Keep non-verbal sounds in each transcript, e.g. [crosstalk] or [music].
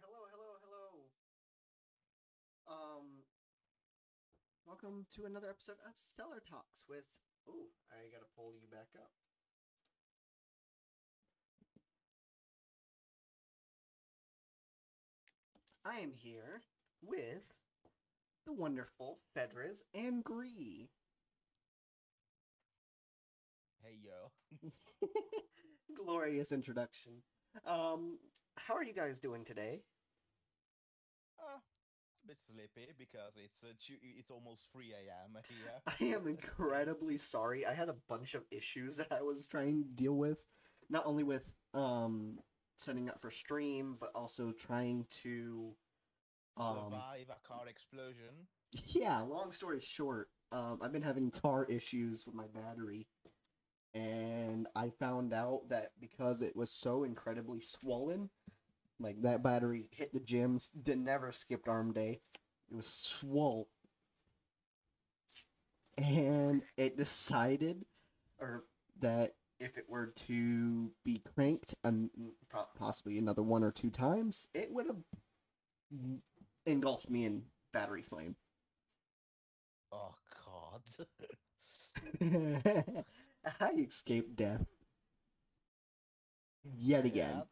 Hello, hello, hello. Um, welcome to another episode of Stellar Talks with. Oh, I gotta pull you back up. I am here with the wonderful Fedriz and Gree. Hey yo. [laughs] Glorious introduction. Um, how are you guys doing today? Bit sleepy because it's uh, tu- it's almost 3 a.m. here. [laughs] I am incredibly sorry. I had a bunch of issues that I was trying to deal with, not only with um setting up for stream, but also trying to um Survive a car explosion. yeah. Long story short, um, I've been having car issues with my battery, and I found out that because it was so incredibly swollen, like that battery hit the gym, did never skipped arm day. It was swole, and it decided, or that if it were to be cranked, and possibly another one or two times, it would have engulfed me in battery flame. Oh god. [laughs] I escaped death yet again.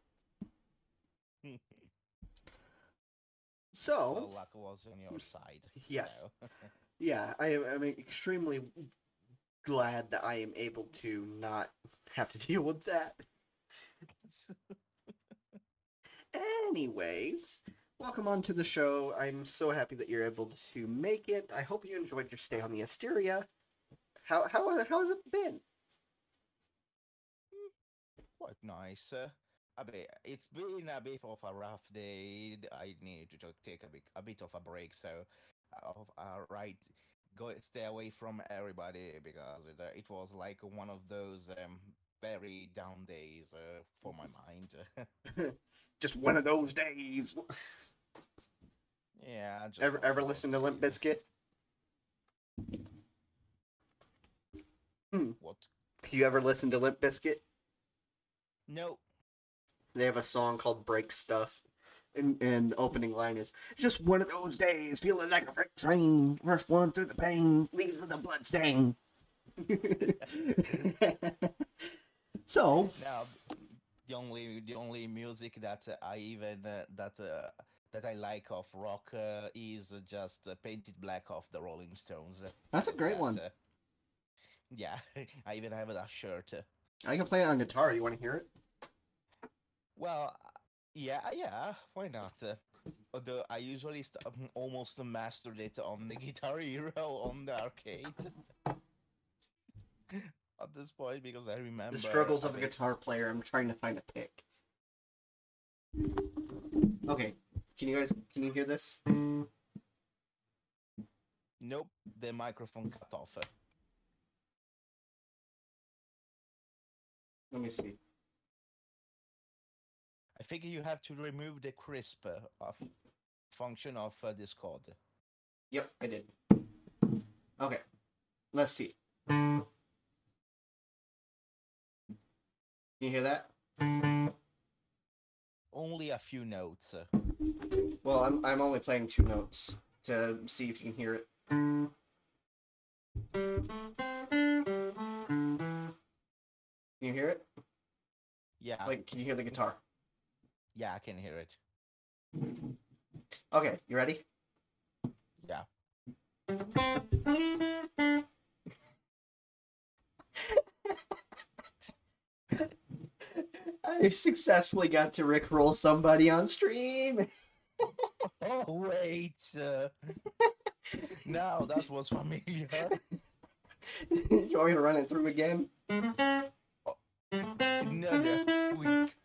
So, Well, luck was on your side. Yes. so. [laughs] yeah, I am I'm extremely glad that I am able to not have to [laughs] deal with that. Anyways, welcome on to the show. I'm so happy that you're able to make it. I hope you enjoyed your stay on the Asteria. How how how has it been? Quite nice. Uh, a bit. It's been a bit of a rough day. I need to ta- take a bit a bit of a break. So, uh, uh, right, go stay away from everybody because it, uh, it was like one of those um, very down days uh, for my mind. [laughs] [laughs] Just one of those days. yeah. just Ever ever listen to Limp. Bizkit? What? You ever listen to Limp Bizkit? No. They have a song called "Break Stuff," and, and the opening line is "Just one of those days, feeling like a freight train, first one through the pain, leaves with a blood stain." [laughs] so, Now, the only the only music that I even uh, that uh, that I like of rock uh, is just uh, "Paint It Black" of the Rolling Stones. that's a great that, one. uh, yeah, [laughs] I even have that shirt. I can play it on guitar. You want to hear it? Well, uh, yeah, yeah, why not? Uh, although I usually st- um, almost mastered it on the [laughs] Guitar Hero on the arcade. [laughs] At this point, because I remember The struggles of a guitar player. I'm trying to find a pick. Okay, can you guys can you hear this? Nope, the microphone cut off. Let me see. I think you have to remove the Krisp uh, of function of uh, Discord. Yep, I did. Okay, let's see. Can you hear that? Only a few notes. uh. Well, I'm I'm only playing two notes to see if you can hear it. Can you hear it? Yeah, Like, can you hear the guitar? Yeah, I can hear it. Okay, you ready? Yeah. [laughs] I successfully got to rickroll somebody on stream. [laughs] Wait. Uh... now that was familiar. [laughs] you want me to run it through again? Another week.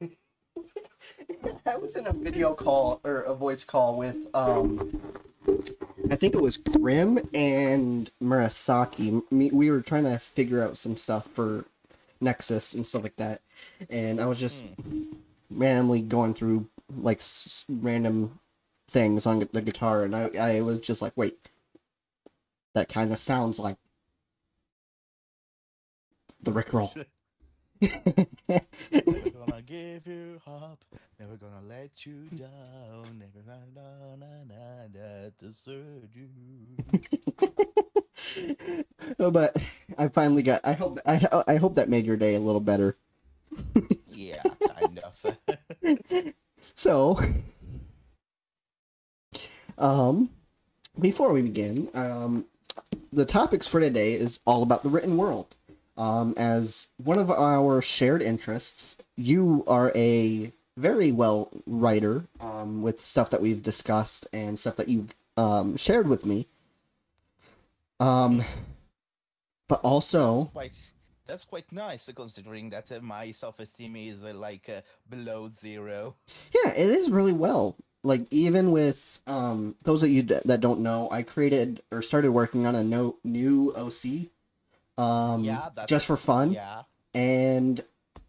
[laughs] I was in a video call or a voice call with um I think it was Grim and Murasaki. Me, we were trying to figure out some stuff for Nexus and stuff like that. And I was just randomly going through like s- random things on the guitar and I I was just like, "Wait. That kind of sounds like the Rickroll." [laughs] Never gonna give you up, never gonna let you down, never gonna na, na, na, na, desert you. [laughs] Oh, but I finally got. I hope. I I hope that made your day a little better. [laughs] yeah, kind of. So, um, before we begin, um, the topics for today is all about the written world. Um, as one of our shared interests, you are a very well writer um, with stuff that we've discussed and stuff that you've um, shared with me. Um, but also, that's quite, that's quite nice, considering that uh, my self-esteem is uh, like uh, below zero. Yeah, it is really well. Like even with um those of you d- that don't know, I created or started working on a no new OC um yeah, just for fun Yeah, and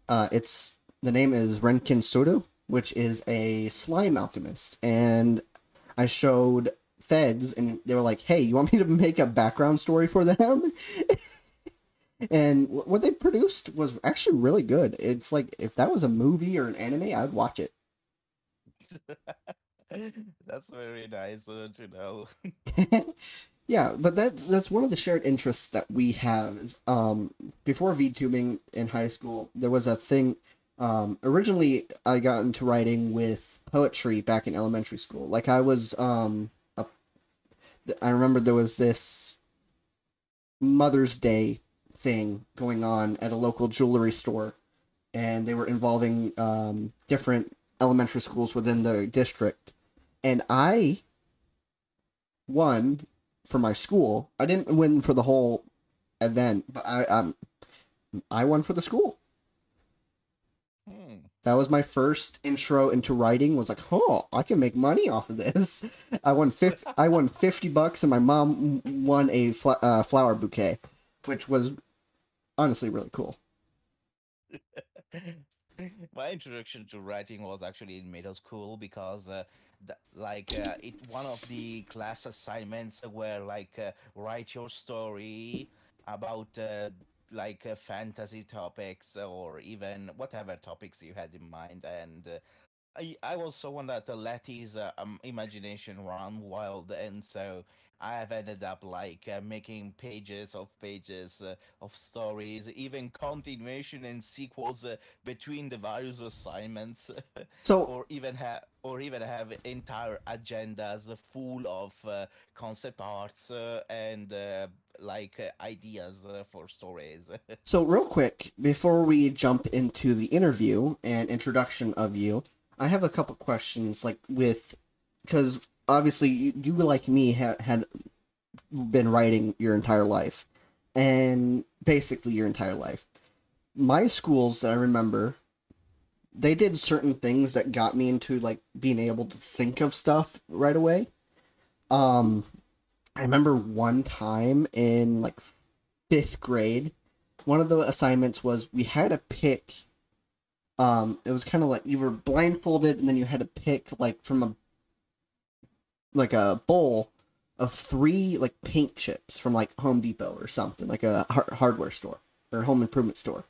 uh it's the name is Renkin Soto, which is a slime alchemist and I showed feds and they were like, "Hey, you want me to make a background story for them?" [laughs] and what they produced was actually really good. It's like if that was a movie or an anime, I'd watch it. [laughs] that's very nice uh, to know. [laughs] yeah, but that's that's one of the shared interests that we have. Um, before VTubing in high school, there was a thing. Um, originally, I got into writing with poetry back in elementary school. Like I was, um, a, I remember there was this Mother's Day thing going on at a local jewelry store, and they were involving um, different elementary schools within the district, and I won for my school. I didn't win for the whole event, but I um I won for the school. Hmm. That was my first intro into writing. Was like, oh, I can make money off of this. I won fif- [laughs] I won fifty bucks, and my mom won a fl- uh, flower bouquet, which was honestly really cool. [laughs] [laughs] My introduction to writing was actually in middle school because, uh, like, uh, it one of the class assignments were like uh, write your story about uh, like uh, fantasy topics or even whatever topics you had in mind, and uh, I I was someone that let his um, imagination run wild, and so I have ended up like uh, making pages of pages uh, of stories, even continuation and sequels uh, between the various assignments, [laughs] So or even have or even have entire agendas full of uh, concept arts uh, and uh, like uh, ideas uh, for stories. [laughs] So, real quick, before we jump into the interview and introduction of you, I have a couple questions. Like, with because obviously you, you like me ha- had been writing your entire life, and basically your entire life. My schools that I remember, they did certain things that got me into like being able to think of stuff right away. Um, I remember one time in like fifth grade one of the assignments was we had to pick um it was kind of like you were blindfolded and then you had to pick like from a like a bowl of three like paint chips from like Home Depot or something like a har- hardware store or home improvement store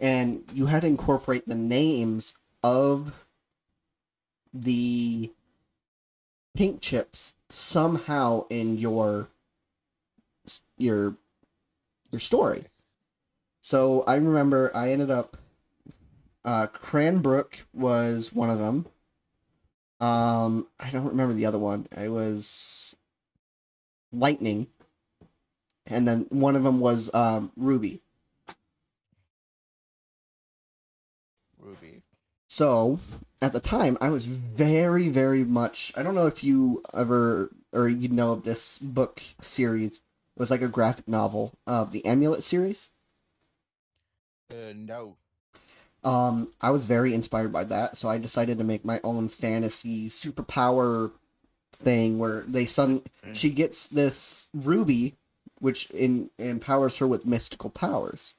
and you had to incorporate the names of the paint chips somehow in your your your story so I remember I ended up uh Cranbrook was one of them. Um I don't remember the other one. It was Lightning. And then one of them was um Ruby. Ruby. So at the time I was very very much I don't know if you ever or you know of this book series. It was like a graphic novel of the Amulet series. Uh, no. Um i was very inspired by that so i decided to make my own fantasy superpower thing where they suddenly Mm. she gets this ruby which in, empowers her with mystical powers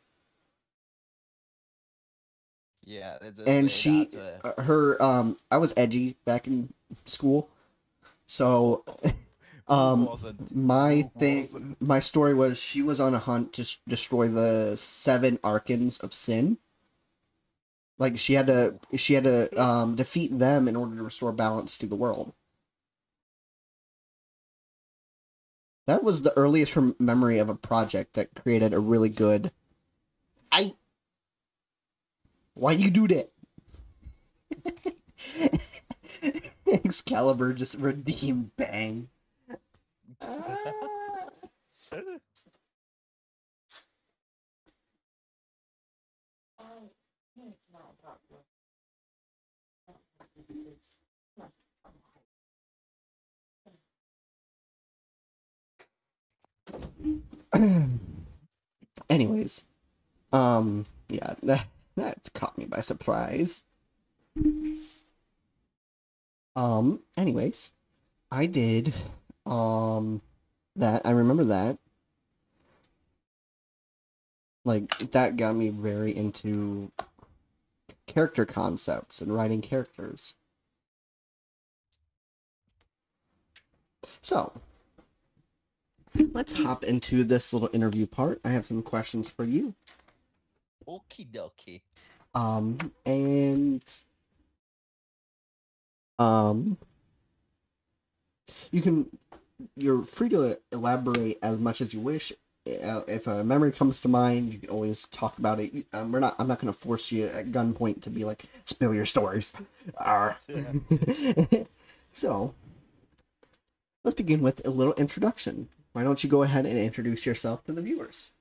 Yeah. and she uh, uh, her um i was edgy back in school so [laughs] um my thing my story was she was on a hunt to destroy the seven archons of sin Like she had to she had to um, defeat them in order to restore balance to the world. That was the earliest rem- memory of a project that created a really good. I. Why you do that? [laughs] Excalibur just redeemed bang. [laughs] [clears throat] Anyways, um, yeah, that that's caught me by surprise. Um, anyways, I did um that I remember that. Like that got me very into character concepts and writing characters. So, let's hop into this little interview part. I have some questions for you. Okie dokie. Um, and um, you can you're free to elaborate as much as you wish. Uh, if a memory comes to mind, you can always talk about it. Um, we're not. I'm not going to force you at gunpoint to be like spill your stories. [laughs] So, let's begin with a little introduction. Why don't you go ahead and introduce yourself to the viewers?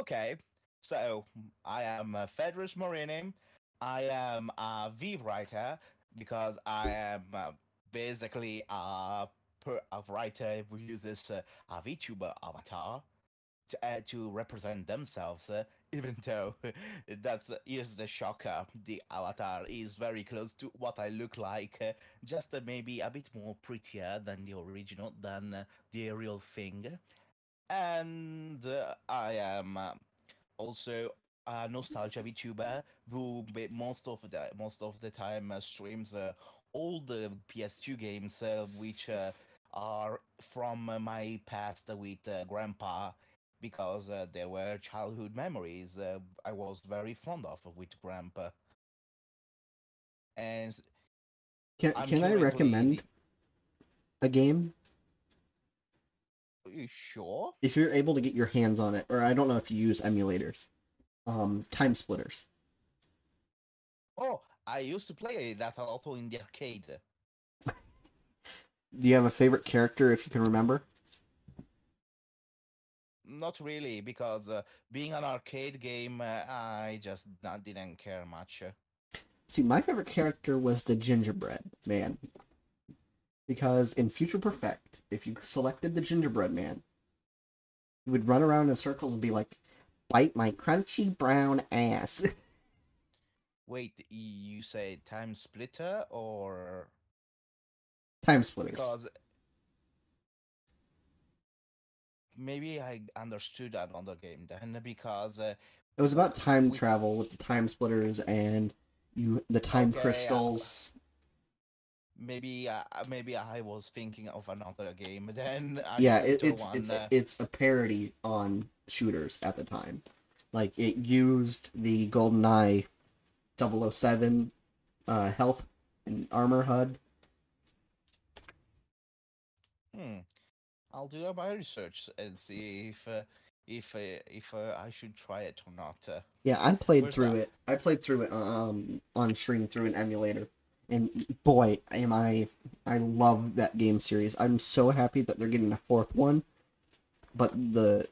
Okay, so I am uh, Fedriz Marini. I am a V writer because I am uh, basically a, per, a writer who uses uh, a VTuber avatar to uh, to represent themselves. Even though that's the shocker, the avatar is very close to what I look like, just maybe a bit more prettier than the original, than the real thing. And uh, I am also a nostalgia VTuber who most of the most of the time streams uh, all the PS2 games uh, which uh, are from my past with uh, Grandpa because uh, they were childhood memories uh, I was very fond of with Grandpa. And Can I'm Can I recommend a game Are you sure? if you're able to get your hands on it, or I don't know if you use emulators, um, time splitters. Oh, I used to play that also in the arcade. [laughs] Do you have a favorite character if you can remember? Not really, because uh, being an arcade game, uh, I just not, didn't care much. See, my favorite character was the gingerbread man. Because in Future Perfect, if you selected the gingerbread man, he would run around in circles and be like, bite my crunchy brown ass. [laughs] Wait, you say time splitter or time splitters. because maybe I understood another game then because uh, It was about time We- travel with the time splitters and you the time Okay, uh, crystals. maybe uh, maybe I was thinking of another game. Then [laughs] a yeah, it, it's one, it's it's a parody on shooters at the time. Like it used the GoldenEye 007 uh, health and armor HUD. Hmm. I'll do my research and see if uh, if uh, if uh, I should try it or not. Uh, Yeah, I played Where's through that? it. I played through it um on stream through an emulator. And boy, am I I love that game series. I'm so happy that they're getting a fourth one. But the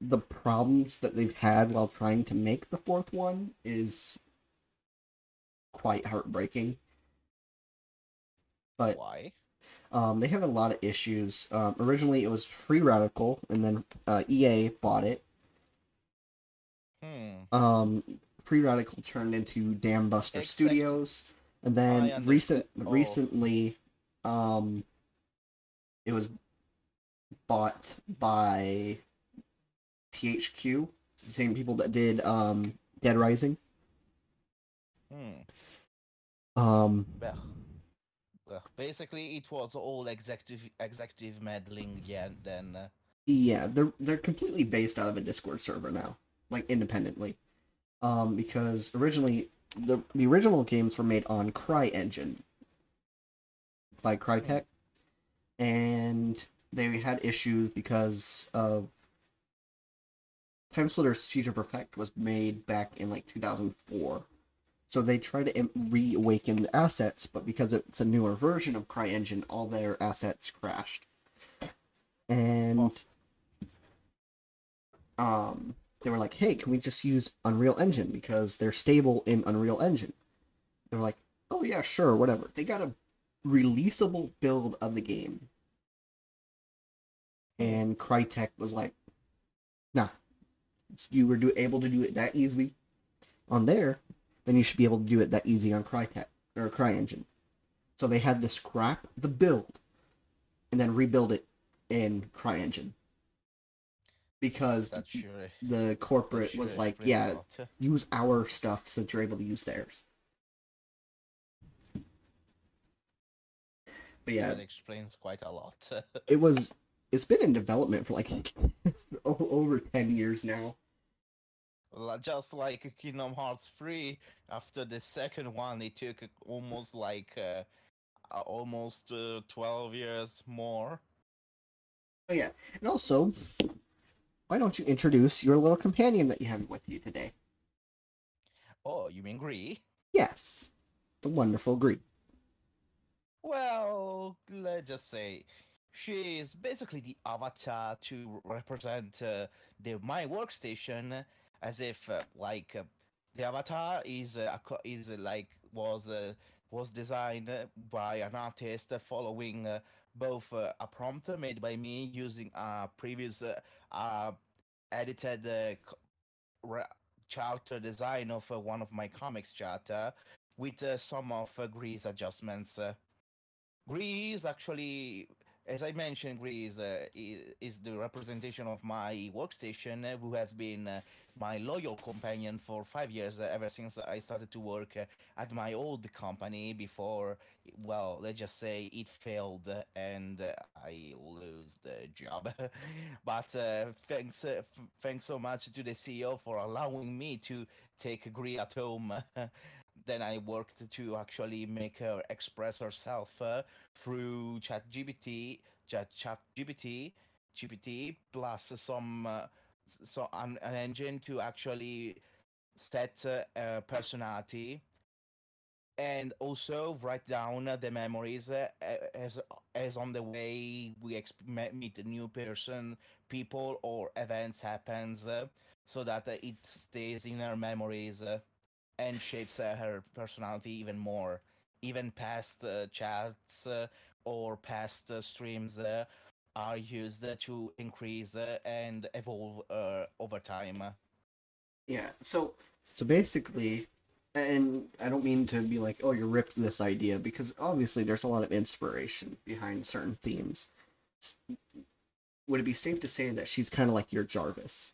the problems that they've had while trying to make the fourth one is quite heartbreaking. But why? Um, they have a lot of issues. Um, originally, it was Free Radical, and then uh, EA bought it. Hmm. Um, Free Radical turned into Dambuster Except- Studios, and then recent oh. recently, um, it was bought by THQ, the same people that did um Dead Rising. Hmm. Um, well, basically, it was all executive executive meddling. Yeah. Then. Uh, yeah, they're they're completely based out of a Discord server now, like independently. um, because originally the the original games were made on CryEngine by Crytek, and they had issues because of Time Splitter Siege of Perfect was made back in like 2004. So they try to reawaken the assets, but because it's a newer version of CryEngine, all their assets crashed. And um, they were like, "Hey, can we just use Unreal Engine because they're stable in Unreal Engine?" They were like, "Oh yeah, sure, whatever." They got a releasable build of the game, and Crytek was like, "Nah, you were do- able to do it that easy on there, then you should be able to do it that easy on Crytek or CryEngine." So they had to scrap the build and then rebuild it in CryEngine because sure. the corporate sure was like, yeah, use our stuff since you're able to use theirs. But yeah, That explains quite a lot. [laughs] it was. It's been in development for like [laughs] over ten years now. Just like Kingdom Hearts 3, after the second one, it took almost like uh, almost uh, 12 years more. Oh yeah, and also, why don't you introduce your little companion that you have with you today? Oh, you mean Gree? Yes, the wonderful Greek. Well, let's just say she is basically the avatar to represent uh, the my workstation, as if uh, like uh, the avatar is uh, is like was was designed by an artist following both a prompt made by me using a previous edited character design of uh, one of my comics character with uh, some of uh, Gree's adjustments. Uh, Gree's actually, as I mentioned, Gree's uh, is, the representation of my workstation, who has been my loyal companion for five years, uh, ever since I started to work uh, at my old company before, well, let's just say it failed and uh, I lose the job. [laughs] but thanks, thanks so much to the CEO for allowing me to take Gree at home. [laughs] then I worked to actually make her express herself uh, through ChatGPT, Chat ChatGPT, GPT plus some uh, so an, an engine to actually set uh, a personality and also write down uh, the memories uh, as as on the way we exp- meet a new person, people or events happens, uh, so that it stays in her memories. And shapes her personality even more. Even past uh, chats uh, or past uh, streams are used to increase and evolve uh, over time. Yeah. So so basically, and I don't mean to be like, oh, you ripped this idea because obviously there's a lot of inspiration behind certain themes. Would it be safe to say that she's kind of like your Jarvis?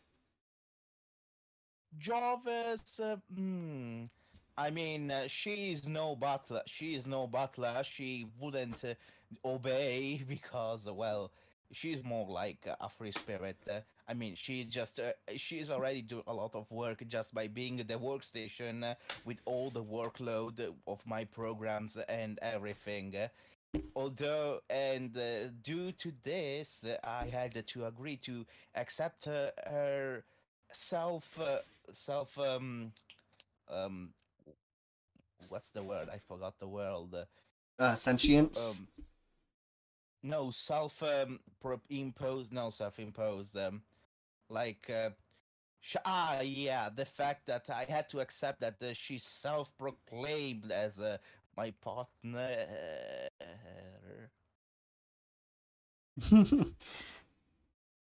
Jarvis, uh, hmm, I mean, uh, she is no butler. She is no butler. She wouldn't uh, obey [laughs] because, uh, well, she's more like a free spirit. Uh, I mean, she just uh, she's already doing a lot of work just by being the workstation uh, with all the workload of my programs and everything. Uh, Although, and uh, due to this, I had to agree to accept uh, her self uh, self um um what's the word i forgot the word uh, Uh, sentience. um no self um pro- imposed no self imposed um like uh sh- ah yeah the fact that i had to accept that uh, she's self proclaimed as uh, my partner [laughs]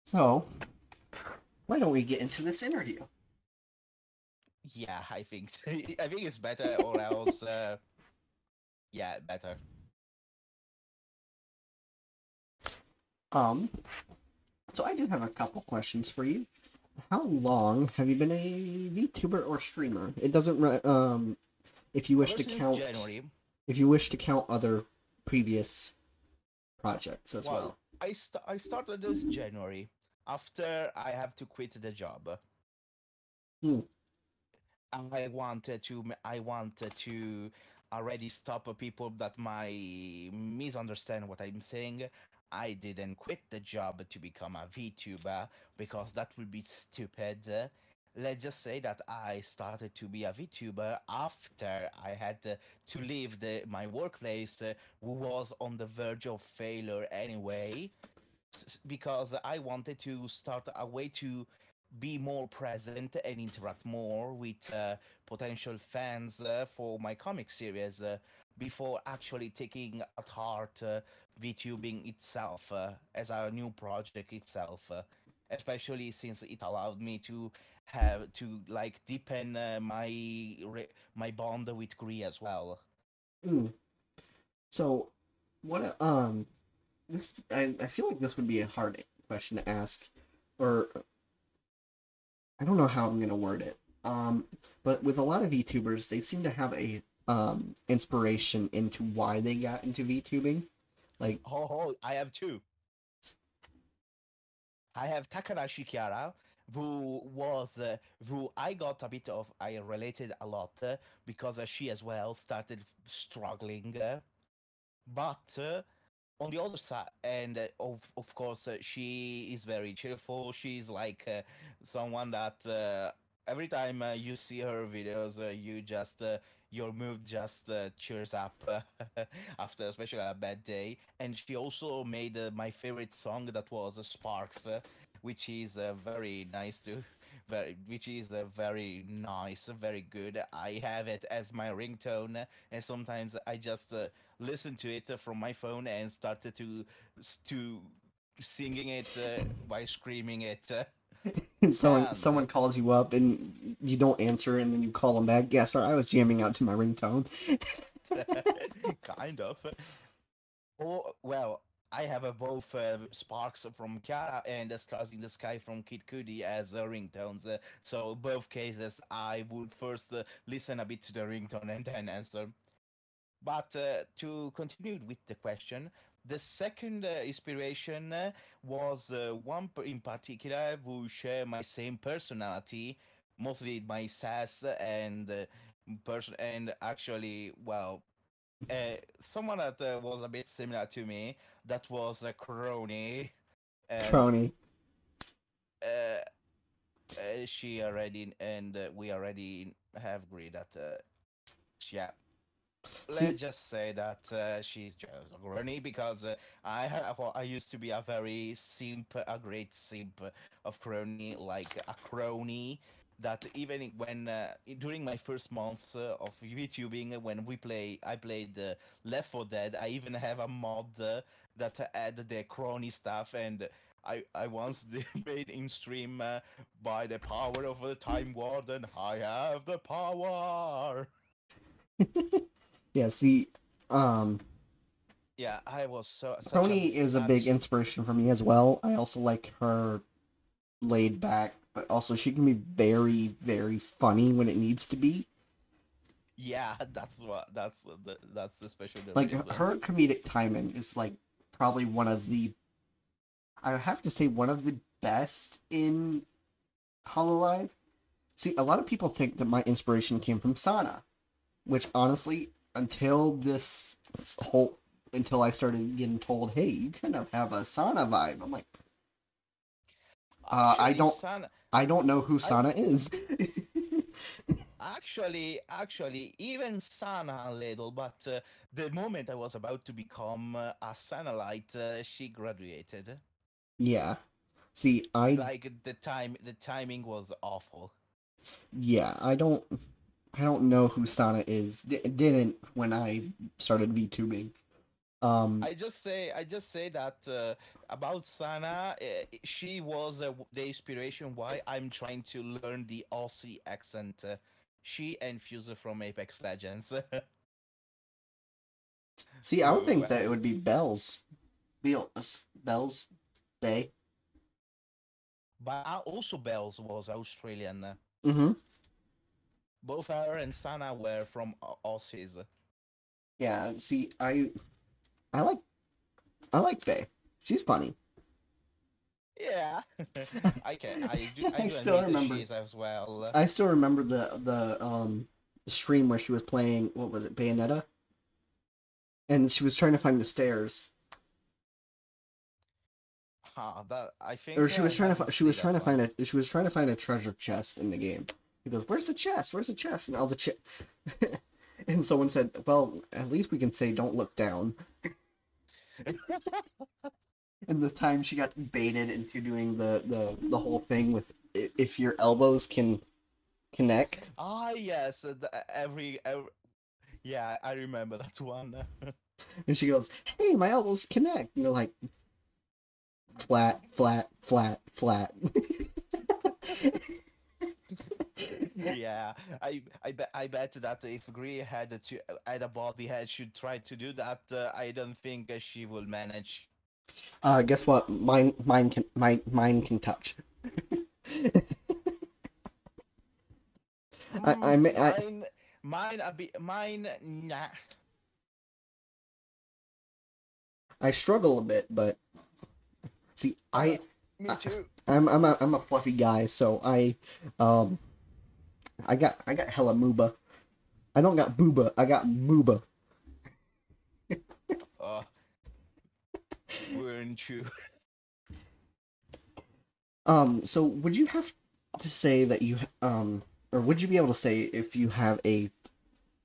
so, why don't we get into this interview? yeah i think so. [laughs] i think it's better or else uh yeah better Um, so I do have a couple questions for you. How long have you been a VTuber or streamer? It doesn't um if you wish Ever to count january if you wish to count other previous projects as well. Well, I st- I started this January after I have to quit the job. Hmm. I wanted to I wanted to already stop people that might misunderstand what I'm saying. I didn't quit the job to become a VTuber because that would be stupid. Let's just say that I started to be a VTuber after I had to leave the my workplace, who was on the verge of failure anyway, because I wanted to start a way to be more present and interact more with uh, potential fans uh, for my comic series uh, before actually taking at heart uh, VTubing itself uh, as a new project itself. Uh, especially since it allowed me to have to like deepen uh, my re- my bond with Gree as well. Mm. So, what? Um, this I I feel like this would be a hard question to ask, or I don't know how I'm gonna word it. Um, but with a lot of VTubers, they seem to have a um inspiration into why they got into VTubing. Like, Oh, I have two. I have Takanashi Kiara, who was uh, who I got a bit of I related a lot uh, because uh, she as well started struggling, uh, but uh, on the other side, and uh, of of course she is very cheerful. She's like someone that every time you see her videos, you just your mood just uh, cheers up [laughs] after especially a bad day. And she also made uh, my favorite song that was Sparks, uh, which is uh, very nice to. [laughs] Very, which is uh, very nice, very good. I have it as my ringtone, and sometimes I just uh, listen to it from my phone and started to to singing it uh, by screaming it. [laughs] [laughs] someone Yeah, someone calls you up and you don't answer, and then you call them back. Yeah, sorry, I was jamming out to my ringtone. [laughs] kind of. Oh well, I have uh, both uh, Sparks from Kiara and uh, Stars in the Sky from Kid Cudi as uh, ringtones. Uh, so both cases, I would first uh, listen a bit to the ringtone and then answer. But uh, to continue with the question, the second uh, inspiration uh, was uh, one in particular who share my same personality, mostly my sass and uh, person, and actually, well, uh, someone that uh, was a bit similar to me. That was a Kronii. Kronii. uh, uh, she already and uh, we already have agreed that uh, let's just say that uh, she's just a Kronii because uh, I have I used to be a very simp a great simp of Kronii like a Kronii that even when uh, during my first months uh, of YouTubing when we play I played uh, Left 4 Dead I even have a mod uh, that had the Kronii stuff and I, I once [laughs] made in stream uh, by the power of the Time Warden. I have the power. [laughs] Yeah, see, um, Yeah, I was so. Kronii is a big inspiration for me as well. I also like her laid back, but also she can be very, very funny when it needs to be. Yeah, [laughs] that's what. That's the. That's the special. Like reason. her comedic timing is like probably one of the, I have to say one of the best in Hollow Hololive. See, a lot of people think that my inspiration came from Sana, which honestly, until this whole, until I started getting told, "Hey, you kind of have a Sana vibe," I'm like, uh, I don't- Sana- I don't know who Sana is. Actually, actually, even Sana a little, but uh, the moment I was about to become uh, a Sanalite, uh, she graduated. yeah. See, I Like the time, the timing was awful. yeah, I don't I don't know who Sana is. D- didn't when I started VTubing. Um I just say, I just say that uh, about Sana, uh, she was uh, the inspiration why I'm trying to learn the Aussie accent. Uh, she and Fuser from Apex Legends. [laughs] see, I would think that it would be Baelz. Baelz Baelz Bae. but uh, also Baelz was Australian. Uh, Mm-hmm. Both her and Sana were from Au- Aussies. Yeah, see, I I like I like Faye. She's funny. Yeah, [laughs] I can. I do. I, I do still remember. as well. I still remember the the um stream where she was playing what was it Bayonetta, and she was trying to find the stairs, Huh, that I think. or she was trying to she was trying to find a she was trying to find a treasure chest in the game. He goes, "Where's the chest? Where's the chest?" And all the chest. [laughs] and someone said, "Well, at least we can say don't look down." [laughs] and the time she got baited into doing the the the whole thing with if your elbows can connect. Ah, yes. uh, every, every. Yeah, I remember that one. [laughs] And she goes, "Hey, my elbows connect." And they're like, flat, flat, flat, flat. [laughs] yeah, I, I bet, I bet that if Gree had to had a body head, should try to do that. Uh, I don't think uh, she will manage. uh, guess what? Mine, mine can, mine, mine can touch. [laughs] I- I Mm, I- mine, mine, a bit, mine, nah. I struggle a bit, but see, I, Me I- too. I'm, I'm a, I'm a fluffy guy, so I, um, I got, I got hella mooba. I don't got booba. I got mooba. [laughs] Uh, weren't you? Um, so would you have to say that you um or would you be able to say if you have a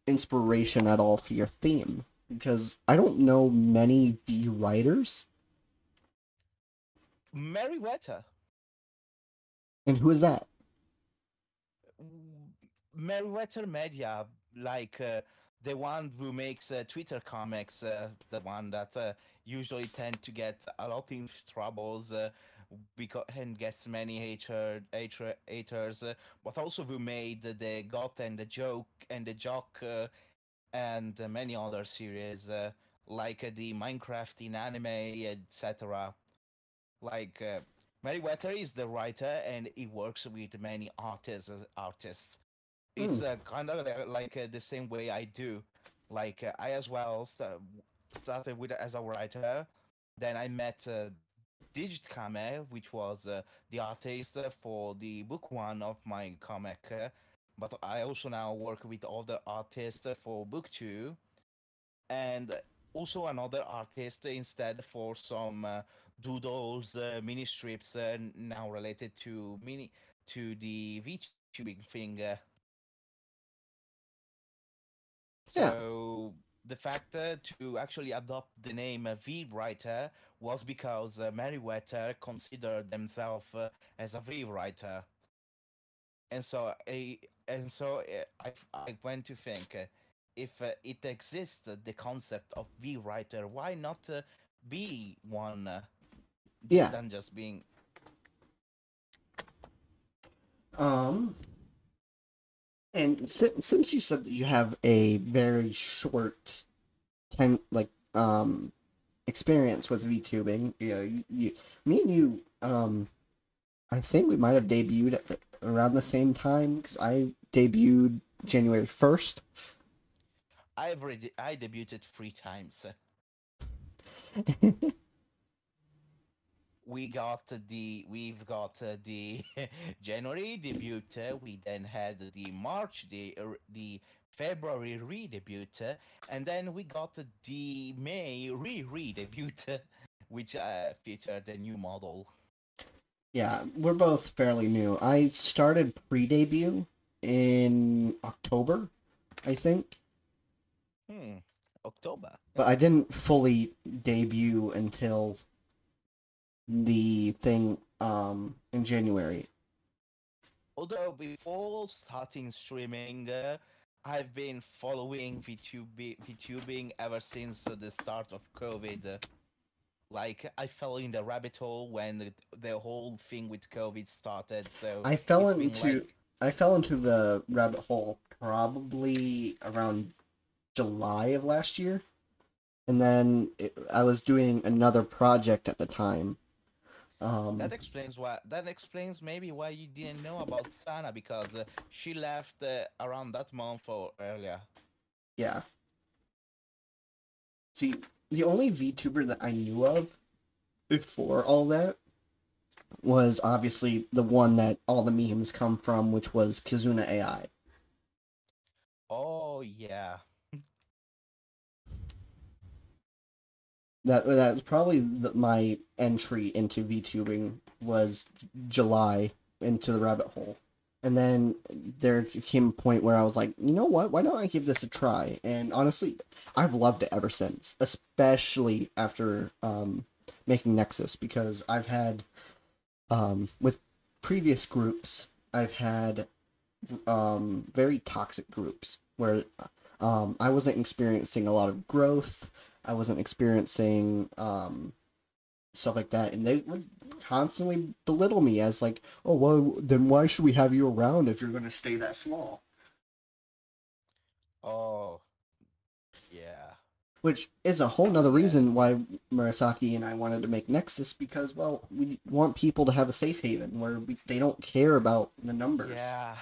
inspiration at all for your theme? Because I don't know many V writers. Merryweather. And who is that? Merryweather Media, like uh, the one who makes uh, Twitter comics, uh, the one that uh, usually tend to get a lot in troubles uh, because and gets many hater, hater, haters, uh, but also who made the Got and the Joke and the Jock and many other series like the Minecraft in anime, etc. Like Merryweather is the writer and he works with many artists. Artists. It's uh, kind of like uh, the same way I do. Like uh, I as well sta- started with as a writer. Then I met uh, Digit Kame, which was uh, the artist uh, for the book one of my comic. uh, but I also now work with other artists uh, for book two, and also another artist instead for some uh, doodles, uh, mini strips, uh, now related to mini to the VTubing thing. Uh. Yeah. So the fact uh, to actually adopt the name uh, V writer was because uh, Merryweather considered themselves uh, as a V writer, and so I and so uh, I I went to think uh, if uh, it exists the concept of V writer, why not uh, be one? Uh, Yeah. Than just being Um and since since you said that you have a very short time like um experience with VTubing, you know, you, you me and you um I think we might have debuted at the, around the same time cuz I debuted January 1st. I've already I debuted three times. [laughs] we got the we've got uh, the [laughs] January debut. we then had the March the uh, the February re-debut, and then we got the May re-re-debut, [laughs] which uh, featured a new model. Yeah, we're both fairly new. I started pre-debut in October, I think, Hmm. October. but I didn't fully debut until the thing um in January. Although before starting streaming, uh, I've been following VTube, VTubing ever since uh, the start of COVID. like I fell in the rabbit hole when the, the whole thing with COVID started. So I fell into like- I fell into the rabbit hole probably around July of last year. And then it, I was doing another project at the time. Um that explains why. That explains maybe why you didn't know about Sana because uh, she left uh, around that month or earlier. Yeah. See, the only VTuber that I knew of before all that was obviously the one that all the memes come from, which was Kizuna AI. Oh yeah. That that's probably the, my entry into VTubing was July into the rabbit hole, and then there came a point where I was like, you know what? Why don't I give this a try? And honestly, I've loved it ever since, especially after um, making Nexus because I've had um, with previous groups, I've had um, very toxic groups where um, I wasn't experiencing a lot of growth. I wasn't experiencing um, stuff like that, and they would constantly belittle me as like, "Oh, well, then why should we have you around if you're going to stay that small?" Oh, yeah. Which is a whole nother reason why Murasaki and I wanted to make Nexus because, well, we want people to have a safe haven where we, they don't care about the numbers. Yeah,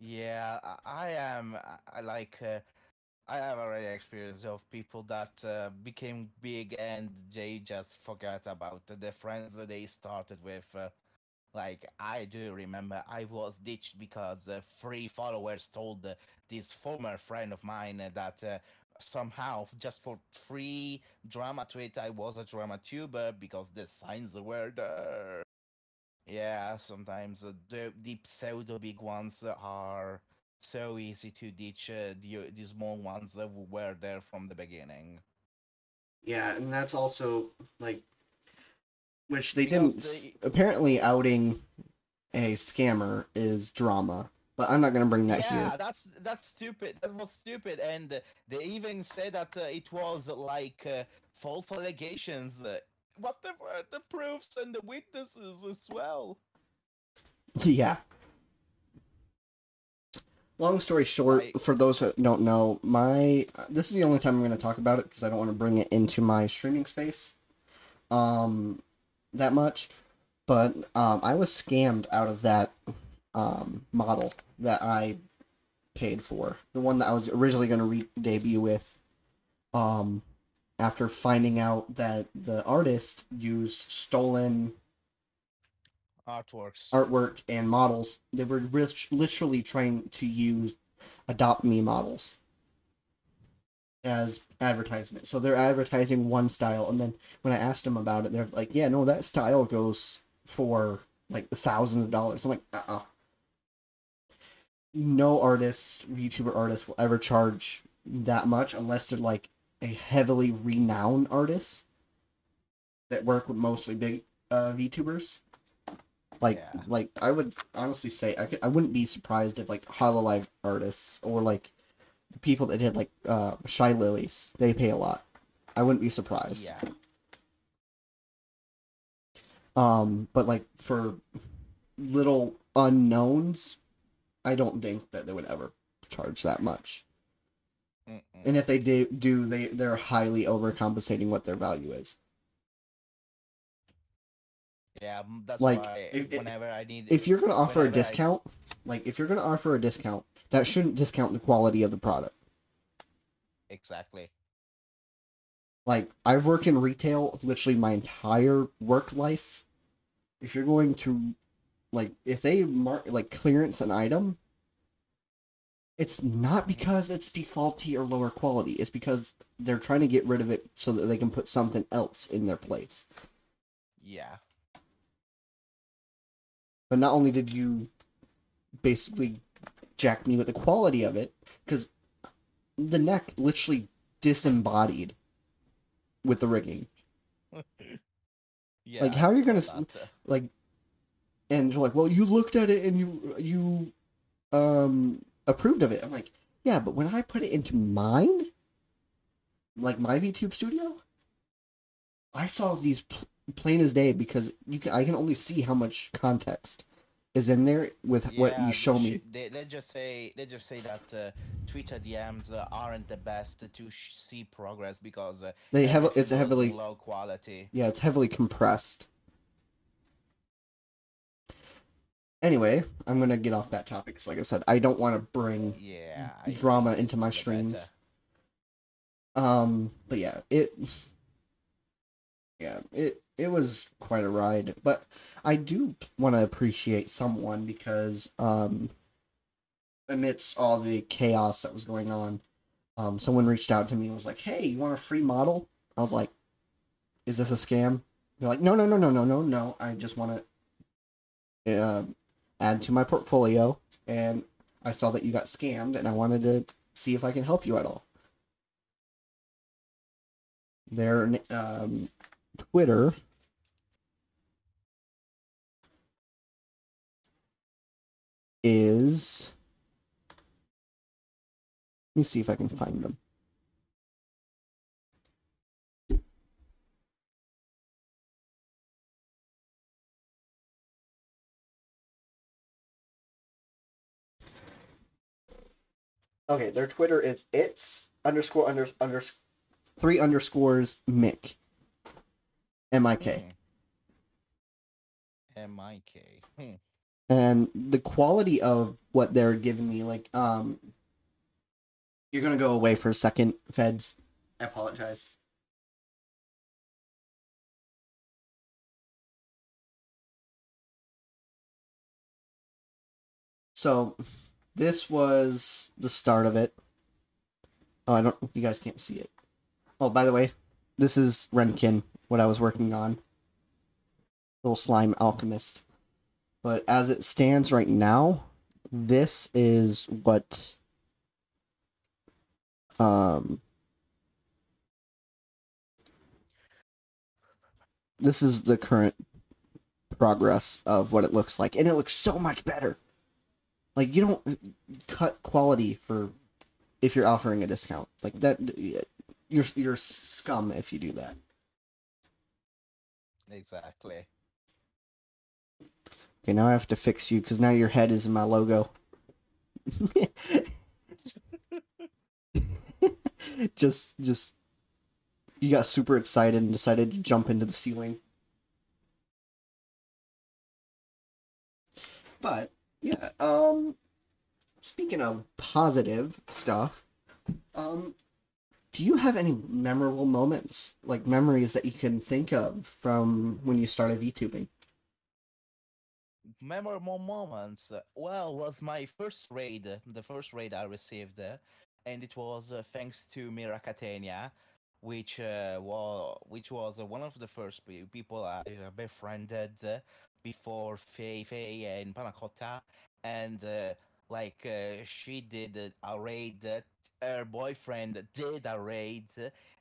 yeah. I, am. I- I like. Uh, I have already experience of people that uh, became big and they just forgot about the friends that they started with. Uh, like I do remember, I was ditched because uh, three followers told uh, this former friend of mine that uh, somehow just for free drama tweet I was a drama tuber because the signs were there. Yeah, sometimes the the pseudo big ones are so easy to ditch uh, the the small ones that were there from the beginning. Yeah, and that's also like, which they Because didn't. they- Apparently, outing a scammer is drama, but I'm not gonna bring that yeah, here. that's that's stupid. That was stupid, and uh, they even said that uh, it was like uh, false allegations. Uh, what the were the proofs and the witnesses as well? [laughs] yeah. Long story short, for those that don't know, my this is the only time I'm going to talk about it because I don't want to bring it into my streaming space, um, that much. But um, I was scammed out of that um model that I paid for, the one that I was originally going to re- debut with, um, after finding out that the artist used stolen Artworks. artwork and models. They were rit- literally trying to use adopt me models as advertisement. So they're advertising one style, and then when I asked them about it, they're like, "Yeah, no, that style goes for like thousands of dollars." I'm like, "Uh, uh No artist, VTuber artist, will ever charge that much unless they're like a heavily renowned artist that work with mostly big uh, VTubers." Like, Yeah. like I would honestly say I could, I wouldn't be surprised if like Hololive artists or like the people that did like uh Shy Lilies they pay a lot. I wouldn't be surprised. Yeah. Um, but like for little unknowns, I don't think that they would ever charge that much. Mm-mm. And if they do, do they they're highly overcompensating what their value is. Yeah, that's Like, why if- if- whenever I need If you're gonna offer a whenever I- discount, like if you're gonna offer a discount, that shouldn't discount the quality of the product. exactly. Like I've worked in retail literally my entire work life. If you're going to like if they mark like clearance an item, it's not because it's defaulty or lower quality. It's because they're trying to get rid of it so that they can put something else in their place. Yeah. But not only did you basically jack me with the quality of it, because the neck literally disembodied with the rigging. [laughs] Yeah. Like how are you gonna saw s- that, uh, like and you're like well you looked at it and you you um approved of it i'm like yeah but when i put it into mine like my vtube studio i saw these pl- plain as day because you can i can only see how much context is in there with what you show me They, just say let's just say that uh, Twitter DMs uh, aren't the best to sh- see progress because uh, they have it's heavily low quality. yeah it's heavily compressed anyway i'm gonna get off that topic 'cause like i said i don't want to bring Yeah. Drama into my The better. streams. Um, but yeah, it yeah, it it was quite a ride, but I do want to appreciate someone because um amidst all the chaos that was going on, um someone reached out to me and was like, "Hey, you want a free model?" I was like, "Is this a scam?" They're like, "No, no, no, no, no, no, no. I just want to uh, add to my portfolio and I saw that you got scammed and I wanted to see if I can help you at all." Their um, Twitter is. Let me see if I can find them. Okay, their Twitter is it's underscore under under three underscores Mick. M I K. M I K. Hmm. And the quality of what they're giving me, like, um, you're gonna go away for a second, Feds. I apologize. So, this was the start of it. Oh, I don't. You guys can't see it. Oh, by the way, this is Renkin, what I was working on. Little slime alchemist. But as it stands right now, this is what um this is the current progress of what it looks like and it looks so much better like you don't cut quality for if you're offering a discount like that you're you're scum if you do that Exactly. okay now i have to fix you because now your head is in my logo [laughs] just just you got super excited and decided to jump into the ceiling but yeah um speaking of positive stuff um do you have any memorable moments like memories that you can think of from when you started vtubing Memorable moments. uh, Well, was my first raid, the first raid I received, uh, and it was uh, thanks to Mira Catania, which uh, was which was uh, one of the first people I befriended before Fei Fei and Panacotta, and uh, like she did a raid. Her boyfriend did a raid,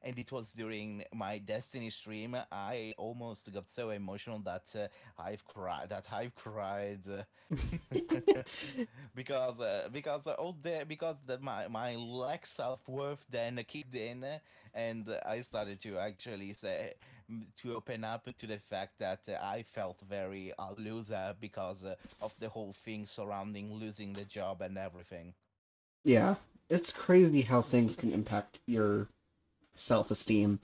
and it was during my Destiny stream. I almost got so emotional that uh, I've cried. That I've cried. [laughs] because uh, because uh, all the because the, my my lack self worth then kicked in, and I started to actually say to open up to the fact that uh, I felt very a loser because uh, of the whole thing surrounding losing the job and everything. yeah it's crazy how things can impact your self-esteem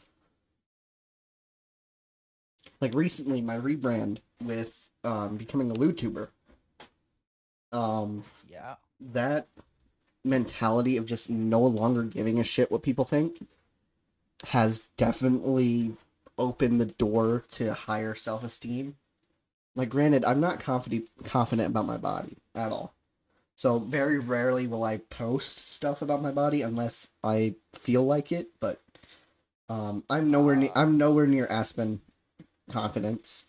like recently my rebrand with um becoming a YouTuber. Um Yeah, that mentality of just no longer giving a shit what people think has definitely opened the door to higher self-esteem. Like granted, I'm not confident confident about my body at all. So very rarely will I post stuff about my body unless I feel like it, but um I'm nowhere near I'm nowhere near Aspen confidence.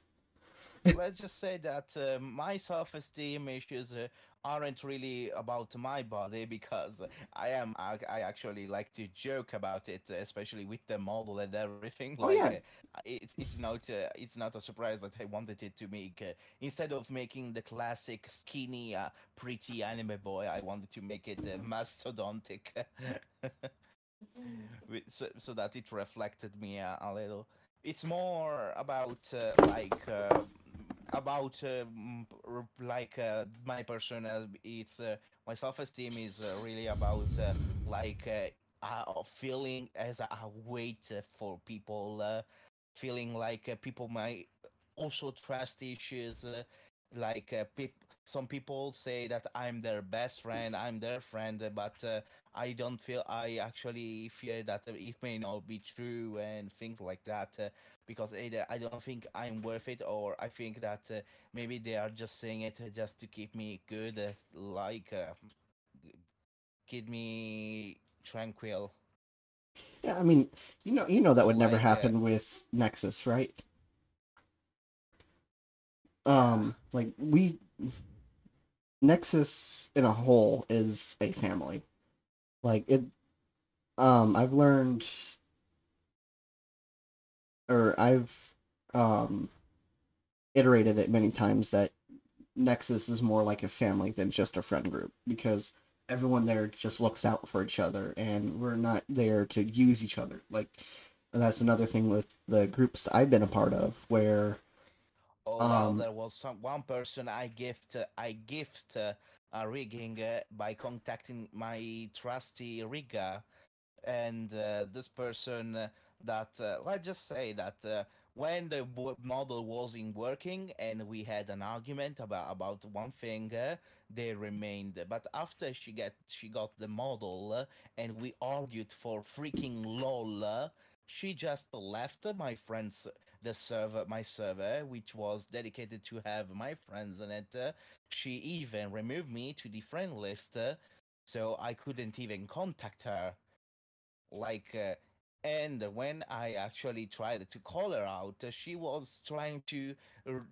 let's just say that uh, my self-esteem issues uh, aren't really about my body [laughs] because I am I, I actually like to joke about it, especially with the model and everything. Oh, Like yeah. uh, it, it's not uh, it's not a surprise that I wanted it to make uh, instead of making the classic skinny, uh, pretty anime boy, I wanted to make it uh, mastodontic. [laughs] So, so that it reflected me a, a little. It's more about uh, like uh, about uh, like uh, my persona. It's uh, my self-esteem is uh, really about uh, like uh, feeling as a, weight for people, feeling like people might also trust issues. Like peop- some people say that I'm their best friend, I'm their friend, but I don't feel I actually fear that it may not be true and things like that. Uh, because either I don't think I'm worth it, or I think that uh, maybe they are just saying it just to keep me good, uh, like uh, keep me tranquil. Yeah, I mean, you know, you know that would never uh, happen with Nexus, right? Um, like we Nexus in a whole is a family. Like it um I've learned or I've um iterated it many times that Nexus is more like a family than just a friend group because everyone there just looks out for each other and we're not there to use each other. Like that's another thing with the groups I've been a part of where Oh well, Um, there was some one person I gift I gift rigging uh, by contacting my trusty rigger, and uh, this person uh, that uh, let's just say that uh, when the model wasn't working and we had an argument about about one thing, they remained. But after she get she got the model and we argued for freaking lol, she just left my friends the server, my server, which was dedicated to have my friends in it. she even removed me to the friend list, so I couldn't even contact her. Like, uh, and when I actually tried to call her out, she was trying to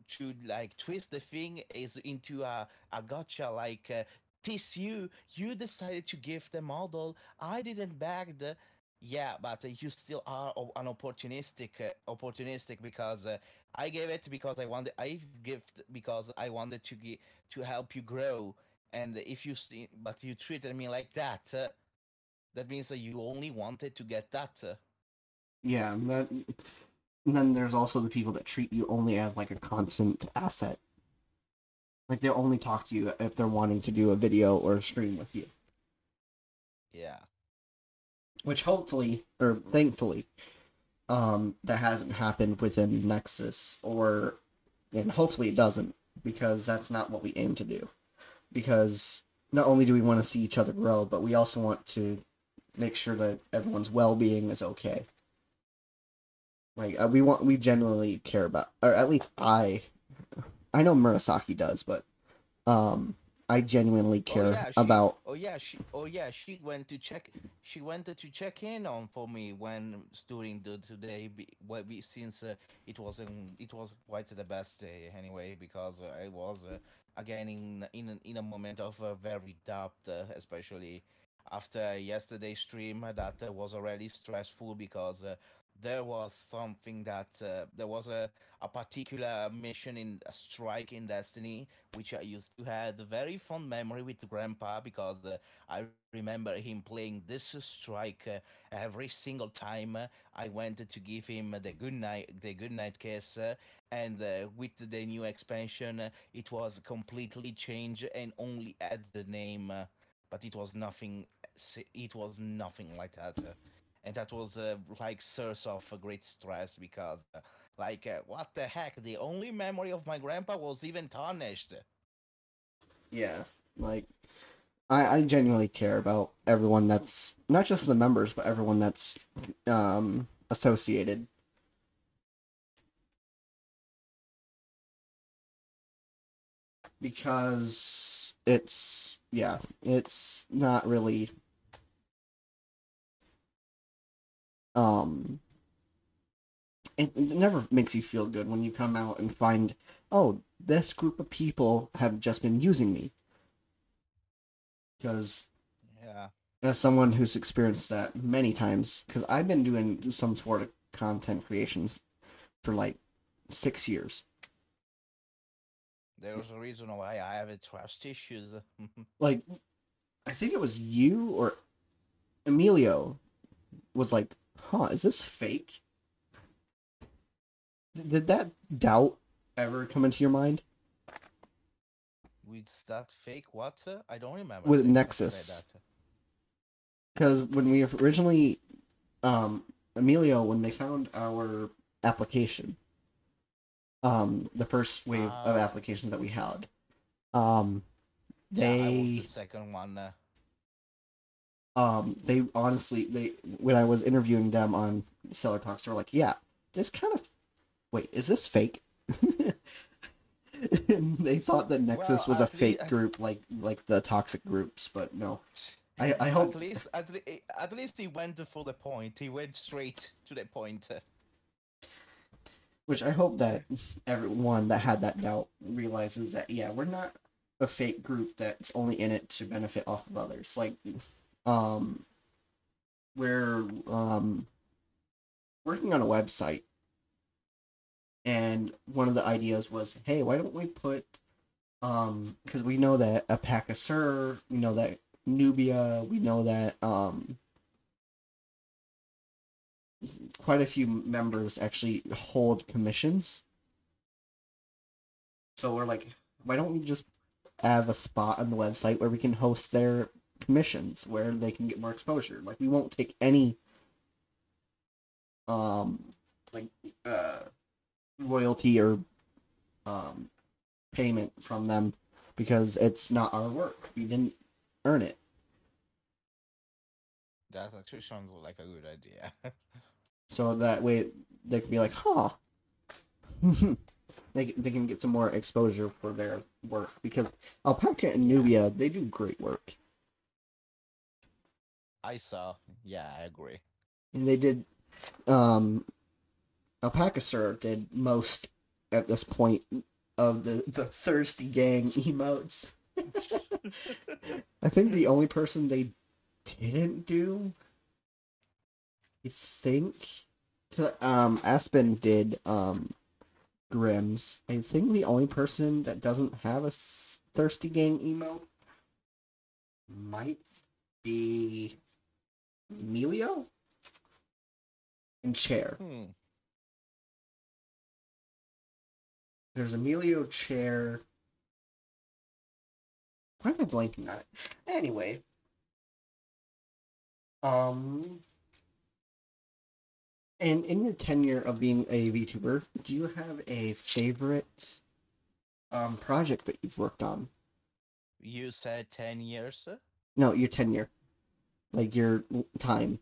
to like twist the thing is into a a gotcha. Like, uh, this you you decided to give the model. I didn't beg the. Yeah, but uh, you still are an opportunistic, uh, opportunistic because uh, I gave it because I wanted. I gift because I wanted to gi- to help you grow. And if you see, but you treated me like that, uh, that means that you only wanted to get that. Yeah, that and then there's also the people that treat you only as like a constant asset. Like they'll only talk to you if they're wanting to do a video or a stream with you. yeah. Which hopefully or thankfully, um, that hasn't happened within Nexus or and hopefully it doesn't, because that's not what we aim to do. Because not only do we want to see each other grow, but we also want to make sure that everyone's well-being is okay. Like uh, we want, we genuinely care about, or at least I, I know Murasaki does, but um, I genuinely care yeah, she- about. Oh yeah, she. Oh yeah, she went to check. She went to check in on for me when during the today. Well, we, since uh, it wasn't. It was quite the best day anyway because uh, I was uh, again in in in a moment of uh, very doubt, uh, especially after yesterday's stream that uh, was already stressful because uh, there was something that uh, there was a a particular mission in a strike in Destiny which I used to had a very fond memory with Grandpa because uh, I remember him playing this strike uh, every single time uh, I went to give him the good night the good night kiss uh, and uh, with the new expansion uh, it was completely changed and only add the name uh, but it was nothing it was nothing like that and that was uh, like source of a great stress because uh, like uh, what the heck the only memory of my grandpa was even tarnished Yeah, like I, I genuinely care about everyone that's not just the members, but everyone that's um associated. Because it's yeah, it's not really um it, never makes you feel good when you come out and find oh this group of people have just been using me. Because yeah. as someone who's experienced that many times because i've been doing some sort of content creations for like six years. There's a reason why I have a trust issues. [laughs] like i think it was you or emilio was like huh is this fake did that doubt ever come into your mind With that fake what? uh, I don't remember. With Nexus. because when we originally um emilio when they found our application um the first wave of Ah. applications that we had um Yeah, I was the second one. Uh, um they honestly they when i was interviewing them on seller talks they were like yeah this kind of wait, is this fake? [laughs] and they thought that Nexus Well, was a fake at- group, like like the toxic groups, but no. I I hope At least, at, le- at least he went for the point. He went straight to the point. Which I hope that everyone that had that doubt realizes that yeah, we're not a fake group that's only in it to benefit off of others. Like, um, we're um working on a website, and one of the ideas was, hey, why don't we put um because we know that Alpaca Sir, we know that Nubia, we know that um quite a few members actually hold commissions. So we're like, why don't we just have a spot on the website where we can host their commissions where they can get more exposure? Like we won't take any um like uh royalty or um payment from them because it's not our work. We didn't earn it. That actually sounds like a good idea. [laughs] so that way they can be like, huh. [laughs] they they can get some more exposure for their work because Alpaca and Nubia they do great work I saw. Yeah, I agree. and they did. Um, Alpaca Sir did most at this point of the the thirsty gang emotes. [laughs] I think the only person they didn't do, I think, um, Aspen did um, Grims. I think the only person that doesn't have a thirsty gang emote might be Emilio and Chair. Hmm. There's Emilio Chair. Why am I blanking on it? Anyway. Um and in your tenure of being a VTuber, do you have a favorite um project that you've worked on? You said 10 years? No, your tenure. Like your time.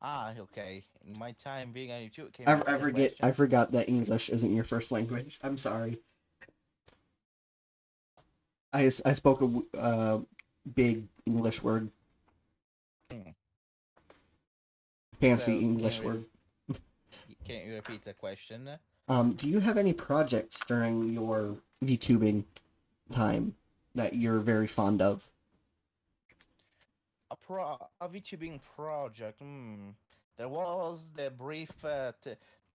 Ah, okay. My time being on YouTube, can I, I forget I forgot that English isn't your first language. I'm sorry. I, I spoke a uh, big English word. Hmm. Fancy So, can English we- word. [laughs] Can you repeat the question? Um, do you have any projects during your VTubing time that you're very fond of? A pro, a VTubing project. Hmm. There was the brief, uh,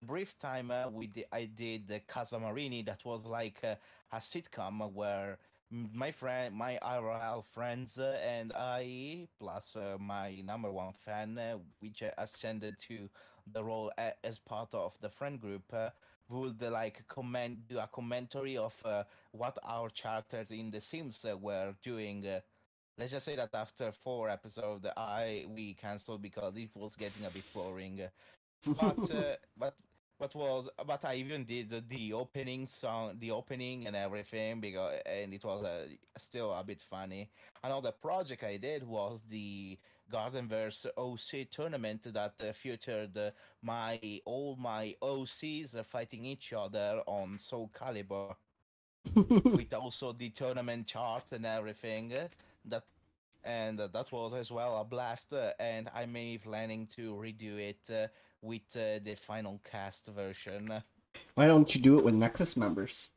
brief time uh, I did the Casa Marini. That was like uh, a sitcom where my friend, my IRL friends, uh, and I, plus uh, my number one fan, uh, which uh, ascended to the role a- as part of the friend group. Uh, would uh, like comment do a commentary of uh, what our characters in The Sims uh, were doing uh, let's just say that after four episodes i we canceled because it was getting a bit boring. But uh, [laughs] but but was but i even did the, the opening song the opening and everything because and it was uh, still a bit funny. Another project i did was the gardenverse oc tournament that uh, featured uh, my all my ocs fighting each other on soul calibur. [laughs] With also the tournament chart and everything that and uh, that was as well a blast uh, and i may be planning to redo it uh, with uh, the final cast version Why don't you do it with Nexus members?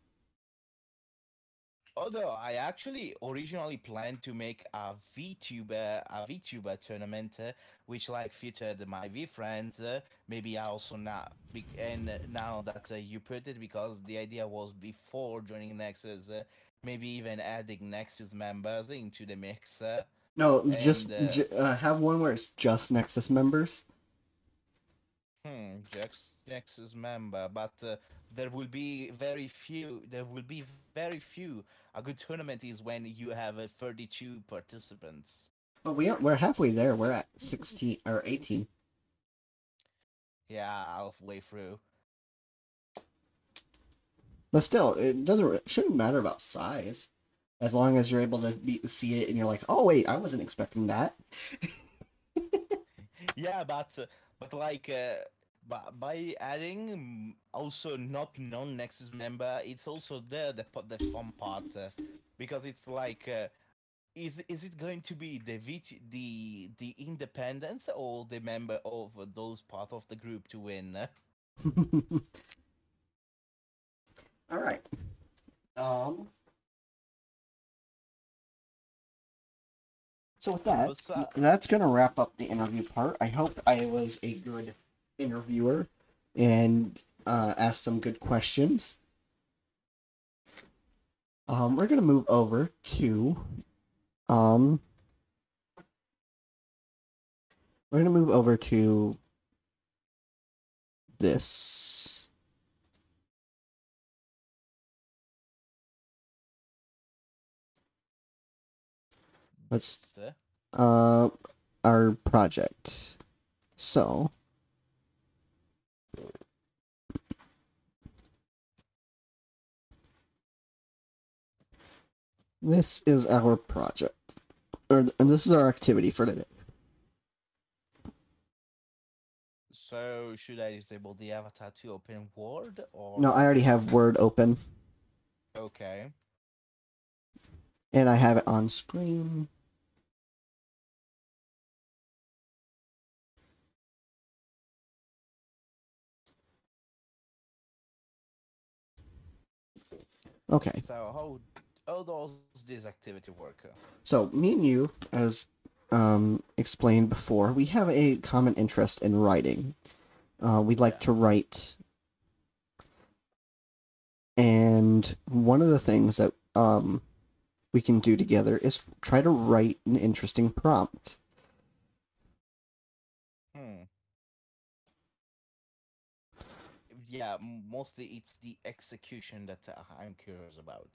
although i actually originally planned to make a vtuber a vtuber tournament uh, which like featured my v friends uh, maybe I also now and now that uh, you put it because the idea was before joining nexus uh, maybe even adding nexus members into the mix uh, No, just uh, j- uh, have one where it's just Nexus members. Hmm, Jax Nexus member, but uh, there will be very few. There will be very few. A good tournament is when you have uh, 32 participants. But we are, we're halfway there. We're at sixteen or eighteen. Yeah, halfway through. But still, it doesn't. It shouldn't matter about size, as long as you're able to be, see it and you're like, oh wait, I wasn't expecting that. [laughs] Yeah, but but like uh, by adding mm, also not non-Nexus member, it's also there the the fun part uh, because it's like. Uh, is is it going to be the the the independence or the member of those part of the group to win? [laughs] All right. Um. So with that, that's gonna wrap up the interview part. I hope I was a good interviewer and uh, asked some good questions. Um, we're gonna move over to, um, we're gonna move over to this. Uh, uh our project. So this is our project. Or and this is our activity for today. So should I disable the avatar to open Word or No, I already have Word open Okay. and I have it on screen. Okay. So how how does this activity work? So me and you, as um, explained before, we have a common interest in writing. Uh, we like Yeah. to write, and one of the things that um, we can do together is try to write an interesting prompt. Yeah, mostly it's the execution that uh, I'm curious about.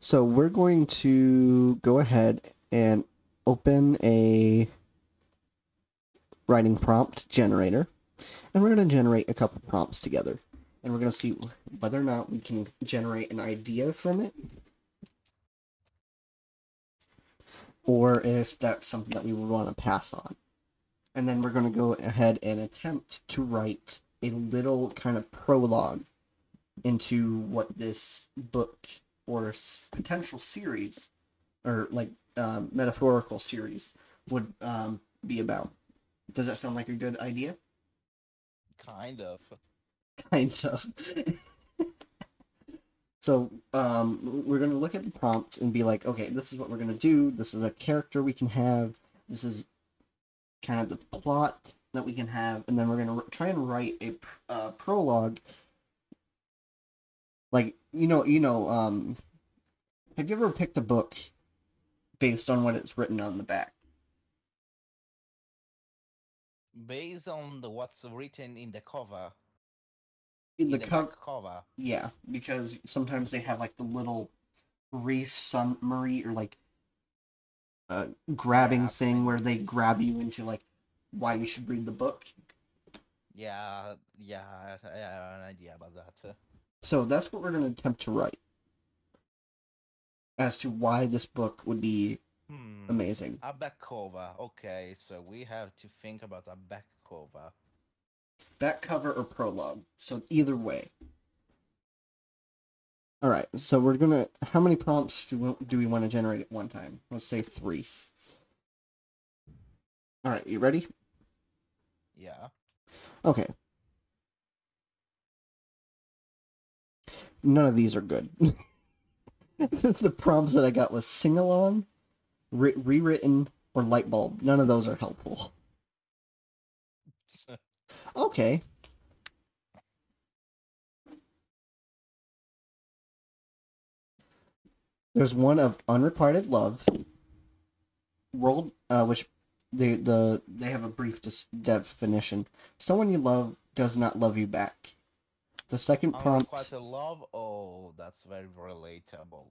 So we're going to go ahead and open a writing prompt generator, and we're going to generate a couple prompts together, and we're going to see whether or not we can generate an idea from it, or if that's something that we would want to pass on. And then we're going to go ahead and attempt to write a little kind of prologue into what this book or s- potential series or like um, metaphorical series would um, be about. Does that sound like a good idea? Kind of. Kind of. [laughs] so um, we're going to look at the prompts and be like, okay, this is what we're going to do. This is a character we can have. This is kind of the plot that we can have, and then we're going to try and write a pr- uh, prologue. Like you know, you know, um, have you ever picked a book based on what it's written on the back? Based on the what's written in the cover, In in the the, cover, back cover. Yeah, because sometimes they have like the little brief summary or like uh, grabbing Yeah, thing where they grab you into like why you should read the book. Yeah, yeah, I have an idea about that. So that's what we're going to attempt to write as to why this book would be Hmm. amazing. A back cover. Okay, so we have to think about a back cover. Back cover or prologue. So either way. All right. So we're gonna. How many prompts do we, do we want to generate at one time? Let's say three. All right. You ready? Yeah. Okay. None of these are good. [laughs] the prompts that I got was sing along, re- rewritten, or light bulb. None of those are helpful. [laughs] Okay. There's one of unrequited love. World, uh, which the the they have a brief dis- definition. Someone you love does not love you back. The second prompt. Unrequited love. Oh, that's very relatable.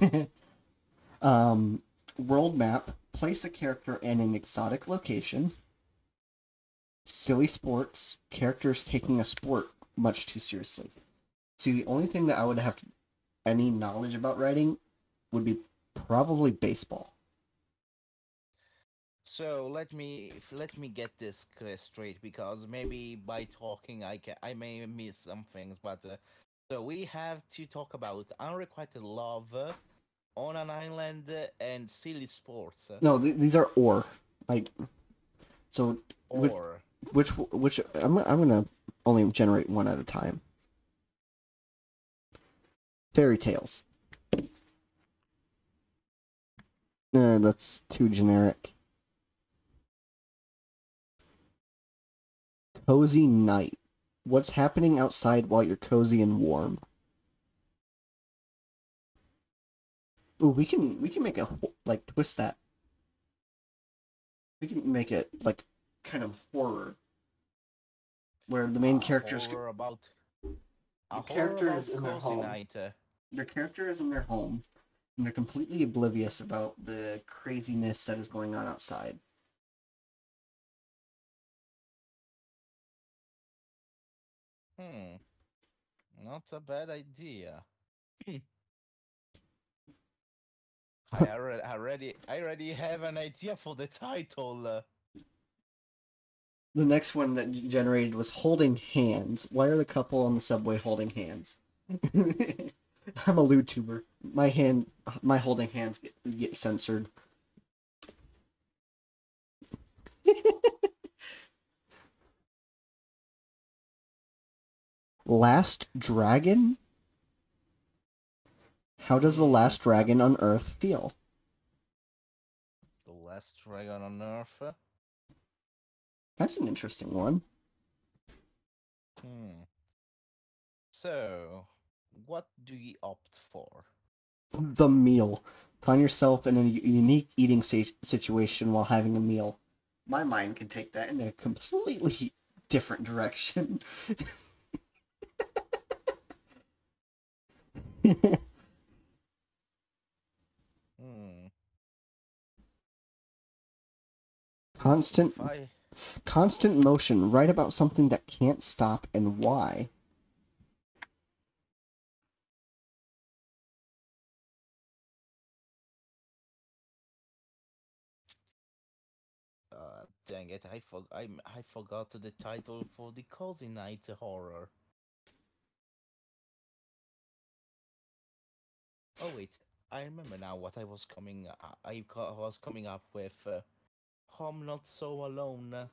[laughs] um, world map. Place a character in an exotic location. Silly sports. Characters taking a sport much too seriously. See, the only thing that I would have any knowledge about writing would be probably baseball. So let me let me get this straight because maybe by talking I can I may miss some things. But uh, so we have to talk about unrequited love on an island and silly sports, No, th- these are or like. So or which which I'm I'm gonna only generate one at a time. Fairy tales. Uh, that's too generic. Cozy night. What's happening outside while you're cozy and warm? Ooh, we can we can make a like twist that. We can make it like kind of horror, where the main a characters horror about The character is in their home. night. uh, their character is in their home, and they're completely oblivious about the craziness that is going on outside. Hmm. Not a bad idea. Hmm. I already, I already, I already have an idea for the title. The next one that generated was holding hands. Why are the couple on the subway holding hands? [laughs] I'm a YouTuber. My hand, my holding hands get, get censored. [laughs] Last Dragon? How does the last dragon on Earth feel? The last dragon on Earth. That's an interesting one. Hmm. So, what do you opt for? The meal. Find yourself in a unique eating situation while having a meal. My mind can take that in a completely different direction. [laughs] Hmm. constant I, constant motion. Write about something that can't stop and why. uh, dang it, I for, I, I forgot the title for the cozy night horror. Oh wait, I remember now what I was coming. I was coming up with. Uh, Home not so alone.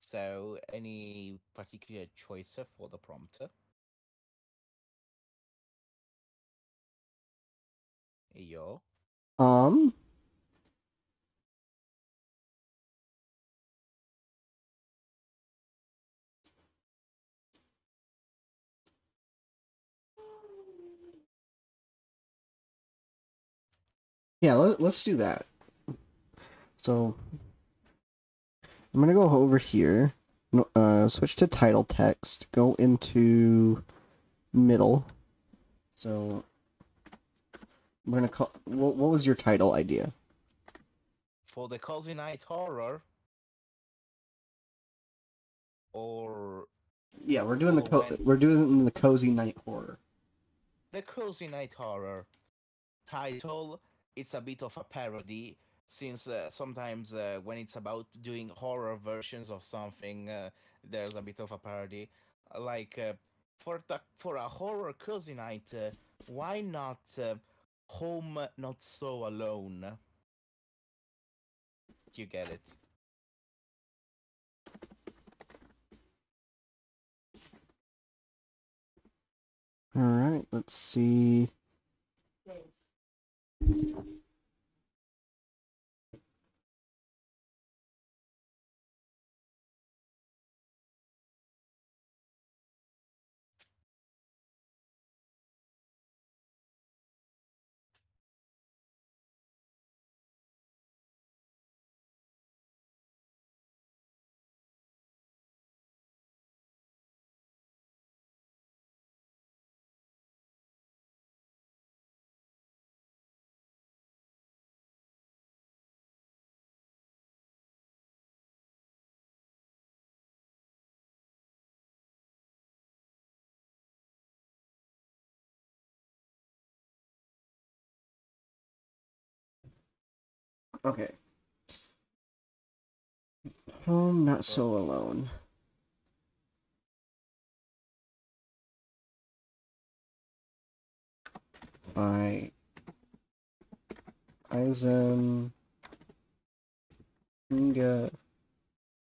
So, any particular choice for the prompter? Yo. Um. Yeah, let, let's do that. So, I'm gonna go over here, uh, switch to title text, go into middle. So, we're gonna call. What, what was your title idea? For the cozy night horror. Or Yeah, we're doing the co- when- we're doing the cozy night horror. the cozy night horror title it's a bit of a parody since uh, sometimes uh, when it's about doing horror versions of something uh, there's a bit of a parody. Like uh, for for a horror cozy night uh, why not uh, home not so alone? You get it. All right, let's see you Okay. Home, not so alone. By Eisen, Inga,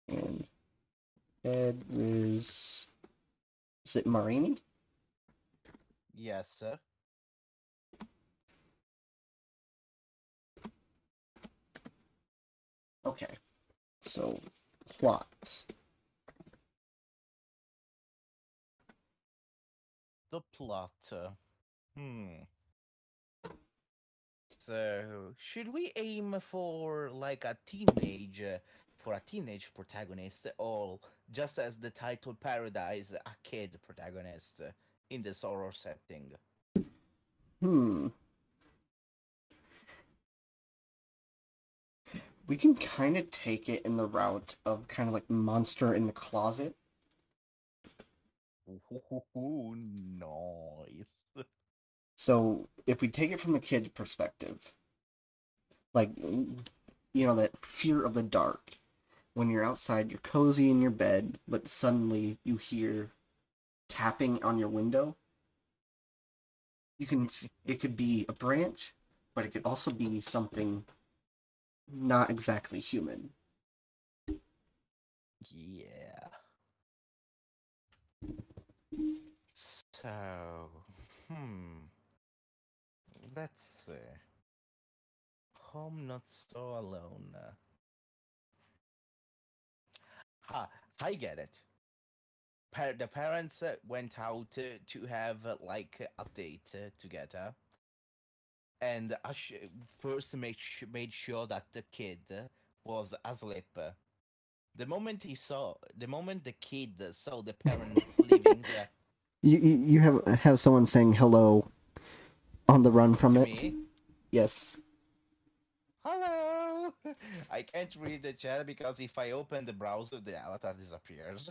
and Ed is. Is it Marini? Yes, sir. Okay. So, plot. The plot. Hmm. So, should we aim for like a teenage, for a teenage protagonist, or just as the title Paradise, a kid protagonist in this horror setting? Hmm. We can kind of take it in the route of kind of like monster in the closet. Ooh, nice. So if we take it from the kid's perspective, like you know that fear of the dark, when you're outside, you're cozy in your bed, but suddenly you hear tapping on your window. You can it could be a branch, but it could also be something not exactly human. Yeah. So, hmm. Let's see. Home not so alone. Ha, I get it. Pa- the parents uh, went out uh, to have uh, like a date uh, together, and I sh- first make sh- made sure that the kid uh, was asleep. The moment he saw, the moment the kid saw the parents [laughs] leaving the, You you, you have have someone saying hello on the run from to it. me, Yes. hello. [laughs] I can't read the chat because if I open the browser, the avatar disappears.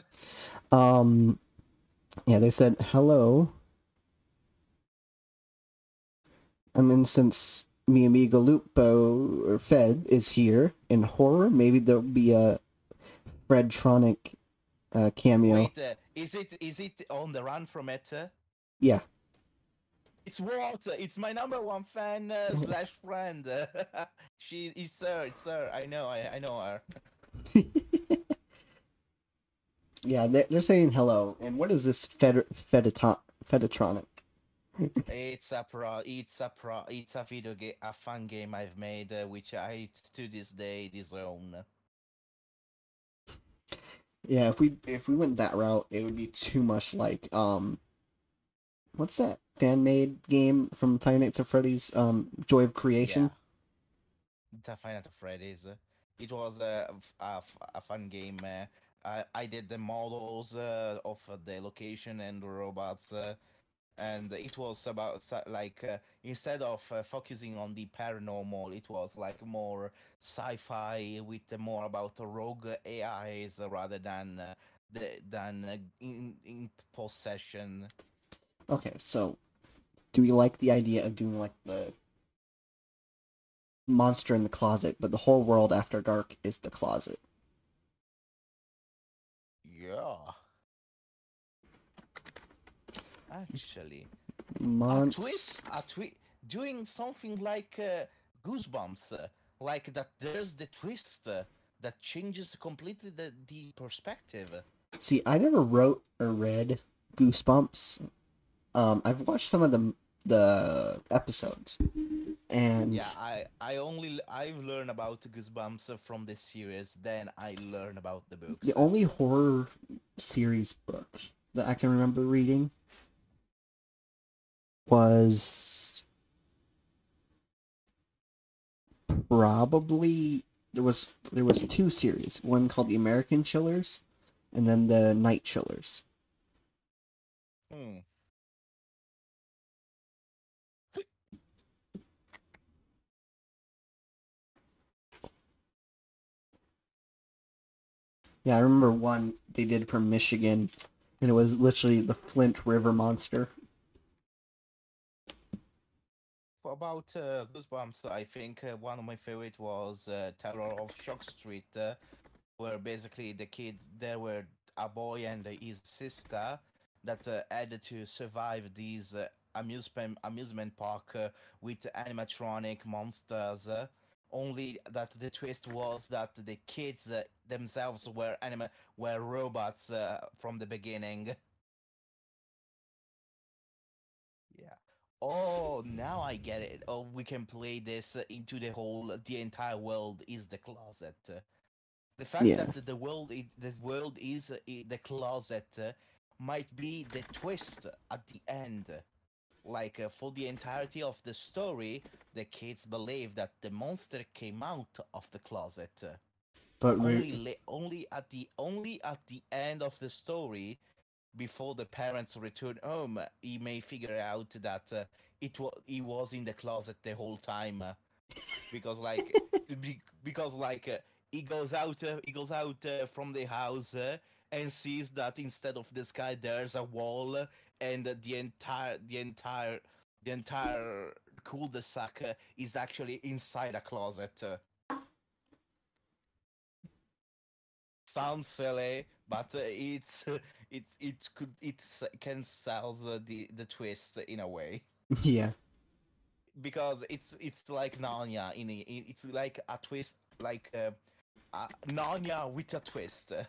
Um, yeah, they said hello. I mean, since mi amigo Lupo or Fed is here in horror, maybe there'll be a Fredtronic uh, cameo. Wait, uh, is it is it on the run from uh? Yeah. It's Walter. It's my number one fan uh, [laughs] slash friend. [laughs] she is her. It's her. I know. I, I know her. [laughs] yeah, they're, they're saying hello. And what is this Fed Fedaton Fedatronic? It's a pro. It's a pro. It's a video game. A fun game I've made, uh, which I to this day disown. Yeah, if we if we went that route, it would be too much like um, what's that fan made game from Five Nights at Freddy's? Um, Joy of Creation. The Final Fantasy Freddy's. uh, It was a a fun game. Uh, I, I did the models uh, of the location and the robots, uh, and it was about like uh, instead of uh, focusing on the paranormal, it was like more sci-fi with more about rogue AIs rather than uh, the than uh, in in possession. Okay, so do we like the idea of doing like the monster in the closet, but the whole world after dark is the closet? Yeah. Actually. a Monst- twist, a twi- doing something like uh, Goosebumps, uh, like that. There's the twist uh, that changes completely the, the perspective. See, I never wrote or read Goosebumps. Um, I've watched some of the the episodes, and Yeah, I I only I've learned about Goosebumps from this series. Then I learn about the books. the only horror series book that I can remember reading was probably there was there was two series. One called the american chillers and then the night chillers. Hmm. yeah i remember one they did from michigan and it was literally the flint river monster about uh, Goosebumps, I think uh, one of my favorite was uh, Terror of Shock Street, uh, where basically the kids there were a boy and his sister that uh, had to survive these uh, amusement amusement park uh, with animatronic monsters. Only that the twist was that the kids themselves were anima- were robots from the beginning. [laughs] Oh, now I get it. Oh, we can play this into the whole. The entire world is the closet. The fact Yeah. that the- world, i- the world is uh, the closet, uh, might be the twist at the end. Like uh, for the entirety of the story, the kids believe that the monster came out of the closet. But only only at the only at the end of the story before the parents return home he may figure out that uh, it was he was in the closet the whole time uh, because like [laughs] be- because like uh, he goes out uh, he goes out uh, from the house uh, and sees that instead of the sky there's a wall and uh, the entire the entire the entire cul-de-sac is actually inside a closet uh. sounds silly, but uh, it's it's it could it can sell the, the the twist in a way [laughs] yeah, because it's it's like Narnia in, in it's like a twist like uh, uh, Narnia with a twist. [laughs]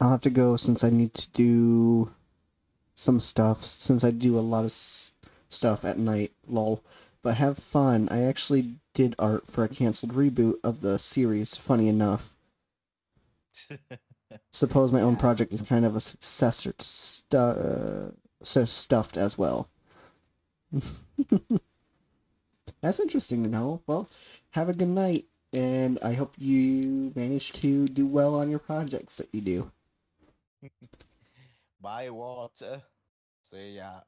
I'll have to go since I need to do some stuff. Since I do a lot of s- stuff at night, lol. But have fun. I actually did art for a canceled reboot of the series. Funny enough. [laughs] Suppose my own project is kind of a successor, stu- uh, so stuffed as well. [laughs] That's interesting to know. Well, have a good night, and I hope you manage to do well on your projects that you do. [laughs] Bye, water. See ya.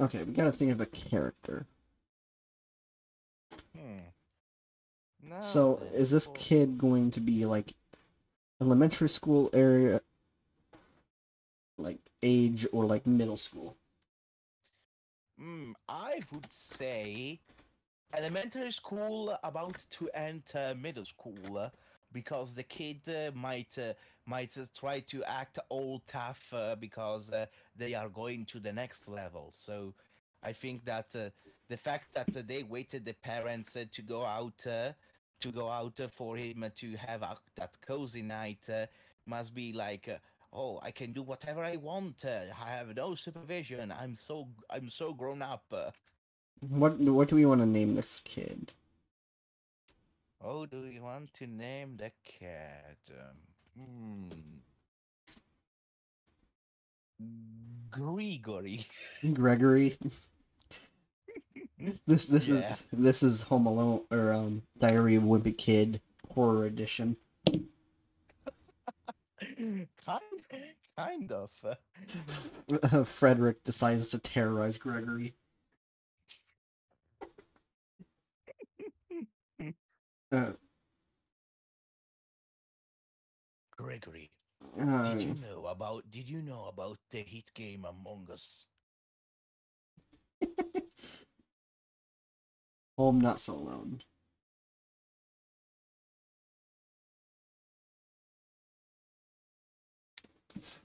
Okay, we gotta think of a character. Hmm. No, So, is this kid going to be like elementary school area, like age, or like middle school? Mm, I would say elementary school about to enter middle school because the kid uh, might uh, might uh, try to act all tough uh, because uh, they are going to the next level. So I think that uh, the fact that uh, they waited the parents uh, to go out uh, to go out uh, for him to have that cozy night uh, must be like. Uh, oh i can do whatever i want uh, i have no supervision i'm so i'm so grown up uh, What What do we want to name this kid? oh do you want to name the cat um, hmm. Grigory. Gregory. [laughs] This this Yeah. is this is Home Alone or um Diary of a Wimpy Kid horror edition. [laughs] kind, kind of. uh, [laughs] Frederick decides to terrorize Gregory. Uh, Gregory, uh, did you know about? Did you know about the hit game Among Us? [laughs] Home Not So Alone.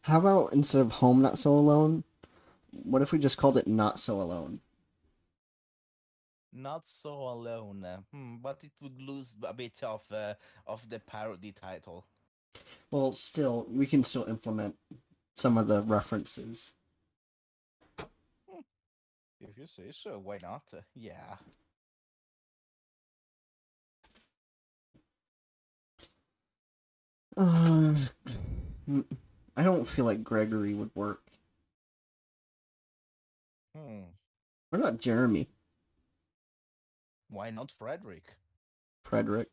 How about instead of Home Not So Alone, what if we just called it Not So Alone? Not so alone, uh, hmm, but it would lose a bit of uh, of the parody title. Well, still, we can still implement some of the references. If you say so, why not? Uh, yeah. Uh, I don't feel like Gregory would work. Hmm. What about Jeremy? Why not Frederick? Frederick?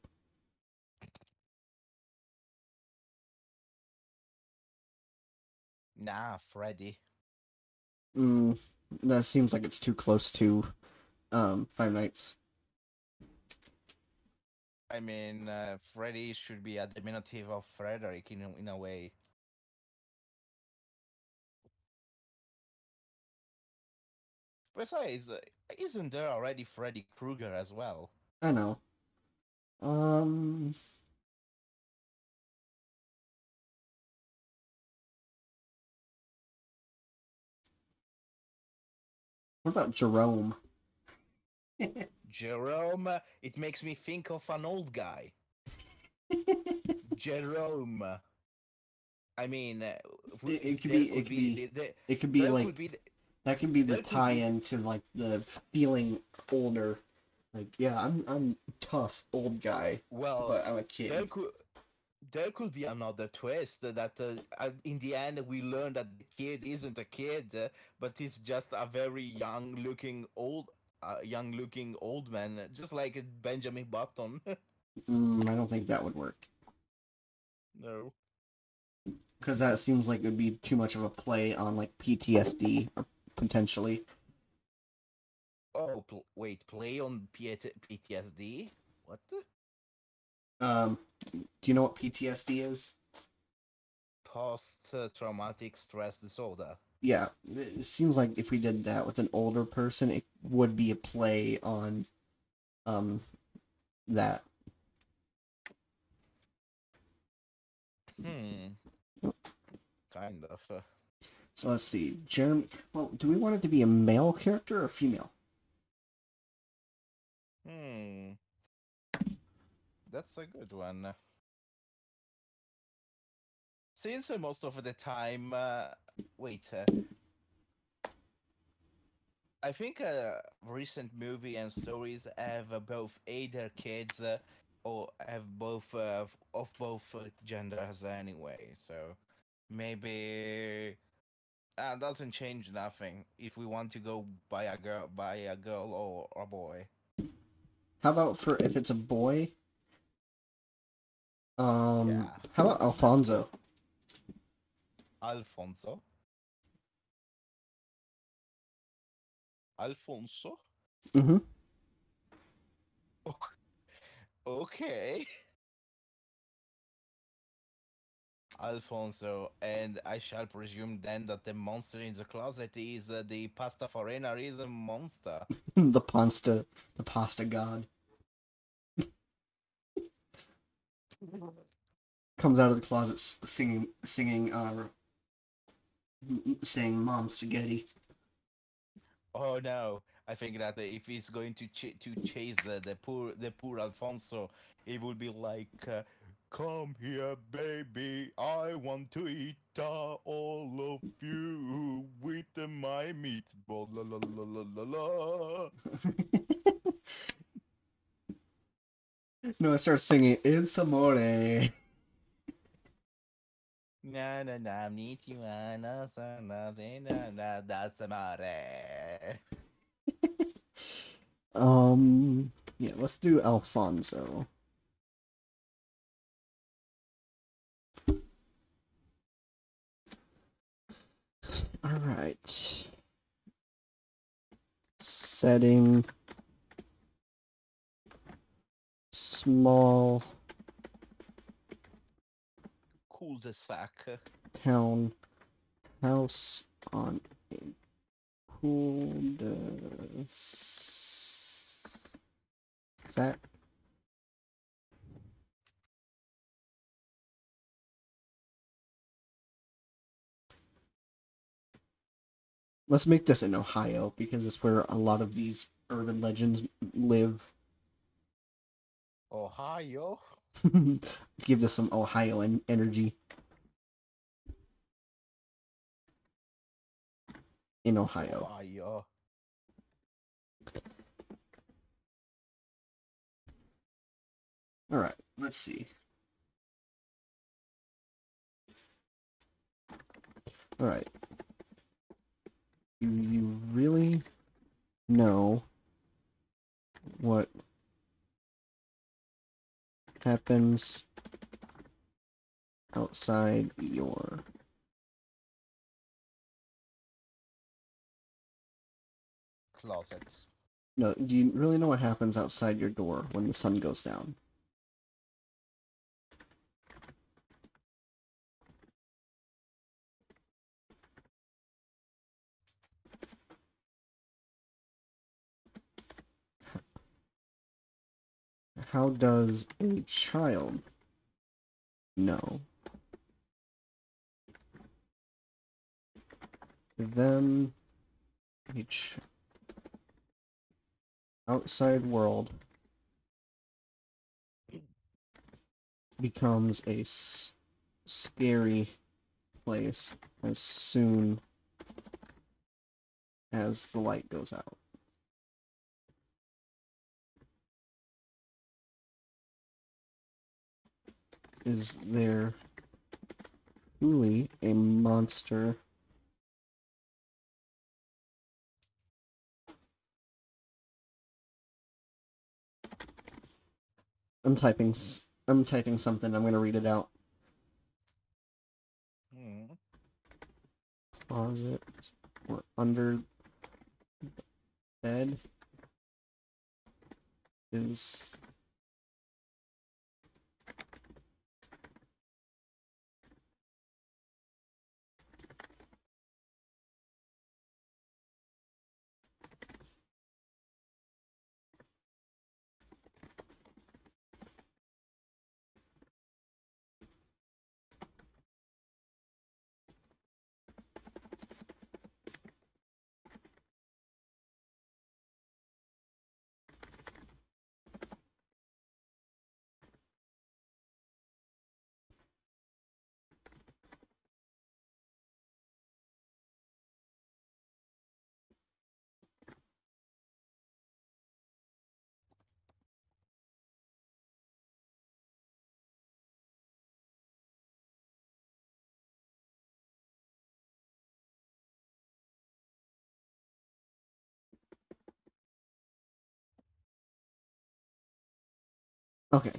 Nah, Freddy. Mm, that seems like it's too close to um Five Nights. I mean, uh, Freddy should be a diminutive of Frederick in a, in a way. Besides, uh, isn't there already Freddy Krueger as well? I know. Um. What about Jerome? [laughs] Jerome, it makes me think of an old guy. [laughs] Jerome. I mean, uh, It- it could be- it could be the- the- It could be like be the- that could be the there could be- tie-in to like the feeling older. Like, yeah, I'm I'm tough old guy, well, but I'm a there kid. could there could be another twist that uh, in the end we learn that the kid isn't a kid, uh, but he's just a very young looking old. Uh, young looking old man, just like Benjamin Button. [laughs] Mm, I don't think that would work no. because that seems like it would be too much of a play on like PTSD potentially. Oh, pl- wait, play on PT- PTSD? What? Um, do you know what PTSD is? Post traumatic stress disorder. Yeah, it seems like if we did that with an older person, it would be a play on um that. Hmm. Kind of. So let's see, Jeremy. Well, do we want it to be a male character or female? Hmm. That's a good one. Since most of the time, uh, wait, uh, I think uh, recent movie and stories have uh, both either kids uh, or have both uh, of both genders anyway. So maybe uh, doesn't change nothing if we want to go by a girl, by a girl or a boy. How about for if it's a boy? Um, Yeah. how about Alfonso? Alfonso. Alfonso? Mm-hmm. Ok- Okay. Alfonso, and I shall presume then that the monster in the closet is uh, the Pastafarianism monster. [laughs] the pasta, the pasta god comes out of the closet singing, singing, uh, saying "Mom, spaghetti." Oh no! I think that if he's going to ch- to chase the, the poor the poor Alfonso, it would be like, uh, "Come here, baby, I want to eat uh, all of you with my meatball." La la la la la la. [laughs] no, I start singing "It's amore." Na na na, meet you na sa na na na that's amare. [laughs] Um, yeah, let's do Alfonso. All right. Setting small Cul-de-sac. town house on a cul de sac. Let's make this in Ohio because it's where a lot of these urban legends live. Ohio. [laughs] Give this some Ohio en- energy. In Ohio. Ohio. All right, let's see. All right. Do you really know what happens outside your Closet. no do you really know what happens outside your door when the sun goes down how does a child know? Them, each outside world becomes a scary place as soon as the light goes out. Is there truly a monster I'm typing I'm typing something. I'm going to read it out. Hmm. Closet or under bed is Okay.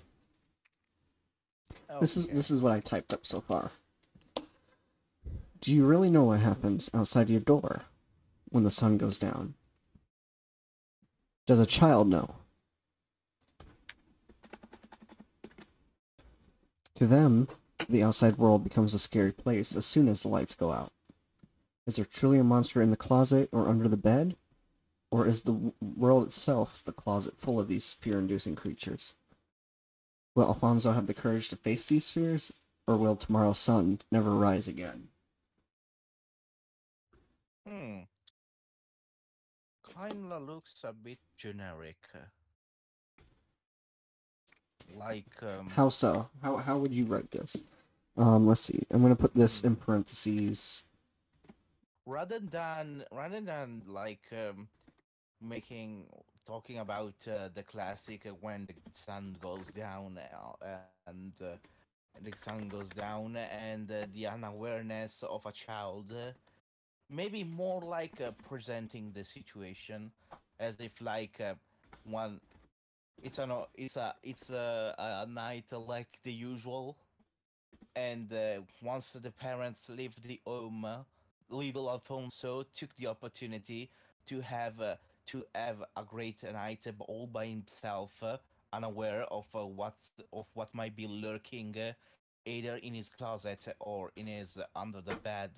This is this is what I typed up so far. Do you really know what happens outside your door when the sun goes down? Does a child know? To them, the outside world becomes a scary place as soon as the lights go out. Is there truly a monster in the closet or under the bed? Or is the world itself the closet full of these fear inducing creatures? Will Alfonso have the courage to face these fears, or will tomorrow's sun never rise again? Hmm. Kinda looks a bit generic. Like um. How so? How how would you write this? Um, let's see. I'm gonna put this in parentheses. rather than rather than like um, making talking about uh, the classic uh, when the sun goes down uh, and uh, the sun goes down and uh, the unawareness of a child uh, maybe more like uh, presenting the situation as if like uh, one it's a it's a it's a, a night like the usual. And uh, once the parents leave the home uh, little Alfonso took the opportunity to have uh, to have a great night uh, all by himself, uh, unaware of uh, what's of what might be lurking uh, either in his closet or in his uh, under the bed.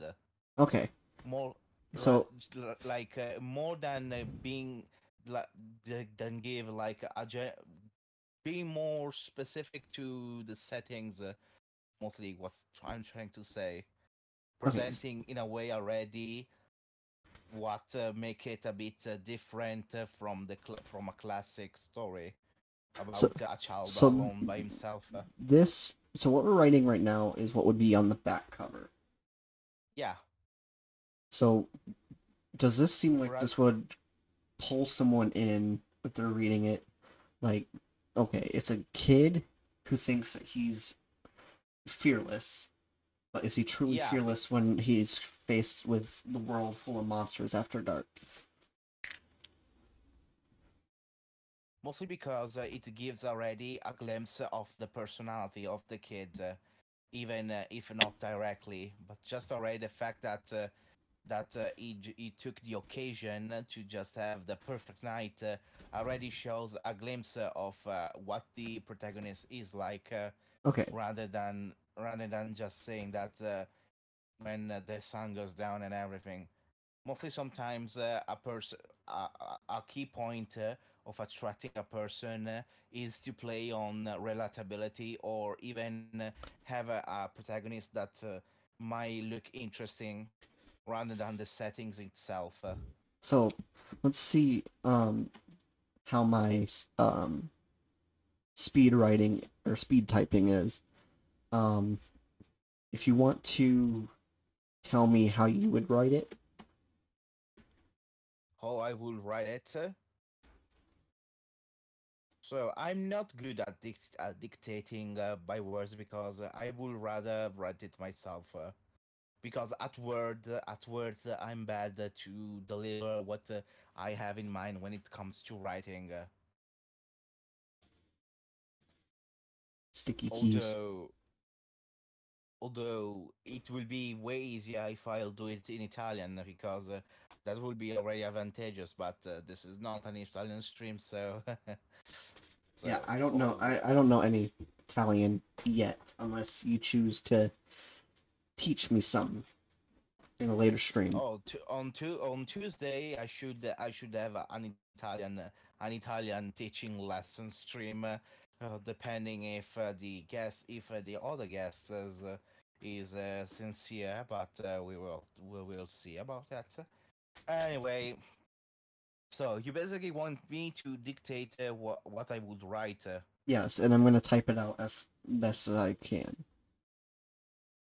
Okay. More So- like uh, more than uh, being like than give like a ge- being more specific to the settings. Uh, mostly what I'm trying to say presenting in a way already what uh, make it a bit uh, different uh, from the from a classic story about So- a child so- alone by himself. Uh, This so what we're writing right now is what would be on the back cover. yeah, So does this seem like Right. this would pull someone in if they're reading it? Like, okay, it's a kid who thinks that he's fearless, but is he truly Yeah. fearless when he's faced with the world full of monsters after dark? mostly because uh, it gives already a glimpse of the personality of the kid, uh, even uh, if not directly, but just already the fact that uh, that uh, he, he took the occasion to just have the perfect night uh, already shows a glimpse of uh, what the protagonist is like, uh, Okay, rather than rather than just saying that uh, when uh, the sun goes down and everything. Mostly, sometimes uh, a person, a, a- key point uh, of attracting a person uh, is to play on relatability or even uh, have a, a protagonist that might look interesting rather than the settings itself. So let's see um how my um speed writing or speed typing is. Um if you want to tell me how you would write it. how I will write it. So I'm not good at, dict- at dictating uh, by words because I would rather write it myself. Uh, because at word at words uh, I'm bad to deliver what uh, I have in mind when it comes to writing. Uh, Sticky keys. although although it will be way easier if I'll do it in Italian because uh, that will be already advantageous. But uh, this is not an Italian stream, so. [laughs] yeah, I don't know. I, I don't know any Italian yet, unless you choose to teach me some in a later stream. Oh, tu- on tu- on Tuesday, I should I should have an Italian uh, an Italian teaching lesson stream, uh, uh, depending if uh, the guest if uh, the other guest is uh, sincere, but uh, we will we will see about that. Anyway, so you basically want me to dictate uh, what what I would write. Uh, Yes, and I'm gonna type it out as best as I can.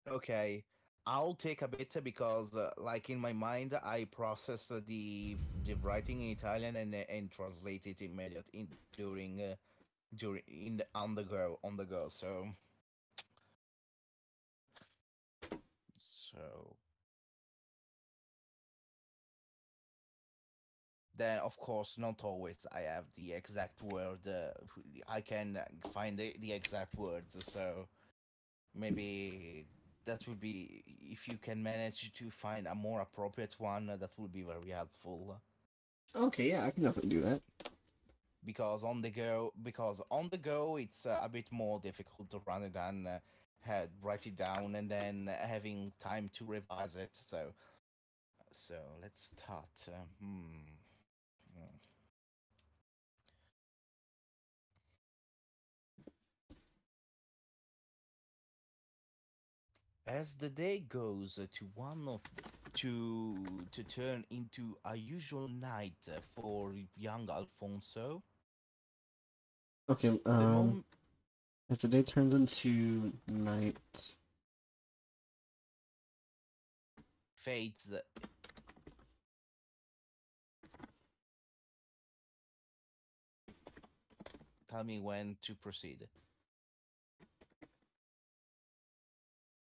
Okay, I'll take a bit because, uh, like in my mind, I process the the writing in Italian and uh, and translate it immediate in during uh, during in the on the go on the go. So so then of course not always I have the exact word. Uh, I can uh, find the, the exact words. So maybe that would be if you can manage to find a more appropriate one uh, that would be very helpful Okay, yeah, I can definitely do that. because on the go because on the go it's uh, a bit more difficult to run it than uh, had write it down and then having time to revise it so so let's start uh, hmm. Hmm. as the day goes uh, to one of to to turn into a usual night uh, for young Alfonso. Okay, um, as the day turns into night. fades. uh, Tell me when to proceed.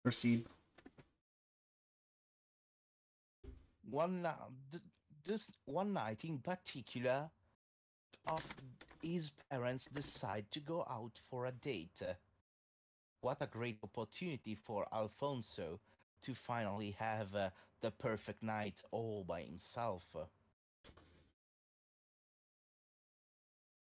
Proceed. One night, this one night in particular, of his parents decide to go out for a date. What a great opportunity for Alfonso to finally have uh, the perfect night all by himself.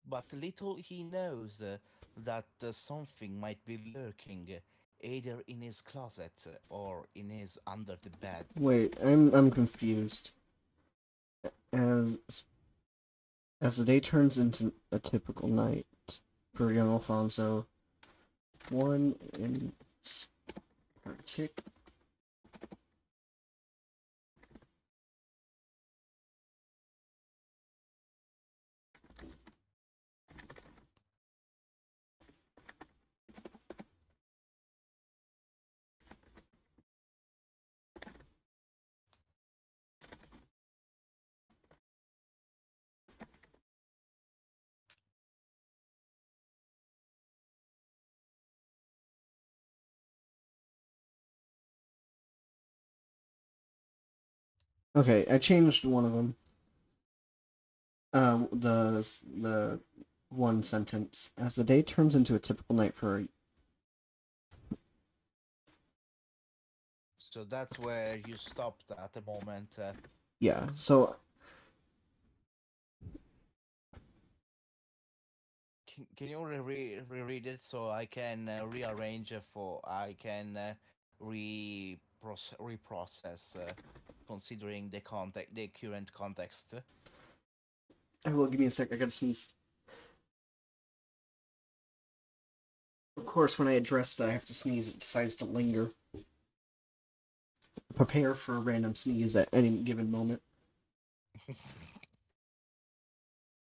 But little he knows uh, that uh, something might be lurking uh, either in his closet or in his under the bed. Wait, I'm I'm confused. As as the day turns into a typical night for young Alfonso, one in s- Okay, I changed one of them. Uh, the the one sentence as the day turns into a typical night for So that's where you stopped at the moment. Uh, yeah. So can, can you re- reread it so I can uh, rearrange it for I can uh, re reprocess uh, considering the context, the current context. I will give me a sec. I gotta sneeze. Of course, when I address that I have to sneeze, it decides to linger. Prepare for a random sneeze at any given moment. [laughs]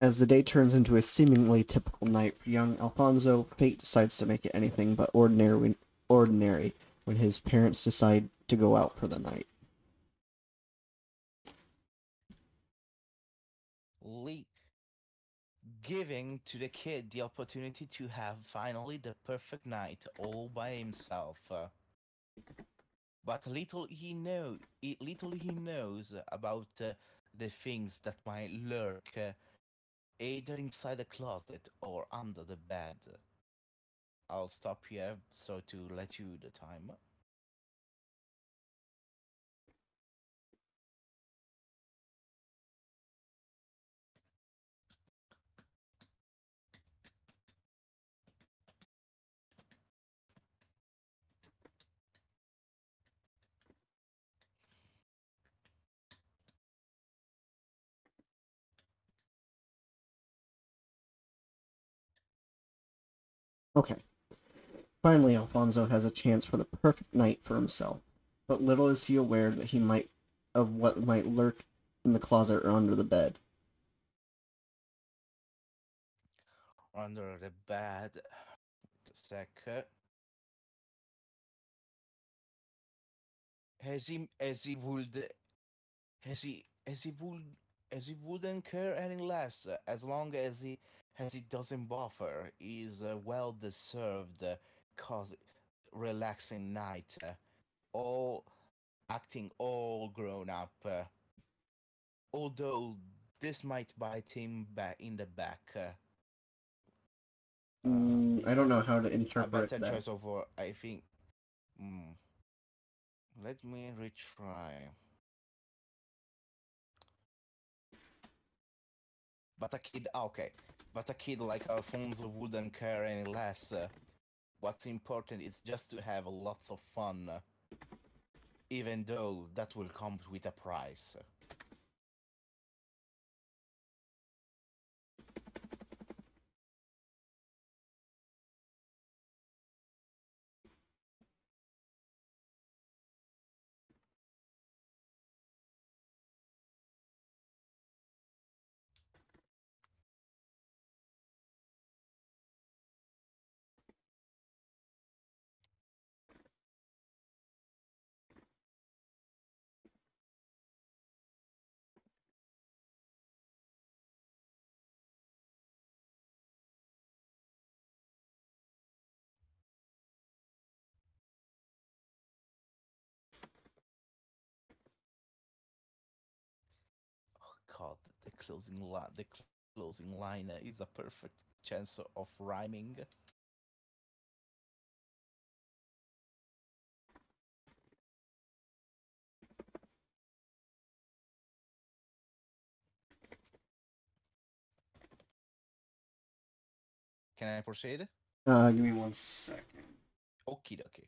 As the day turns into a seemingly typical night for young Alfonso, fate decides to make it anything but ordinary, ordinary when his parents decide to go out for the night. Le- giving to the kid the opportunity to have finally the perfect night all by himself. but little he know, little he knows about uh, the things that might lurk uh, either inside the closet or under the bed. I'll stop here so to let you the time. Okay. Finally, Alfonso has a chance for the perfect night for himself, but little is he aware that he might of what might lurk in the closet or under the bed. Under the bed. Wait a sec. uh, As he as he would as he as he would as he wouldn't care any less as long as he as it doesn't buffer is a well deserved uh, cause relaxing night uh, all acting all grown up uh, although this might bite him back in the back uh, uh, Mm, I don't know how to a interpret better that. choice of word, I think. Mm. Let me retry. But a kid, ah, okay. But a kid like Alfonso wouldn't care any less. what's important is just to have lots of fun, even though that will come with a price. Closing line, the closing line is a perfect chance of rhyming. Can I proceed? Uh, give me one second. Okie dokie.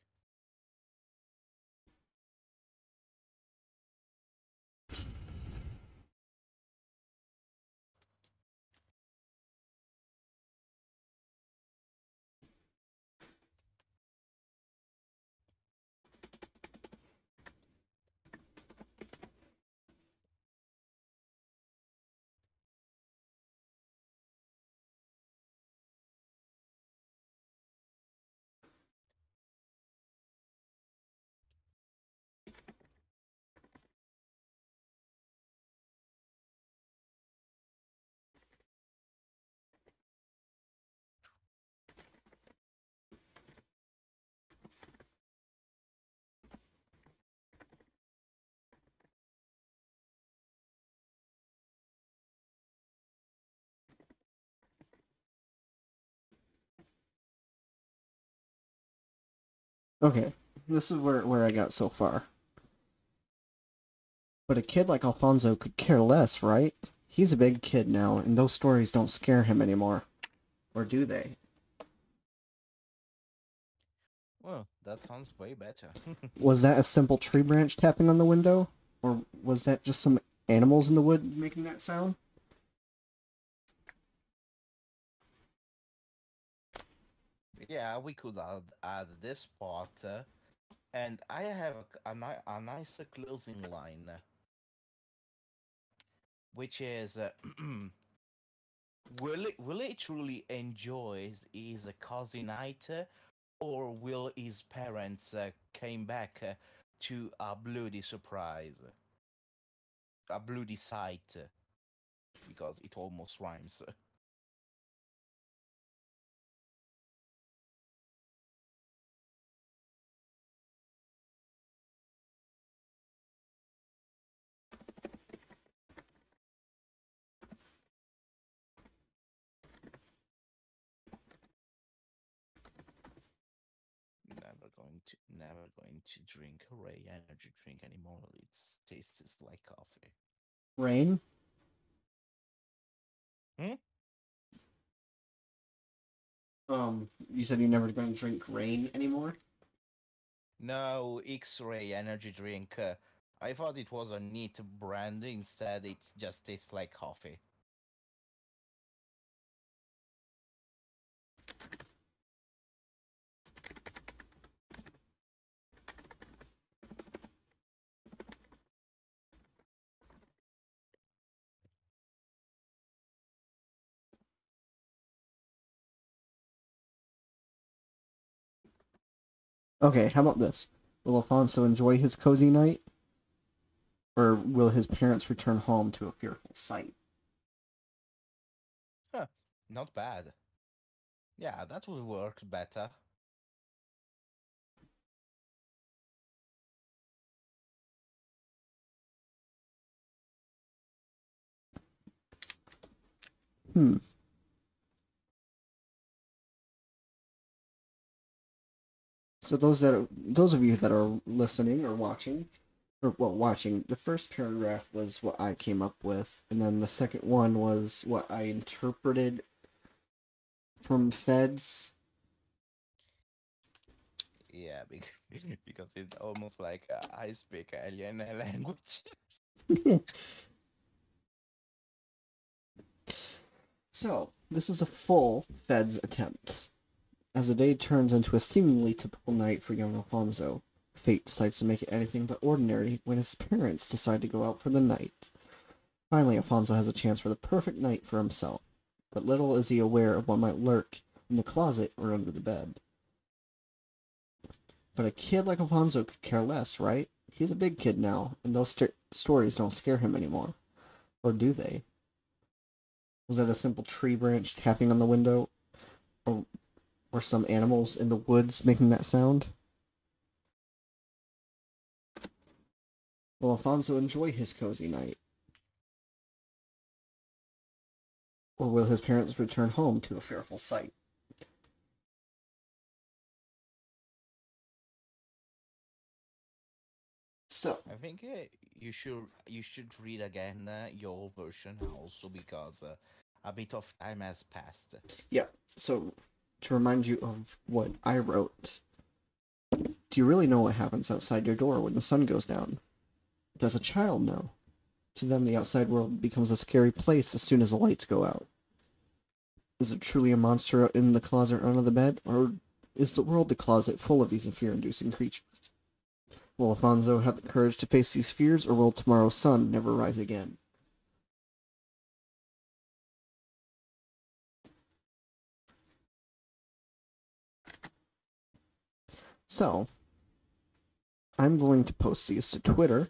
Okay, this is where, where I got so far. But a kid like Alfonso could care less, right? He's a big kid now, and those stories don't scare him anymore. Or do they? Well, that sounds way better. [laughs] Was that a simple tree branch tapping on the window? Or was that just some animals in the wood making that sound? Yeah, we could add, add this part, uh, and I have a, a, a nice closing line, which is, uh, [clears throat] will it, will he truly enjoy his, cozy night, uh, or will his parents uh, came back uh, to a bloody surprise, a bloody sight, because it almost rhymes. To, never going to drink a Ray energy drink anymore. It tastes like coffee. Rain. Hmm? Um, you said you're never going to drink rain anymore. No X-ray energy drink. Uh, I thought it was a neat brand. Instead, it just tastes like coffee. Okay, how about this? Will Alfonso enjoy his cozy night? Or will his parents return home to a fearful sight? Huh, not bad. Yeah, that would work better. Hmm. So those that are, those of you that are listening or watching, or well, watching, the first paragraph was what I came up with, and then the second one was what I interpreted from Feds. Yeah, bec- [laughs] because it's almost like uh, I speak alien language. [laughs] So, this is a full Feds attempt. As the day turns into a seemingly typical night for young Alfonso, fate decides to make it anything but ordinary when his parents decide to go out for the night. Finally, Alfonso has a chance for the perfect night for himself, but little is he aware of what might lurk in the closet or under the bed. But a kid like Alfonso could care less, right? He's a big kid now, and those st- stories don't scare him anymore. Or do they? Was that a simple tree branch tapping on the window? Or, or some animals in the woods making that sound? Will Alfonso enjoy his cozy night? Or will his parents return home to a fearful sight? So, I think uh, you should you should read again uh, your version also because uh, a bit of time has passed. Yeah. So to remind you of what I wrote, do you really know what happens outside your door when the sun goes down? Does a child know? To them, the outside world becomes a scary place as soon as the lights go out. Is it truly a monster in the closet or under the bed, or is the world the closet full of these fear-inducing creatures? Will Alfonso have the courage to face these fears, or will tomorrow's sun never rise again? So, I'm going to post these to Twitter.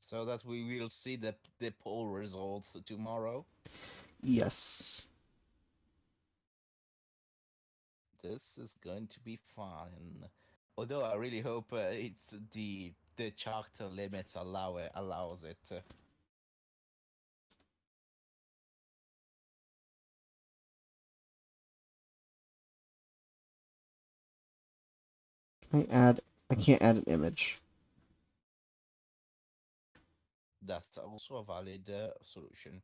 So that we will see the the poll results tomorrow. Yes. This is going to be fun. Although I really hope uh, it's the the charter limits allow it allows it. Can I add? I can't add an image. That's also a valid uh, solution.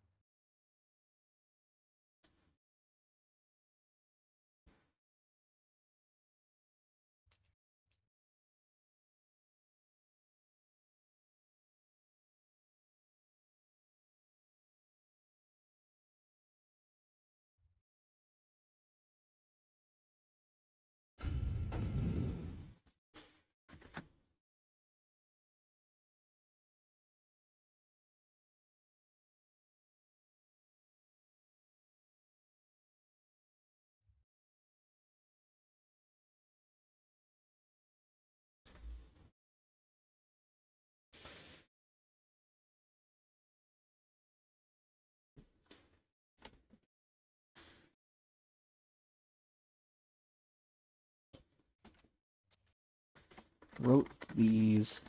Wrote these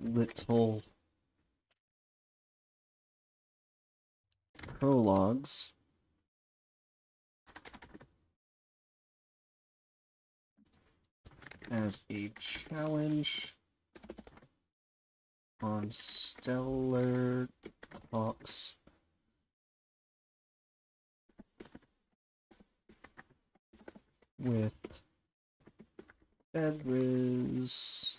little prologues as a challenge on Stellar Talks. With Fedriz.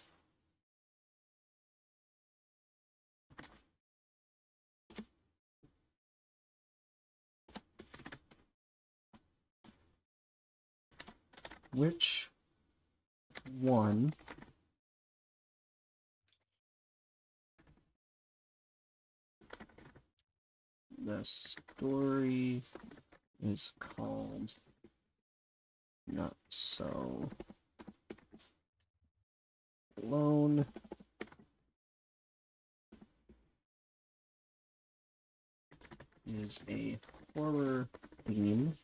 Which one the story is called Not So Alone. Is a horror theme.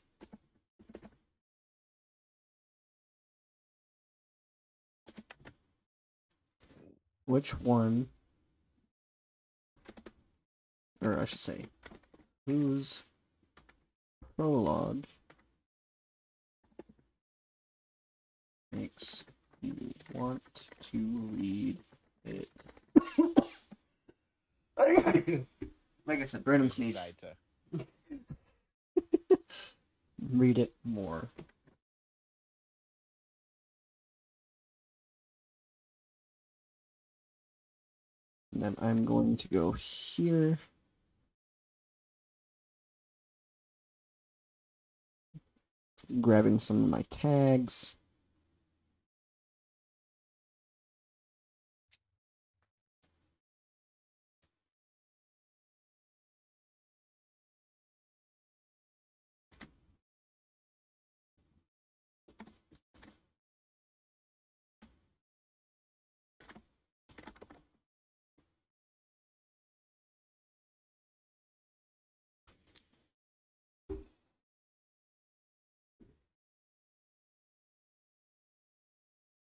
Which one, or I should say, whose prologue makes you want to read it? [laughs] like I said, Burnham sneeze. [laughs] Read it more. And then I'm going to go here. Grabbing some of my tags.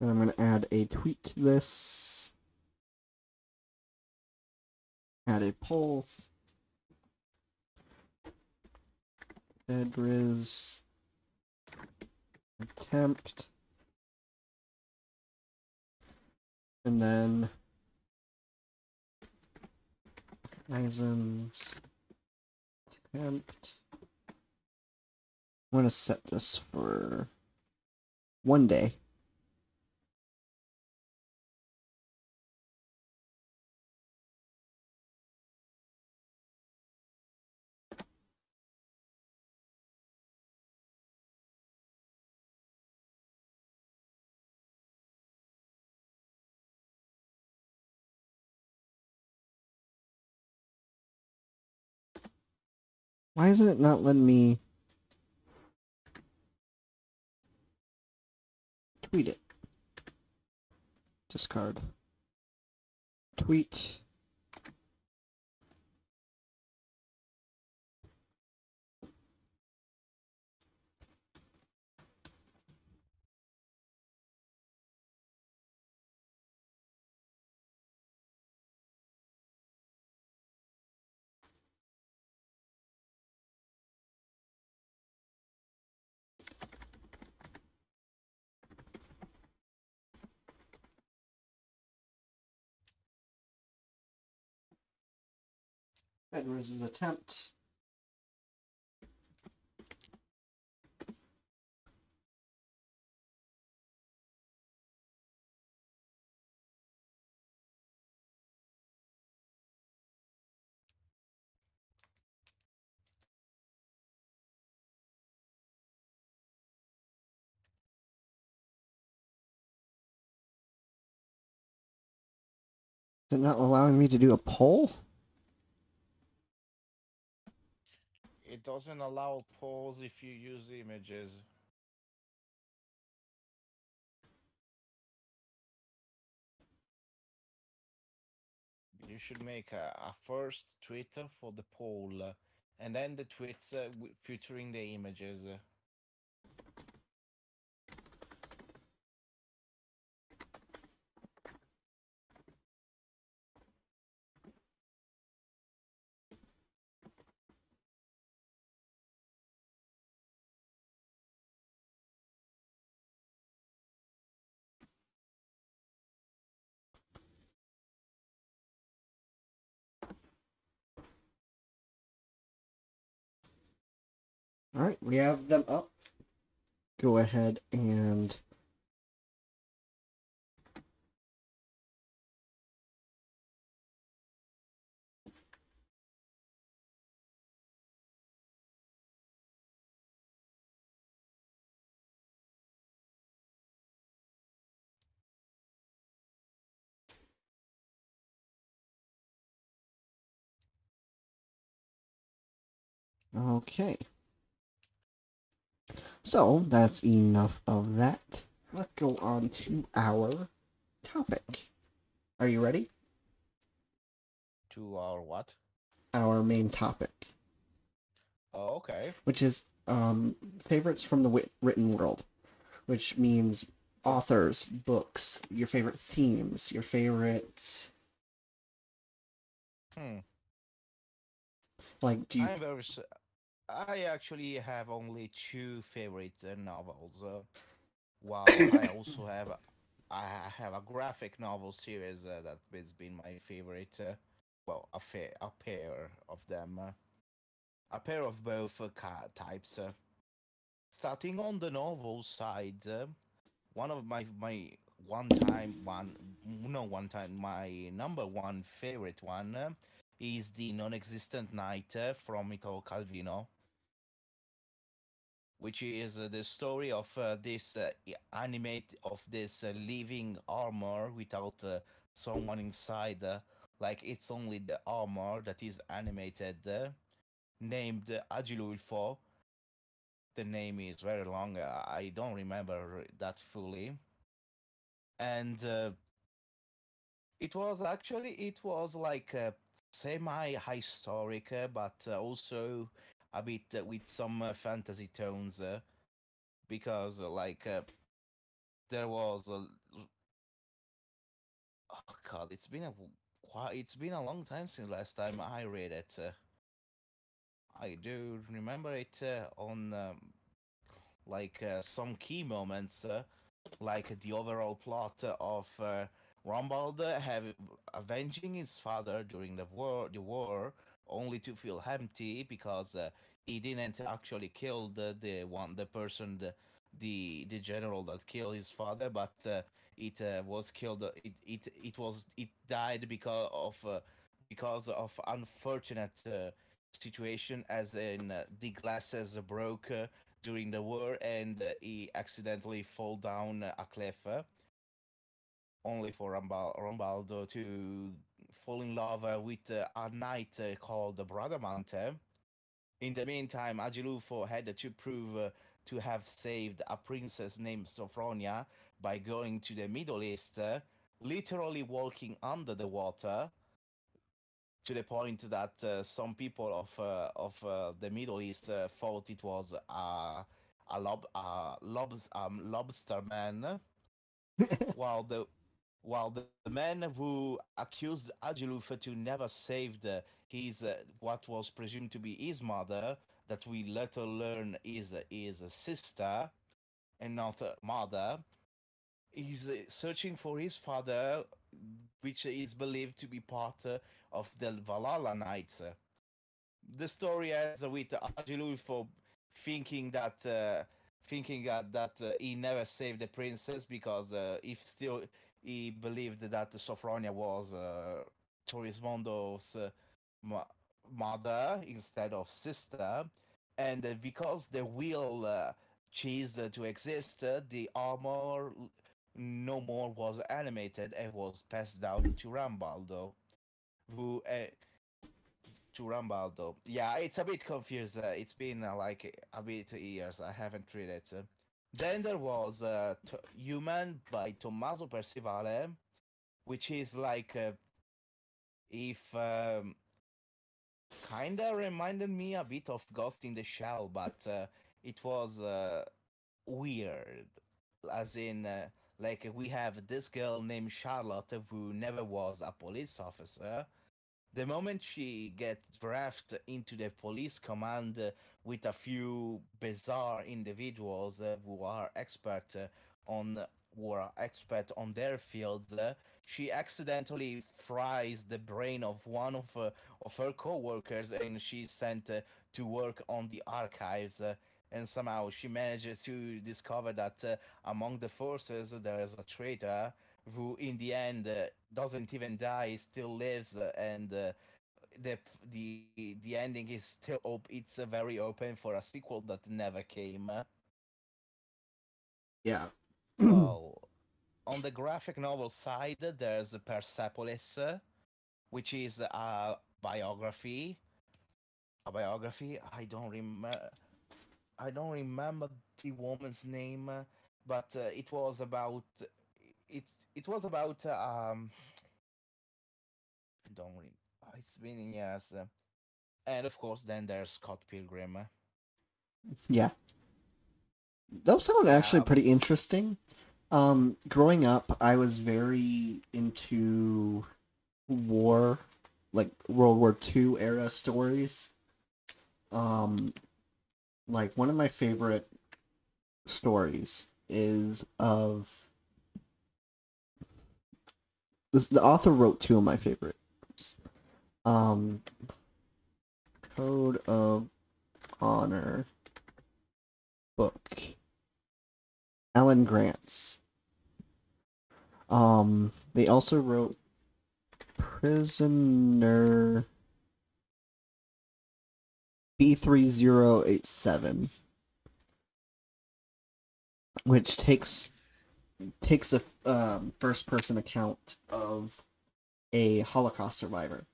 And I'm going to add a tweet to this. Add a poll. Fedriz attempt. And then Isms attempt. I'm gonna set this for one day. Why isn't it not letting me tweet it? Discard. Tweet. Edward's attempt. Is it not allowing me to do a poll? It doesn't allow pause if you use images. You should make a, a first Twitter for the poll, and then the tweets uh, featuring the images. Uh. All right, we have them up. Go ahead and Okay. So that's enough of that. Let's go on to our topic. Are you ready? To our what? Our main topic, Oh, okay. which is um, favorites from the wit- written world, which means authors, books, your favorite themes, your favorite Hmm. like. Do you? I'm very. I actually have only two favorite uh, novels. Uh, while I also [coughs] have, I have a graphic novel series uh, that has been my favorite. Uh, well, a, fa- a pair of them. Uh, a pair of both uh, ca- types. Uh, starting on the novel side, uh, one of my my one time one no one time my number one favorite one uh, is the non-existent knight uh, from Italo Calvino, which is uh, the story of uh, this uh, animate of this living armor without someone inside. Like it's only the armor that is animated, named Agilulfo. The name is very long. I don't remember that fully. And it was actually it was like uh, semi historic, but also a bit with some uh, fantasy tones, uh, because uh, like there was a oh god, it's been a it's been a long time since last time I read it. Uh, I do remember it uh, on um, like uh, some key moments, like the overall plot of uh, Rombald have avenging his father during the war, the war, only to feel empty because uh, he didn't actually kill the, the one, the person, the, the the general that killed his father, but uh, it uh, was killed. It it it was it died because of uh, because of unfortunate uh, situation, as in uh, the glasses broke. Uh, during the war and uh, he accidentally fall down a cliff uh, only for Rambal- Rambaldo to fall in love uh, with uh, a knight uh, called Bradamante. In the meantime, Agilulfo had to prove to have saved a princess named Sophronia by going to the Middle East, literally walking under the water to the point that uh, some people of uh, of uh, the Middle East uh, thought it was a a lob a lobs um lobster man, [laughs] while the while the, the man who accused Agilulf to never saved uh, his uh, what was presumed to be his mother, that we later learn is is a sister and not mother, is uh, searching for his father, which is believed to be part uh, of the Valhalla Knights. Uh, The story ends with Agilulfo thinking that uh, thinking that, that uh, he never saved the princess because uh, if still he believed that Sophronia was uh, Torismondo's uh, ma- mother instead of sister, and uh, because the wheel uh, ceased to exist, uh, the armor no more was animated and was passed down to Rambaldo, who uh, to Rambaldo. Yeah, it's a bit confused. Uh, it's been like a bit years. I haven't read it. Then there was uh, Human by Tommaso Percivale, which is like uh, if um, kinda reminded me a bit of Ghost in the Shell, but uh, it was uh, weird. As in, uh, like we have this girl named Charlotte who never was a police officer. The moment she gets drafted into the police command with a few bizarre individuals uh, who are expert uh, on who are expert on their fields, uh, she accidentally fries the brain of one of uh, of her co-workers and she's sent uh, to work on the archives. Uh, and somehow she manages to discover that among the forces there is a traitor who, in the end, doesn't even die, still lives, and the the the ending is still op- it's very open for a sequel that never came. Yeah. [clears throat] well, on the graphic novel side, there's Persepolis, which is a biography. A biography. I don't remember. I don't remember the woman's name, but uh, it was about. It it was about. Um, I don't. Re- it's been years. Uh, and of course, then there's Scott Pilgrim. Yeah. Those sound actually Um, pretty interesting. Um, growing up, I was very into war, like World War II era stories. Um, like one of my favorite stories is of this. The author wrote two of my favorites. Um, Code of Honor book. Alan Gratz. Um, they also wrote Prisoner B three zero eight seven, which takes takes a um, first person account of a Holocaust survivor.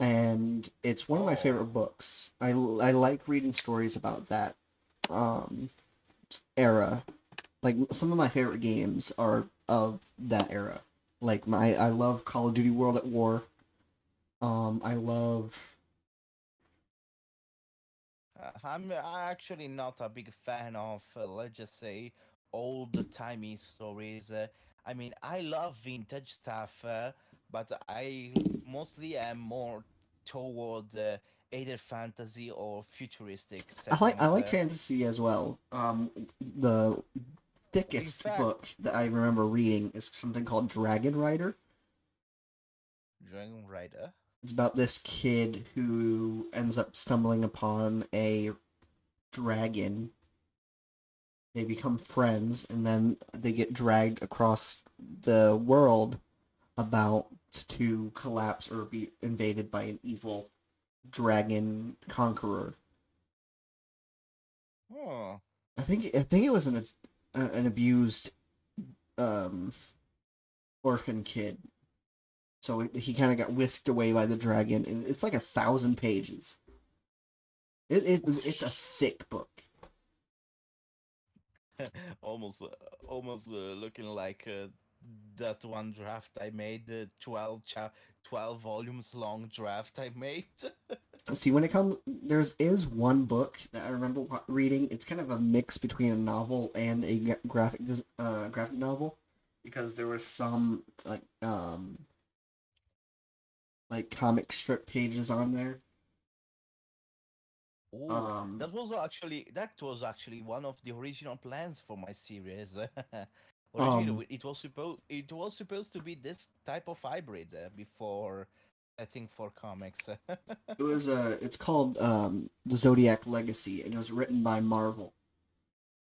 And it's one of my favorite books. I, I like reading stories about that um era like some of my favorite games are of that era like my i love call of duty world at war um i love Uh, I'm actually not a big fan of, uh, let's just say, old timey stories. Uh, I mean, I love vintage stuff, uh, but I mostly I'm more toward uh, either fantasy or futuristic i like i like uh, fantasy as well um the thickest fact- book that i remember reading is something called dragon rider Dragon Rider. It's about this kid who ends up stumbling upon a dragon. They become friends, and then they get dragged across the world about to collapse or be invaded by an evil dragon conqueror. Oh, I think I think it was an uh, an abused um orphan kid. So he kind of got whisked away by the dragon, and it's like a thousand pages. It, it it's a thick book. [laughs] almost, uh, almost uh, looking like uh, that one draft I made, the 12, cha- 12 volumes long draft I made. [laughs] See, when it comes, there's is one book that I remember reading. It's kind of a mix between a novel and a graphic uh graphic novel, because there was some like um like comic strip pages on there. Ooh, Um, that was actually that was actually one of the original plans for my series. [laughs] Originally, Um, it was supposed it was supposed to be this type of hybrid uh, before, I think, for comics. [laughs] It was uh it's called um the Zodiac Legacy and it was written by Marvel.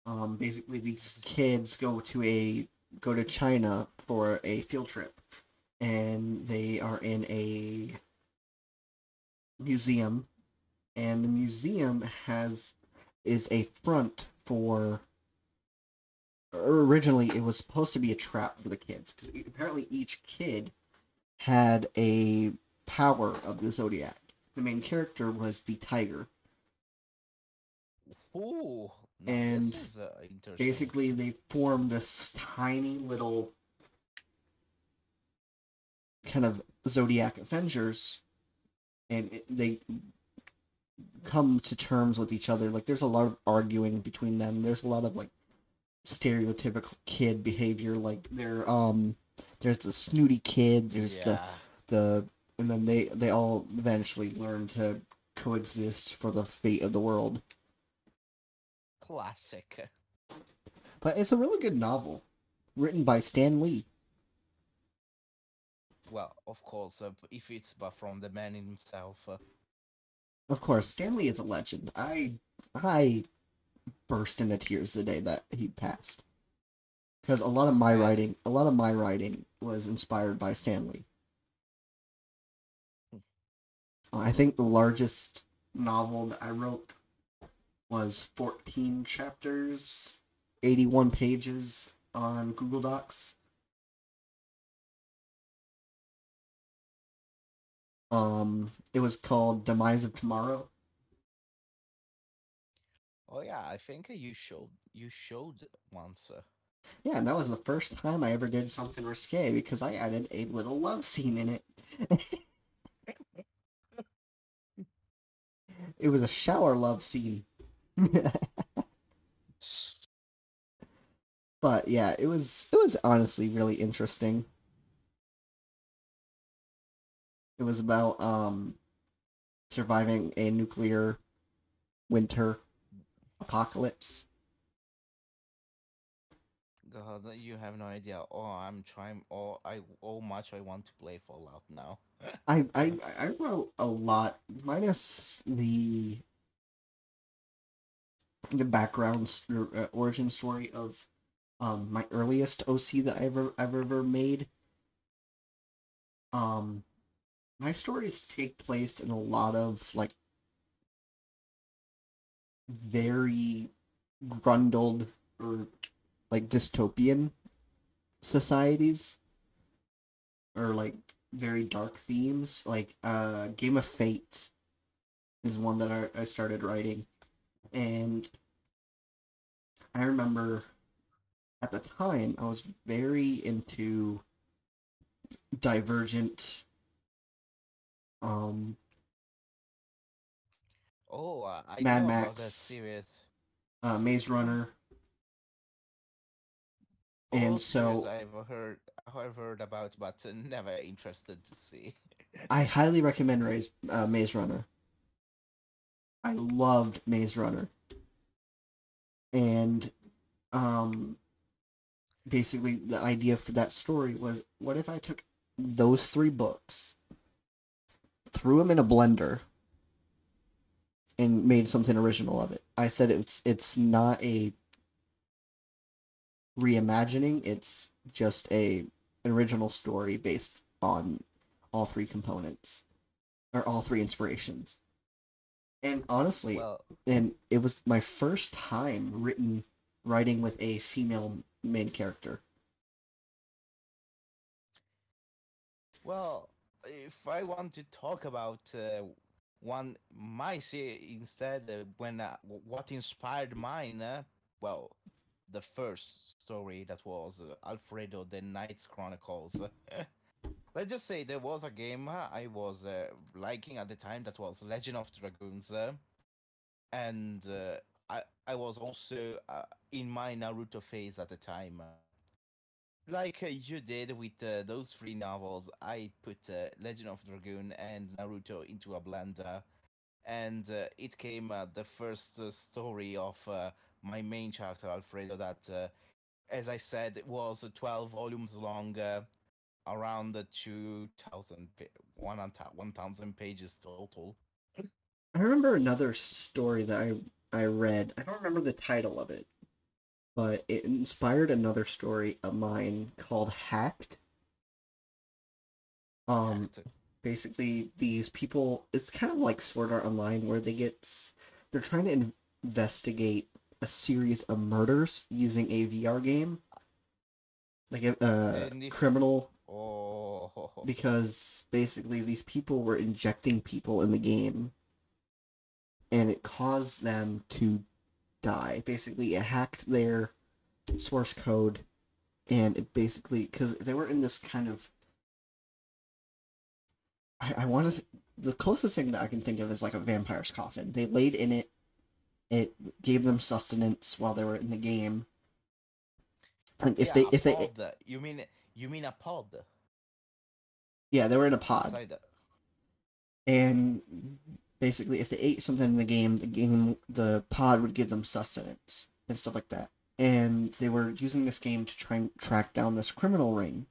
Um basically these kids go to a go to China for a field trip and they are in a museum and the museum has is a front for originally it was supposed to be a trap for the kids because apparently each kid had a power of the zodiac. The main character was the tiger. Ooh, And is, uh, basically they form this tiny little kind of zodiac avengers and it, they come to terms with each other. Like there's a lot of arguing between them. There's a lot of like stereotypical kid behavior like there um there's the snooty kid there's the yeah. the and then they they all eventually learn to coexist for the fate of the world classic. but it's a really good novel written by stan lee Well, of course, uh, if it's but from the man himself. Uh, Of course, Stan Lee is a legend. I I burst into tears the day that he passed. Because a lot of my writing, a lot of my writing was inspired by Stan Lee. Hmm. I think the largest novel that I wrote was 14 chapters, 81 pages on Google Docs. Um, it was called Demise of Tomorrow. Oh yeah, I think you showed you showed once. Uh, Yeah, and that was the first time I ever did something risque because I added a little love scene in it. [laughs] it was a shower love scene. [laughs] but yeah, it was it was honestly really interesting. It was about um surviving a nuclear winter apocalypse. God, you have no idea. Oh, I'm trying. Oh, I oh much I want to play Fallout now. I I [laughs] I wrote a lot, minus the the background st- uh, origin story of um my earliest OC that I ever I've ever made. Um, my stories take place in a lot of like very grundled or like dystopian societies or like very dark themes. Like uh game of fate is one that I, I started writing. And i remember at the time i was very into divergent um Oh, uh, I Mad know about that Max. series. uh maze runner All and so I've heard I've heard about, but [laughs] never interested to see. [laughs] I highly recommend Maze, uh, Maze Runner. I loved Maze Runner. And um basically the idea for that story was what if I took those three books threw them in a blender and made something original of it. I said it's it's not a reimagining, it's just a an original story based on all three components or all three inspirations. And honestly, Well, and it was my first time written writing with a female main character. well, if I want to talk about uh, one, might say instead, when uh, what inspired mine, uh, well, the first story that was uh, Alfredo the Knights Chronicles. [laughs] Let's just say there was a game I was liking at the time that was Legend of Dragoons, and I I was also in my Naruto phase at the time. Like uh, you did with uh, those three novels, I put uh, Legend of Dragoon and Naruto into a blender, and it came the first story of my main character Alfredo. That, as I said, was uh, twelve volumes long, uh, around the 2,000, 1,000 pages total. I remember another story that I I read. I don't remember the title of it, but it inspired another story of mine called Hacked. Um, Act. basically these people it's kind of like sword art online where they get they're trying to investigate a series of murders using a vr game like a uh, criminal Oh, because basically these people were injecting people in the game and it caused them to die. Basically it hacked their source code and it basically because they were in this kind of i, I want to the closest thing that i can think of is like a vampire's coffin. They laid in it. It gave them sustenance while they were in the game. And if Yeah, they if they. You mean you mean a pod? yeah they were in a pod. And basically if they ate something in the game the game the pod would give them sustenance and stuff like that. And they were using this game to try and track down this criminal ring.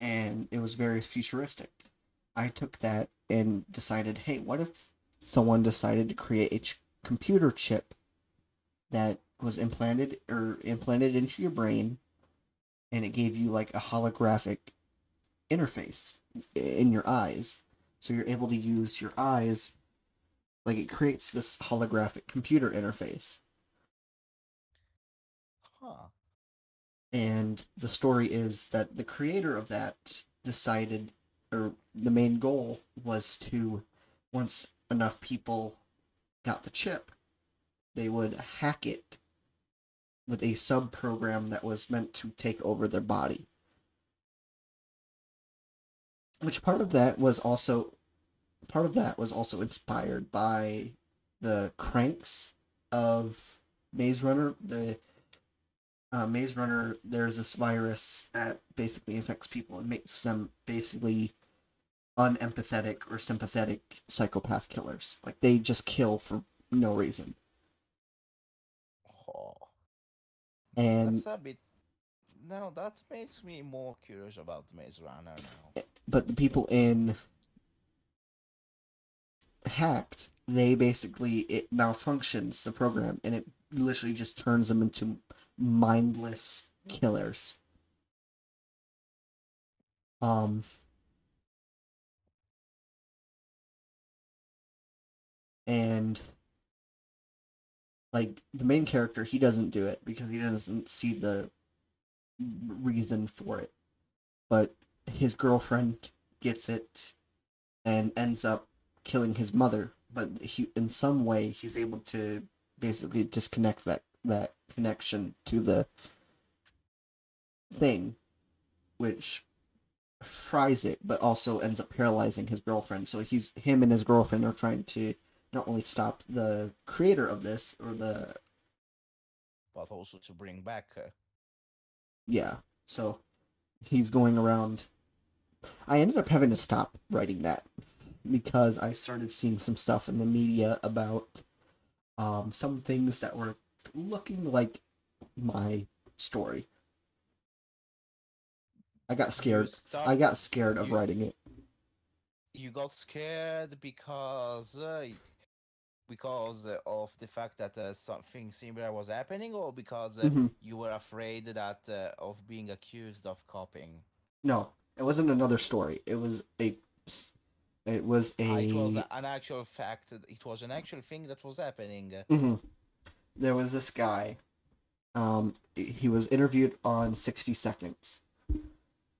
And it was very futuristic. I took that and decided hey what if someone decided to create a ch- computer chip that was implanted or implanted into your brain and it gave you like a holographic interface in your eyes so you're able to use your eyes like it creates this holographic computer interface Huh. and the story is that the creator of that decided or the main goal was to once enough people got the chip they would hack it with a sub program that was meant to take over their body which part of that was also part of that was also inspired by the cranks of maze runner the uh, Maze Runner, there's this virus that basically infects people and makes them basically unempathetic or sympathetic psychopath killers. Like they just kill for no reason. Oh. And That's a bit. No, that makes me more curious about Maze Runner now. but the people in hacked, they basically it malfunctions the program and it literally just turns them into mindless killers. Um and like the main character he doesn't do it because he doesn't see the reason for it. But his girlfriend gets it and ends up killing his mother. But he in some way he's able to basically disconnect that that connection to the thing which fries it but also ends up paralyzing his girlfriend. So he's him and his girlfriend are trying to not only stop the creator of this or the But also to bring back. Uh, yeah. So he's going around. I ended up having to stop writing that because i started seeing some stuff in the media about um some things that were looking like my story. I got scared. i got scared of you- writing it. You got scared because uh, because of the fact that uh, something similar was happening, or because uh, Mhm. you were afraid that uh, of being accused of copying. no it wasn't another story it was a it was a Ah, it was an actual fact. It was an actual thing that was happening. uh, hmm There was this guy. Um, he was interviewed on 60 Seconds,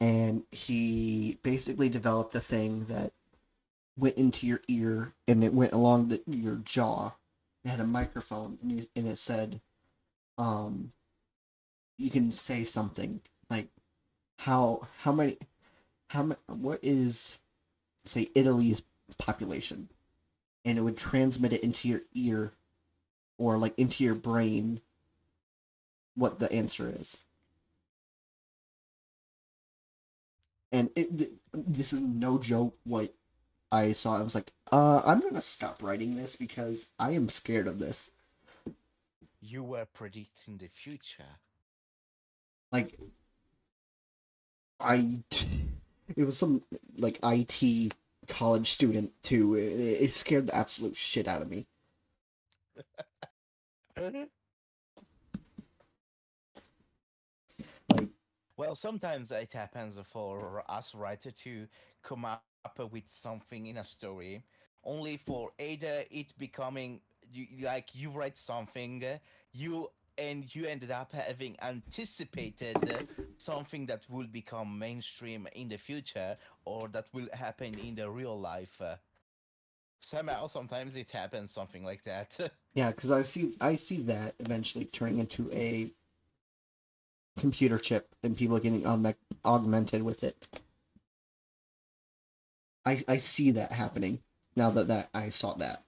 and he basically developed a thing that went into your ear and it went along the, your jaw. It had a microphone, and, you, and it said, um, you can say something like, how how many, how ma- what is, say Italy's population, and it would transmit it into your ear or like into your brain what the answer is. And it th- this is no joke what I saw. I was like, uh, I'm gonna stop writing this because I am scared of this. You were predicting the future. Like, I, [laughs] it was some like IT college student too. It, it scared the absolute shit out of me. [laughs] Like, Well, sometimes it happens for us writer to come up with something in a story, only for either it becoming you like you write something, you and you ended up having anticipated something that will become mainstream in the future or that will happen in the real life. Somehow, sometimes it happens something like that. [laughs] Yeah, because I see I see that eventually turning into a computer chip and people getting augme- augmented with it. I I see that happening now that that I saw that.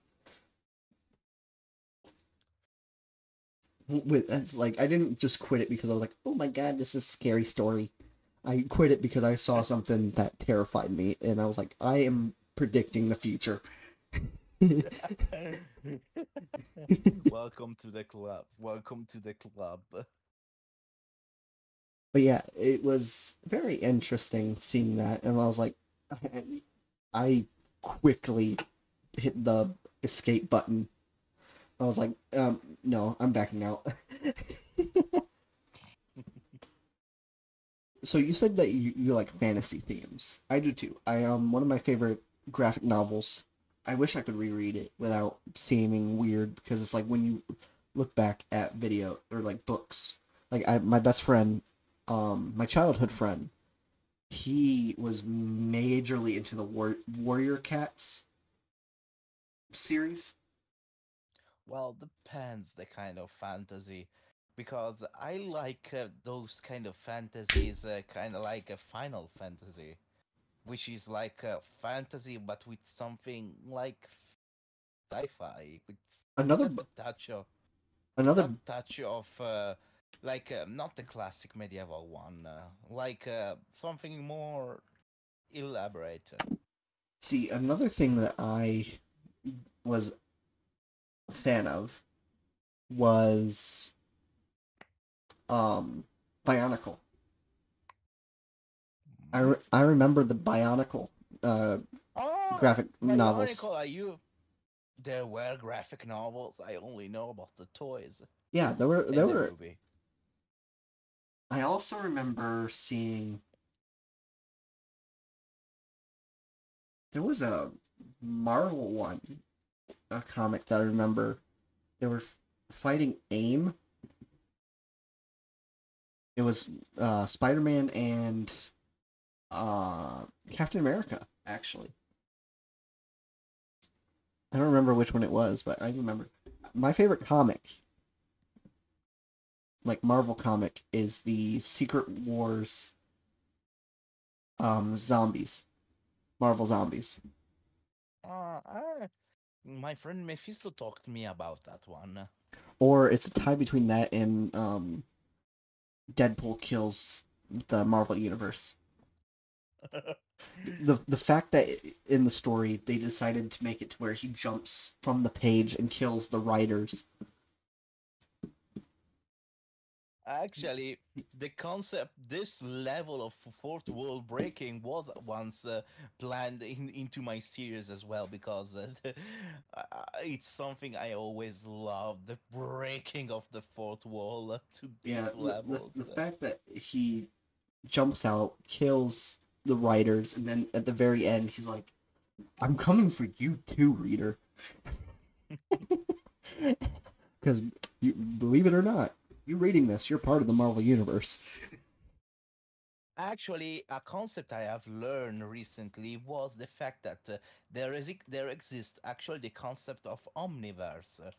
With it's like I didn't just quit it because I was like, oh my god, this is a scary story. I quit it because I saw something that terrified me, and I was like, I am predicting the future. [laughs] Welcome to the club. Welcome to the club. but yeah, it was very interesting seeing that, and I was like, [laughs] I quickly hit the escape button. I was like, um, no, I'm backing out. [laughs] so you said that you, you like fantasy themes. I do too. I um one of my favorite graphic novels. I wish I could reread it without seeming weird because it's like when you look back at video or like books. Like I my best friend, um my childhood friend, he was majorly into the War- Warrior Cats series. Well, depends the kind of fantasy, because I like uh, those kind of fantasies, uh, kind of like a Final Fantasy, which is like a fantasy but with something like sci-fi, with Another just b- a touch of another touch of uh, like uh, not the classic medieval one, uh, like uh, something more elaborate. see another thing that I was a fan of was um Bionicle. I, re- I remember the Bionicle uh oh, graphic novels. Bionicle, Are you? There were graphic novels. I only know about the toys. Yeah, there were there the were. I also remember seeing there was a Marvel one, a comic that I remember. They were fighting AIM. It was uh, Spider Man and uh, Captain America, actually. I don't remember which one it was, but I remember. My favorite comic like Marvel comic is the Secret Wars um zombies. Marvel zombies. Uh, I, my friend Mephisto talked to me about that one. Or it's a tie between that and um Deadpool kills the Marvel universe. [laughs] The the fact that in the story they decided to make it to where he jumps from the page and kills the writers. Actually, the concept, this level of fourth wall breaking was once uh, planned in, into my series as well because uh, [laughs] uh, it's something I always loved the breaking of the fourth wall to these Yeah, the, the, levels. the fact that he jumps out, kills the writers, and then at the very end he's like, "I'm coming for you too, reader." [laughs] [laughs] Because you believe it or not, you reading this, you're part of the Marvel universe. Actually, a concept I have learned recently was the fact that uh, there is there exists actually the concept of omniverse, uh,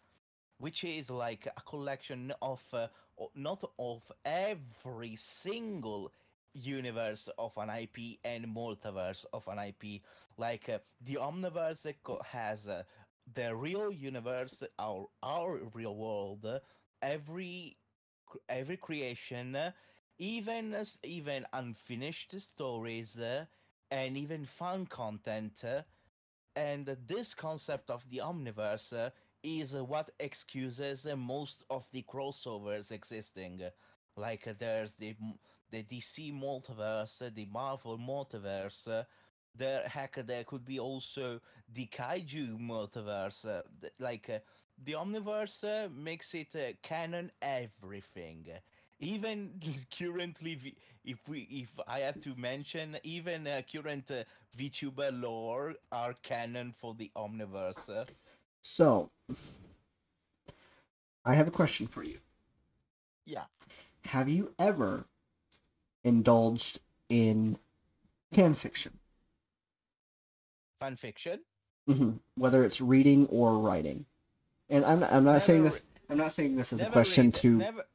which is like a collection of uh, not of every single universe of an IP and multiverse of an IP. Like uh, the omniverse has uh, the real universe, our our real world, uh, every every creation. even even unfinished stories and even fun content. And this concept of the omniverse is what excuses most of the crossovers existing. Like there's the the DC multiverse the Marvel multiverse. There heck there could be also the kaiju multiverse. Like the omniverse uh, makes it uh, canon everything. Even [laughs] currently if we if i have to mention even uh, current uh, vtuber lore are canon for the omniverse. So, I have a question for you. yeah. Have you ever indulged in fan fiction, fan fiction? Hmm whether it's reading or writing? And I'm I'm not saying Never this. I'm not saying this as a question read, to never,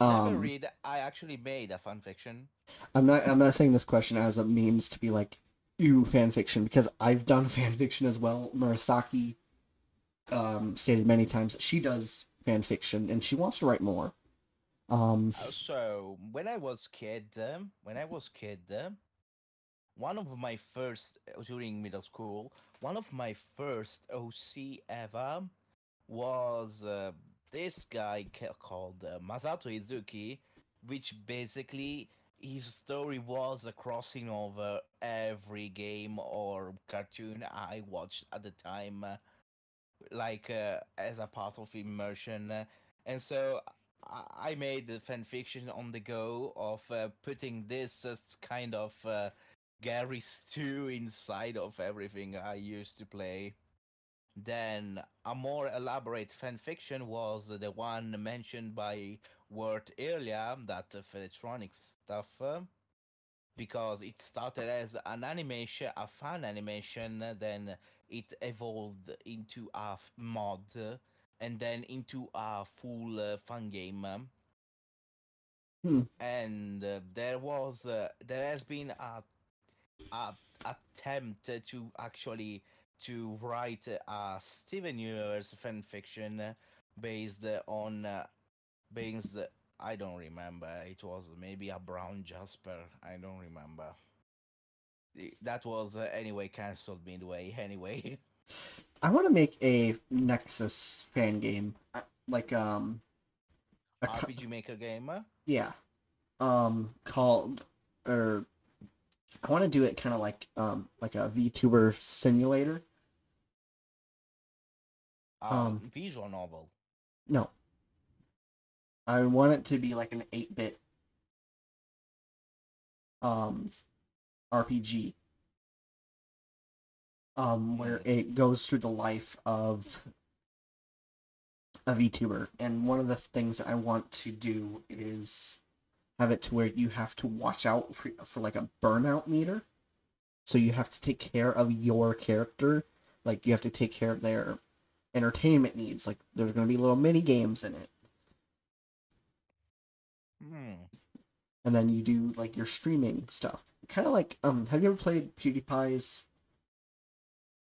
um. never read i actually made a fan fiction I'm not I'm not saying this question as a means to be like you fan fiction because I've done [laughs] fan fiction as well. Murasaki um stated many times that she does fan fiction and she wants to write more. Um Uh, so when i was kid um, when i was kid um, one of my first during middle school one of my first oc ever was uh, this guy called uh, masato izuki which basically his story was a crossing over every game or cartoon i watched at the time like uh, as a part of immersion, and so I, I made the fan fiction on the go of uh, putting this kind of uh, Gary Stu inside of everything I used to play. Then a more elaborate fan fiction was the one mentioned by Word earlier, that of electronic stuff, uh, because it started as an animation, a fan animation, then it evolved into a mod, uh, and then into a full fan game. Hmm. And uh, there was, uh, there has been a, a attempt to actually to write a Steven Universe fan fiction based on uh, based I don't remember. It was maybe a Brown Jasper. I don't remember. That was uh, anyway cancelled midway. [laughs] Anyway, I want to make a Nexus fan game, uh, like um, a co- RPG Maker game. yeah, um, called or I want to do it kind of like um like a VTuber simulator. Um, Um, visual novel. No, I want it to be like an eight bit um RPG. Um, where it goes through the life of a VTuber, and one of the things that I want to do is have it to where you have to watch out for, for like a burnout meter. So you have to take care of your character, like you have to take care of their entertainment needs. Like there's going to be little mini games in it, Hmm. and then you do like your streaming stuff. Kind of like um, have you ever played PewDiePie's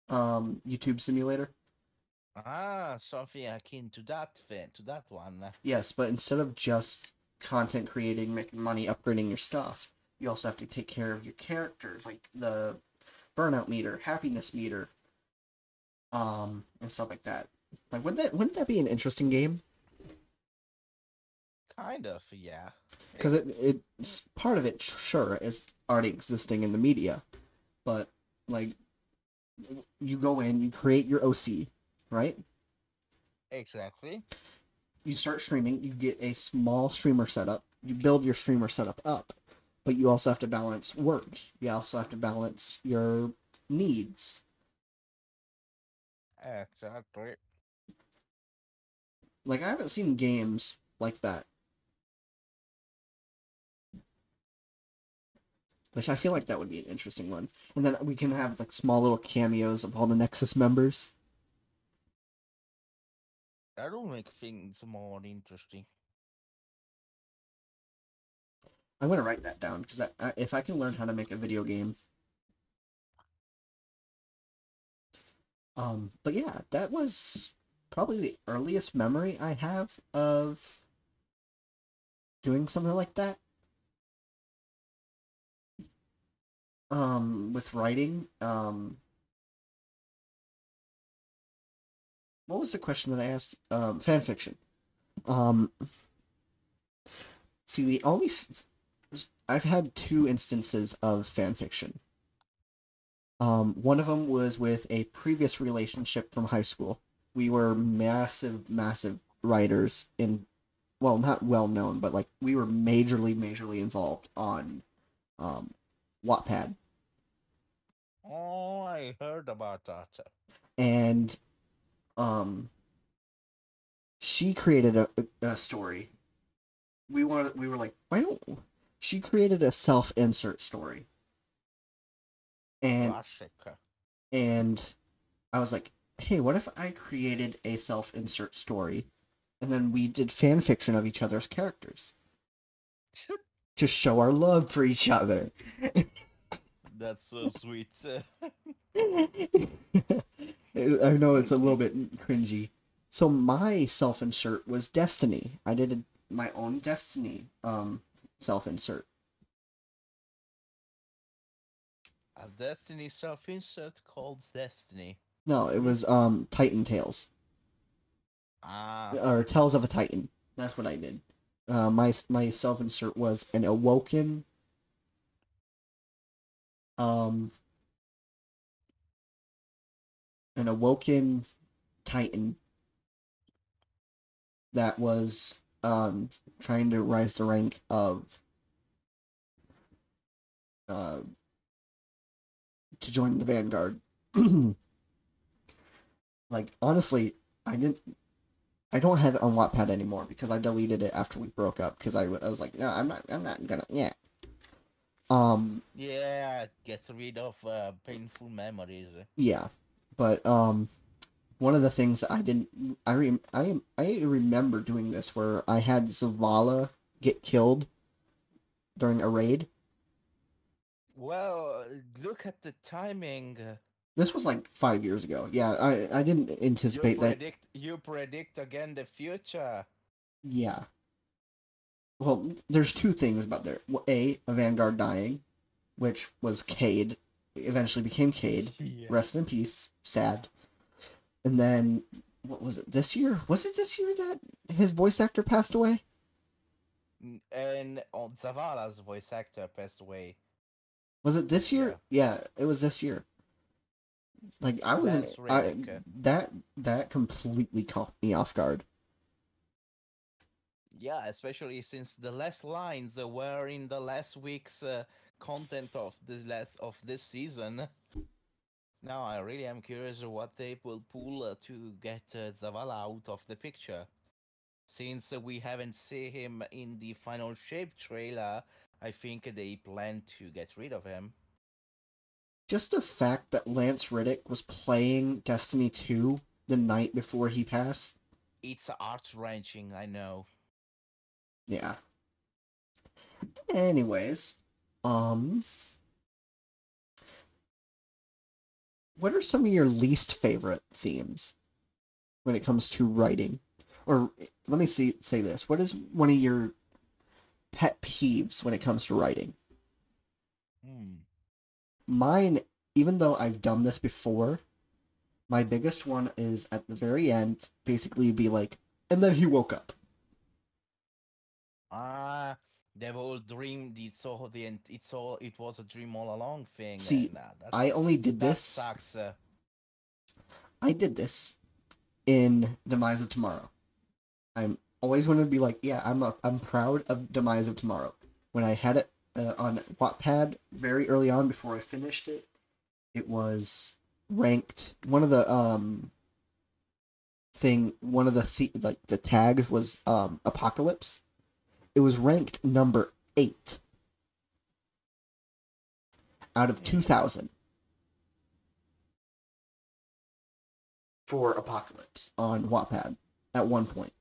um YouTube simulator? Ah, something akin to that thing, to that one. Yes, but instead of just content creating, making money, upgrading your stuff, you also have to take care of your characters, like the burnout meter, happiness meter, um, and stuff like that. Like, wouldn't that wouldn't that be an interesting game? Kind of, yeah. Because it it's part of it, sure, is already existing in the media, but like, you go in, you create your OC, right? Exactly. you start streaming, you get a small streamer setup, you build your streamer setup up, but you also have to balance work. You also have to balance your needs. Exactly. Like I haven't seen games like that. Which I feel like that would be an interesting one. And then we can have like small little cameos of all the Nexus members. That'll make things more interesting. I'm gonna write that down because if I can learn how to make a video game. Um, but yeah, that was probably the earliest memory I have of doing something like that. Um, with writing, um, what was the question that I asked? Um, fan fiction. Um, see, the only f- I've had two instances of fan fiction. Um, one of them was with a previous relationship from high school. We were massive, massive writers in, well, not well known, but like we were majorly, majorly involved on, um, Wattpad. Oh, I heard about that. and um she created a, a story we wanted we were like why don't she created a self-insert story and and i was like hey what if i created a self-insert story and then we did fan fiction of each other's characters [laughs] to show our love for each other That's so sweet. [laughs] I know it's a little bit cringy. So my self-insert was Destiny. I did a, my own Destiny um self-insert. A Destiny self insert called Destiny. No, it was um Titan Tales Ah, or Tales of a Titan. That's what I did. Uh, my my self-insert was an awoken um an awoken Titan that was um trying to rise the rank of uh to join the Vanguard. [clears throat] like honestly, I didn't I don't have it on Wattpad anymore because I deleted it after we broke up because I, I was like, no, I'm not I'm not gonna yeah. Um Yeah, get rid of uh, painful memories. yeah, but um, one of the things I didn't I rem I I remember doing this where I had Zavala get killed during a raid. Well, look at the timing. This was like five years ago. Yeah, I I didn't You anticipate that. you predict again the future. Yeah. Well, there's two things about there. A, a Vanguard dying, which was Cayde. Eventually became Cayde. [laughs] Yeah. Rest in peace. Sad. And then, what was it? This year? Was it this year that his voice actor passed away? And on Zavala's voice actor passed away. Was it this year? Yeah, it was this year. Like I was Lance I, that that completely caught me off guard. Yeah, especially since the last lines were in the last week's uh, content of this last of this season. Now I really am curious what they will pull uh, to get uh, Zavala out of the picture. Since uh, we haven't seen him in the final shape trailer, I think they plan to get rid of him. Just the fact that Lance Reddick was playing Destiny 2 the night before he passed. It's heart wrenching, I know. Yeah. Anyways, um what are some of your least favorite themes when it comes to writing? Or let me see say this. What is one of your pet peeves when it comes to writing? Hmm. Mine, even though I've done this before, my biggest one is at the very end, basically be like, and then he woke up. Ah, the whole dream. It's all the. end. It's all. It was a dream all along thing. See, and, uh, I only did this. sucks. Uh, I did this in Demise of Tomorrow. I'm always wanted to be like, yeah, I'm a, I'm proud of Demise of Tomorrow. When I had it uh, on Wattpad very early on before I finished it, it was ranked one of the um thing one of the, the like the tags was um apocalypse. It was ranked number 8 out of 2000. for Apocalypse on Wattpad at one point.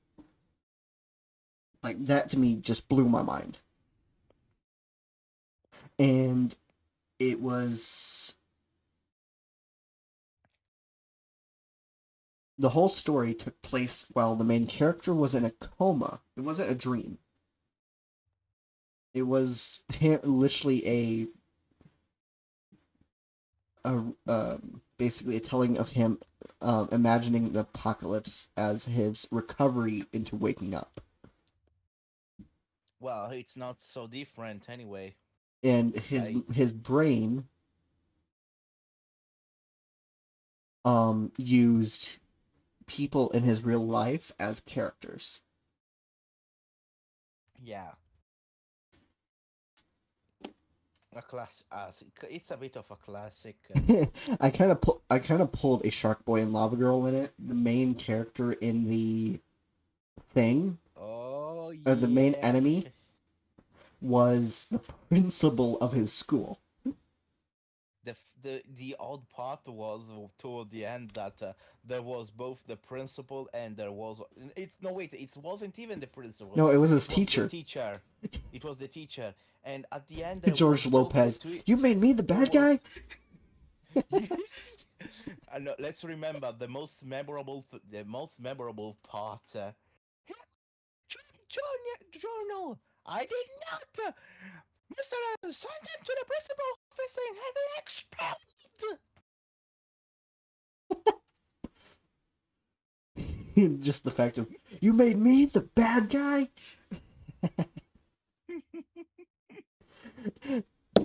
Like that to me just blew my mind. And it was the whole story took place while the main character was in a coma. It wasn't a dream. It was literally a a um, basically a telling of him um, imagining the apocalypse as his recovery into waking up. Well, it's not so different anyway. And his Right. his brain um used people in his real life as characters. Yeah. A class. Uh, it's a bit of a classic. uh, [laughs] I kind of pu- I kind of pulled a Shark Boy and Lava Girl in it. The main character in the thing Or the main yeah. enemy? was the principal of his school. The the the odd part was toward the end that uh, there was both the principal and there was it's no wait it wasn't even the principal. No, it was his it was the teacher. teacher. [laughs] It was the teacher, and at the end George was Lopez. twi- You made me the bad guy. was- Yes. uh, let's remember the most memorable, th- the most memorable part. Uh, Journal. I did not, Mister. Uh, send him to the principal office and have him expelled. [laughs] Just the fact of you made me the bad guy. [laughs]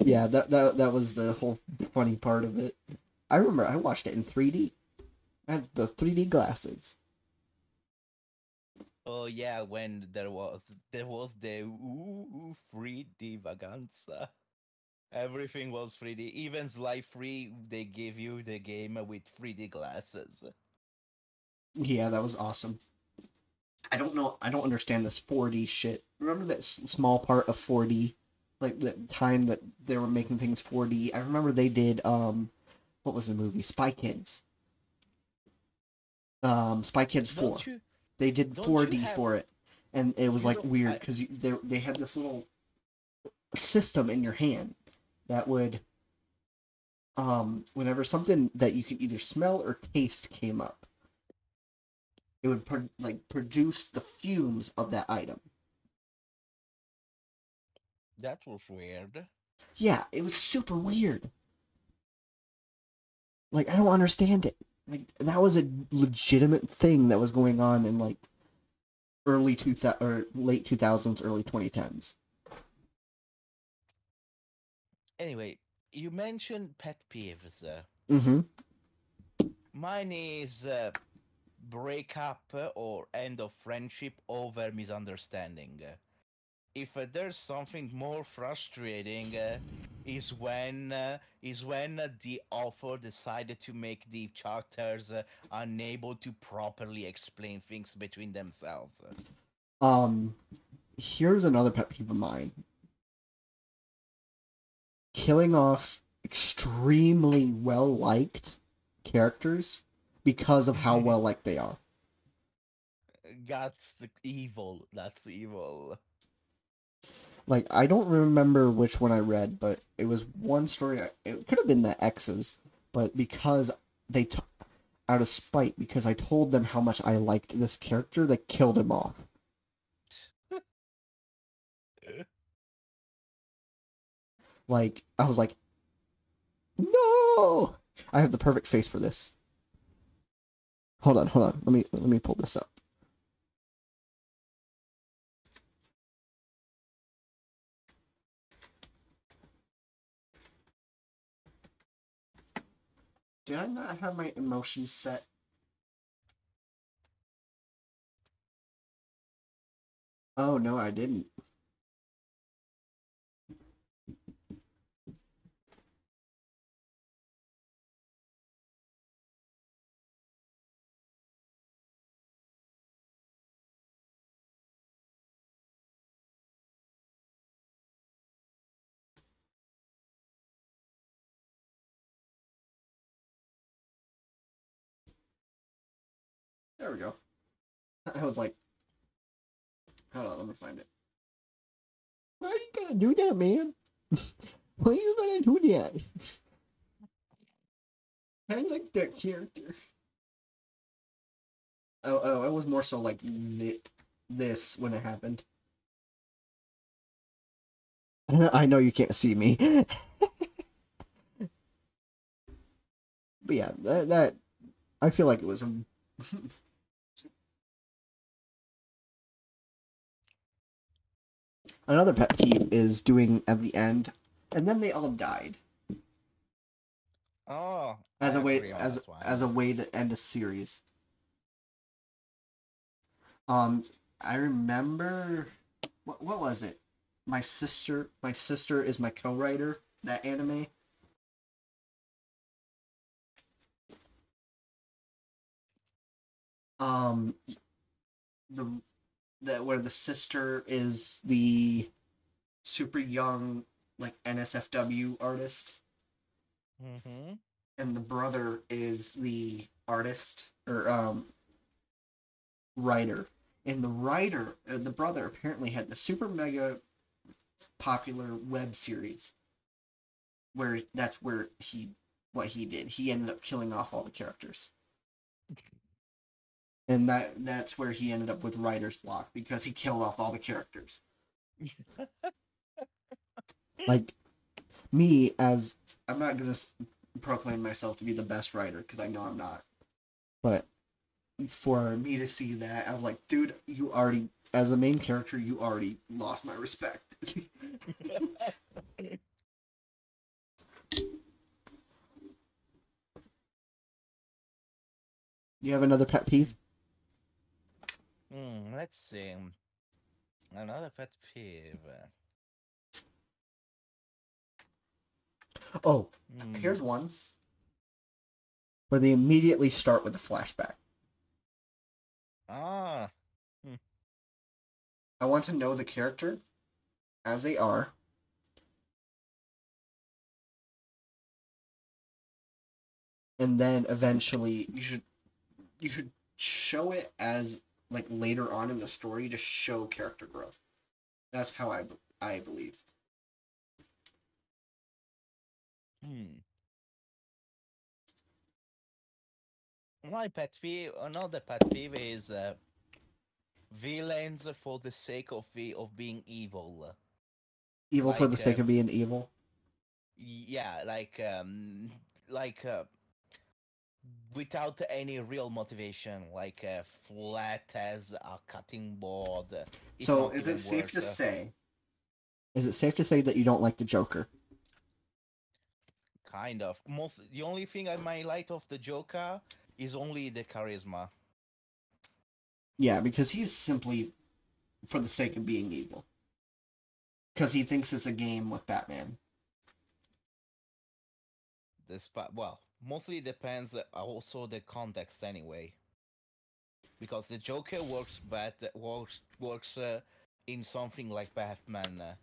yeah, that that that was the whole funny part of it. I remember I watched it in 3D. And the 3D glasses. Oh yeah, when there was there was the ooh, 3D vaganza. Everything was 3D. Even Sly 3, they gave you the game with 3D glasses. Yeah, that was awesome. I don't know. I don't understand this 4D shit. Remember that small part of 4D, like the time that they were making things 4D. I remember they did um, what was the movie? Spy Kids. Um, Spy Kids 4 they did don't 4D have- for it, and it was you like weird I- because they they had this little system in your hand that would um whenever something that you could either smell or taste came up it would pro- like produce the fumes of that item. That was weird. yeah it was super weird. Like i don't understand it like that was a legitimate thing that was going on in like early 2000 or late 2000s early 2010s Anyway, you mentioned pet peeves. uh, mm-hmm Mine is uh, breakup uh, or end of friendship over misunderstanding. If uh, there's something more frustrating, uh, is when uh, is when uh, the author decided to make the characters uh, unable to properly explain things between themselves. Um, here's another pet peeve of mine. Killing off extremely well liked characters because of how well liked they are. That's evil. That's evil. Like I don't remember which one I read, but it was one story. I- It could have been the X's, but because they t- out of spite, because I told them how much I liked this character, they killed him off. [laughs] Like I was like, no. I have the perfect face for this. Hold on, hold on. Let me let me pull this up. Did I not have my emotions set? Oh no, I didn't. There we go. [laughs] I was like, hold on, let me find it. Why are you gonna do that, man? [laughs] Why are you gonna do that? [laughs] I like that character. Oh, oh, I was more so like this when it happened. I know you can't see me. but yeah, that, that I feel like it was a Another pet peeve is doing at the end, and then they all died Oh, as I a way as as a way to end a series. Um, I remember what what was it? My sister, my sister is my co-writer. That anime. Um, the that where the sister is the super young like NSFW artist. Mm-hmm. and the brother is the artist or um writer. And the writer uh, the brother apparently had the super mega popular web series where that's where he what he did. He ended up killing off all the characters [laughs] and that that's where he ended up with writer's block because he killed off all the characters. [laughs] Like me as i'm not gonna proclaim myself to be the best writer because i know i'm not. But for me to see that i was like dude you already as a main character you already lost my respect. [laughs] [laughs] You have another pet peeve? Hmm, let's see. Another pet peeve. Oh, Hmm, here's one. Where they immediately start with a flashback. Ah, I want to know the character as they are. And then eventually you should you should show it as like later on in the story to show character growth. That's how I I believe. hmm. My pet peeve, another pet peeve is uh, villains for the sake of of being evil. Evil for the Like, sake uh, of being evil. Yeah, like um, like uh, without any real motivation, like uh, flat as a cutting board. So is it safe to worse, uh, say is it safe to say that you don't like the Joker? Kind of. Most the only thing I might like of the Joker is only the charisma. Yeah, because he's simply for the sake of being evil. Because he thinks it's a game with Batman. The spa- well, mostly depends uh, also the context anyway. Because the Joker works bat works works uh, in something like Batman, uh,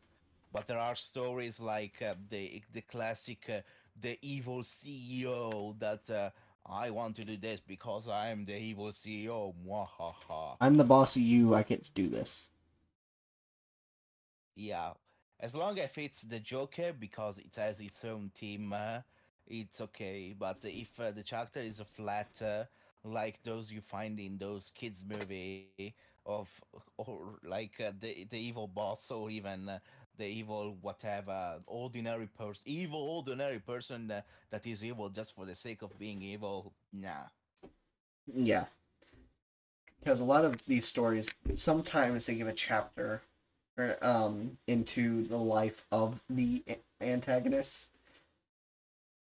but there are stories like uh, the the classic uh, the evil CEO that uh, I want to do this because I am the evil CEO. Mwahaha. I'm the boss of you, I get to do this. Yeah, as long as it's the Joker because it has its own team, uh, it's okay. But if uh, the character is a flat, uh, like those you find in those kids movie of, or like uh, the the evil boss, or even uh, the evil whatever ordinary person, evil ordinary person uh, that is evil just for the sake of being evil, nah. Yeah. Because a lot of these stories, sometimes they give a chapter um, into the life of the antagonist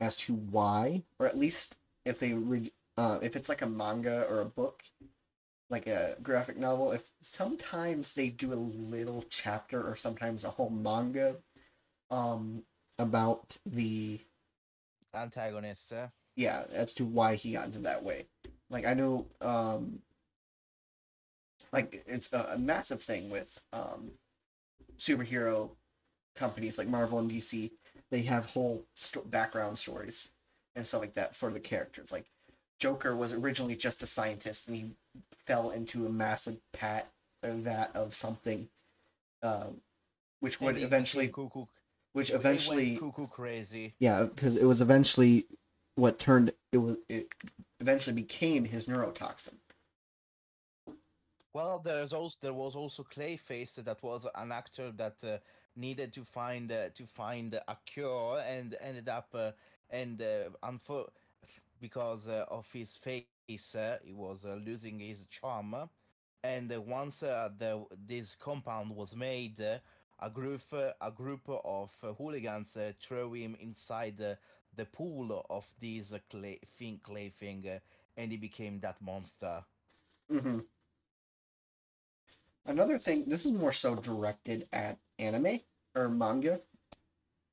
as to why, or at least if they read, uh, if it's like a manga or a book, like a graphic novel, if sometimes they do a little chapter or sometimes a whole manga, um, about the Antagonist. Uh, yeah, as to why he got into that way. Like I know, um, like it's a, a massive thing with um, superhero companies like Marvel and DC. They have whole sto- background stories and stuff like that for the characters. Like Joker was originally just a scientist, and he fell into a massive pat or vat of something, uh, which would eventually, cuckoo, which eventually cuckoo crazy. yeah, because it was eventually what turned it was it eventually became his neurotoxin. Well, there's also there was also Clayface that was an actor that uh, needed to find uh, to find a cure and ended up uh, and uh, unfor- because uh, of his face uh, he was uh, losing his charm and once the this compound was made a group a group of hooligans threw him inside the pool of this clay thing clay thing and he became that monster Mm-hmm. Another thing, this is more so directed at anime or manga.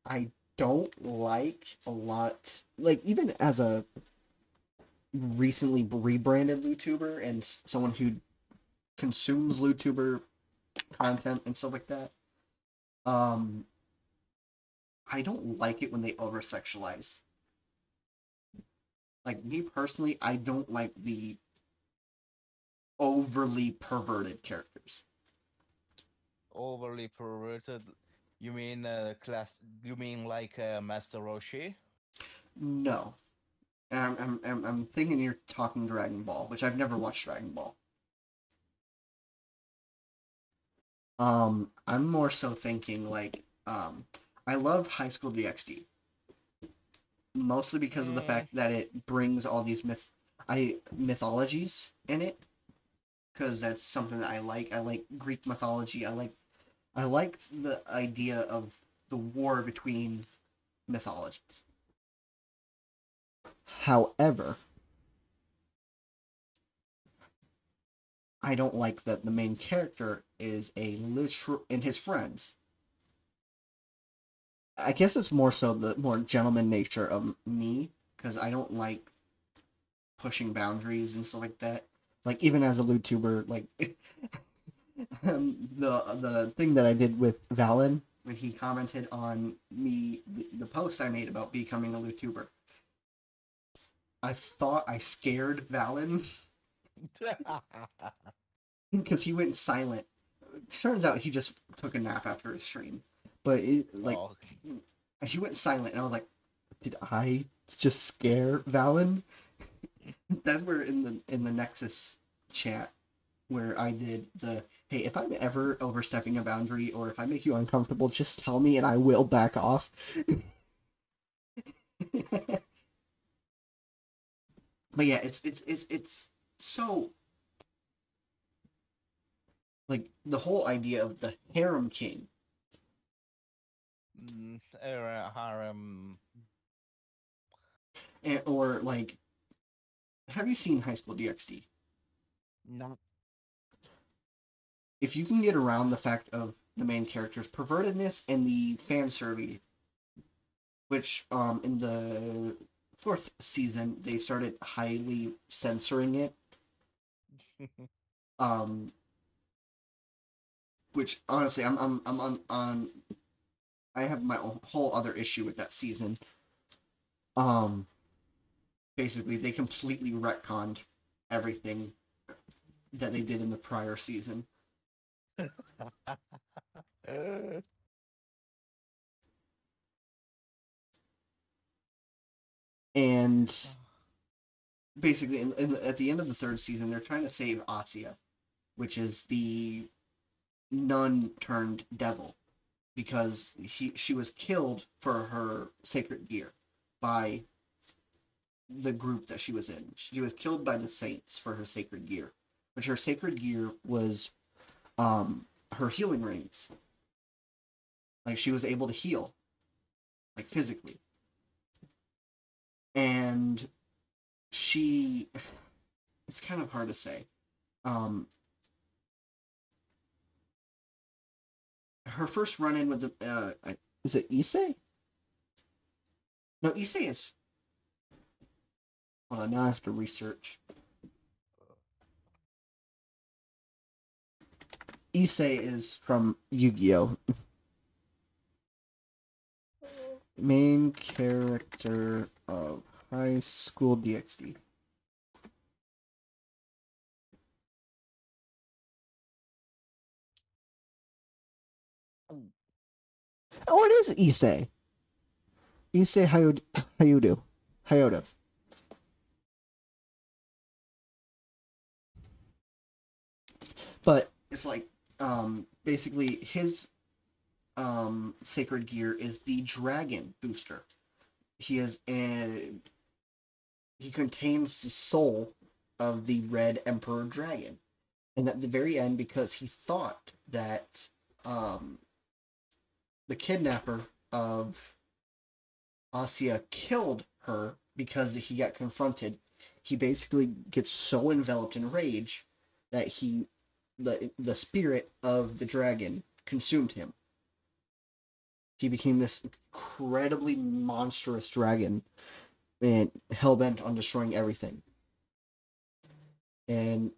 I don't like a lot, like even as a recently rebranded VTuber and someone who consumes VTuber content and stuff like that. Um, I don't like it when they over sexualize. Like me personally, I don't like the overly perverted characters. Overly perverted. You mean uh, class? You mean like uh, Master Roshi? No. I'm, I'm, I'm, I'm thinking you're talking Dragon Ball, which I've never watched Dragon Ball. Um, I'm more so thinking like, um, I love High School DxD. Mostly because of the fact that it brings all these myth, I mythologies in it. Because that's something that I like. I like Greek mythology. I like, I liked the idea of the war between mythologies. However, I don't like that the main character is a literal and his friends. I guess it's more so the more gentleman nature of me because I don't like pushing boundaries and stuff like that. Like even as a VTuber, like [laughs] Um, the the thing that I did with Valen when he commented on me the, the post I made about becoming a VTuber. I thought I scared Valen [laughs] because he went silent. Turns out he just took a nap after his stream, but it, like Oh, he went silent, and I was like, "Did I just scare Valen?" [laughs] That's where in the in the Nexus chat where I did the hey, if I'm ever overstepping a boundary or if I make you uncomfortable, just tell me and I will back off. [laughs] but yeah, it's it's it's it's so like the whole idea of the harem king mm, er, harem. and, or like have you seen high school dxd No. If you can get around the fact of the main character's pervertedness and the fan service which um in the fourth season they started highly censoring it. [laughs] Um which honestly i'm i'm i'm on on i have my own whole other issue with that season. Um basically they completely retconned everything that they did in the prior season and basically in, in, at the end of the third season they're trying to save Asia, which is the nun turned devil because he she was killed for her sacred gear by the group that she was in. She was killed by the saints for her sacred gear, which her sacred gear was um her healing rings. Like she was able to heal like physically. And she it's kind of hard to say. Um her first run in with the uh is it Issei? No, Issei is Hold on, now I have to research. Issei is from Yu-Gi-Oh! Main character of High School DxD. Oh, it is Issei. Issei Hayod- Hayudu. Hayoda. But it's like um basically his um sacred gear is the dragon booster. He is a he contains the soul of the red emperor dragon. And at the very end, because he thought that um the kidnapper of Asia killed her because he got confronted, he basically gets so enveloped in rage that he the the spirit of the dragon consumed him. He became this incredibly monstrous dragon and hell bent on destroying everything. And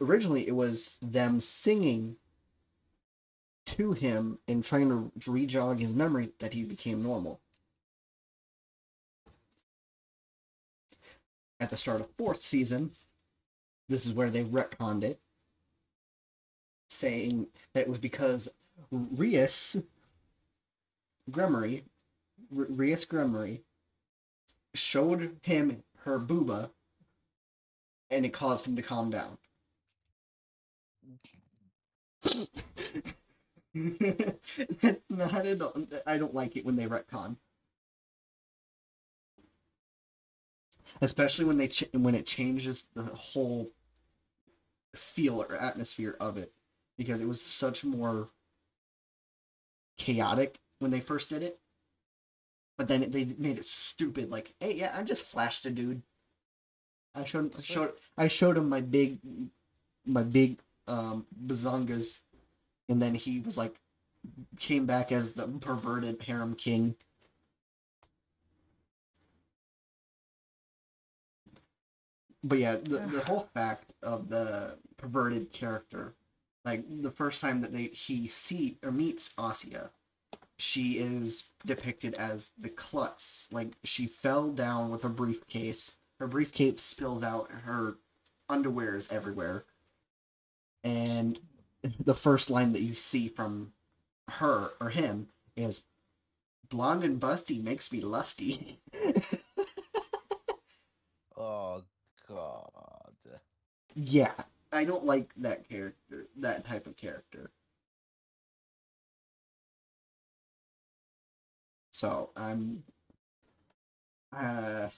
originally it was them singing to him and trying to re-jog his memory that he became normal. At the start of fourth season, this is where they retconned it, saying that it was because Rias Gremory, R- Rias Gremory, showed him her booba, and it caused him to calm down. [laughs] That's not at all. I don't like it when they retcon. Especially when they ch- when it changes the whole feel or atmosphere of it, because it was such more chaotic when they first did it. But then they made it stupid, like, "Hey, yeah, I just flashed a dude." I showed I showed I showed him my big my big um bazongas and then he was like came back as the perverted harem king. But yeah, the, the whole fact of the perverted character, like the first time that they he see or meets Asia, she is depicted as the klutz. Like she fell down with her briefcase. Her briefcase spills out. Her underwear is everywhere. And the first line that you see from her or him is blonde and busty makes me lusty. [laughs] Oh God. Yeah, I don't like that character, that type of character. So I'm, uh,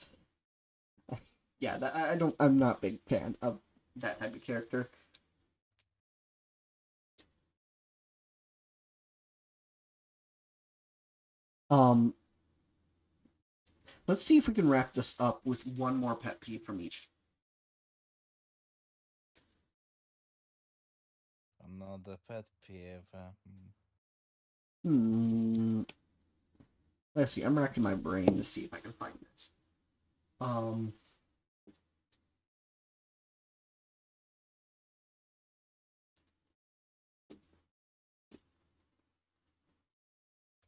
yeah, that, I don't. I'm not a big fan of that type of character. Um, let's see if we can wrap this up with one more pet peeve from each. Another pet peeve. hmm. Let's see. I'm racking my brain to see if I can find this. Um.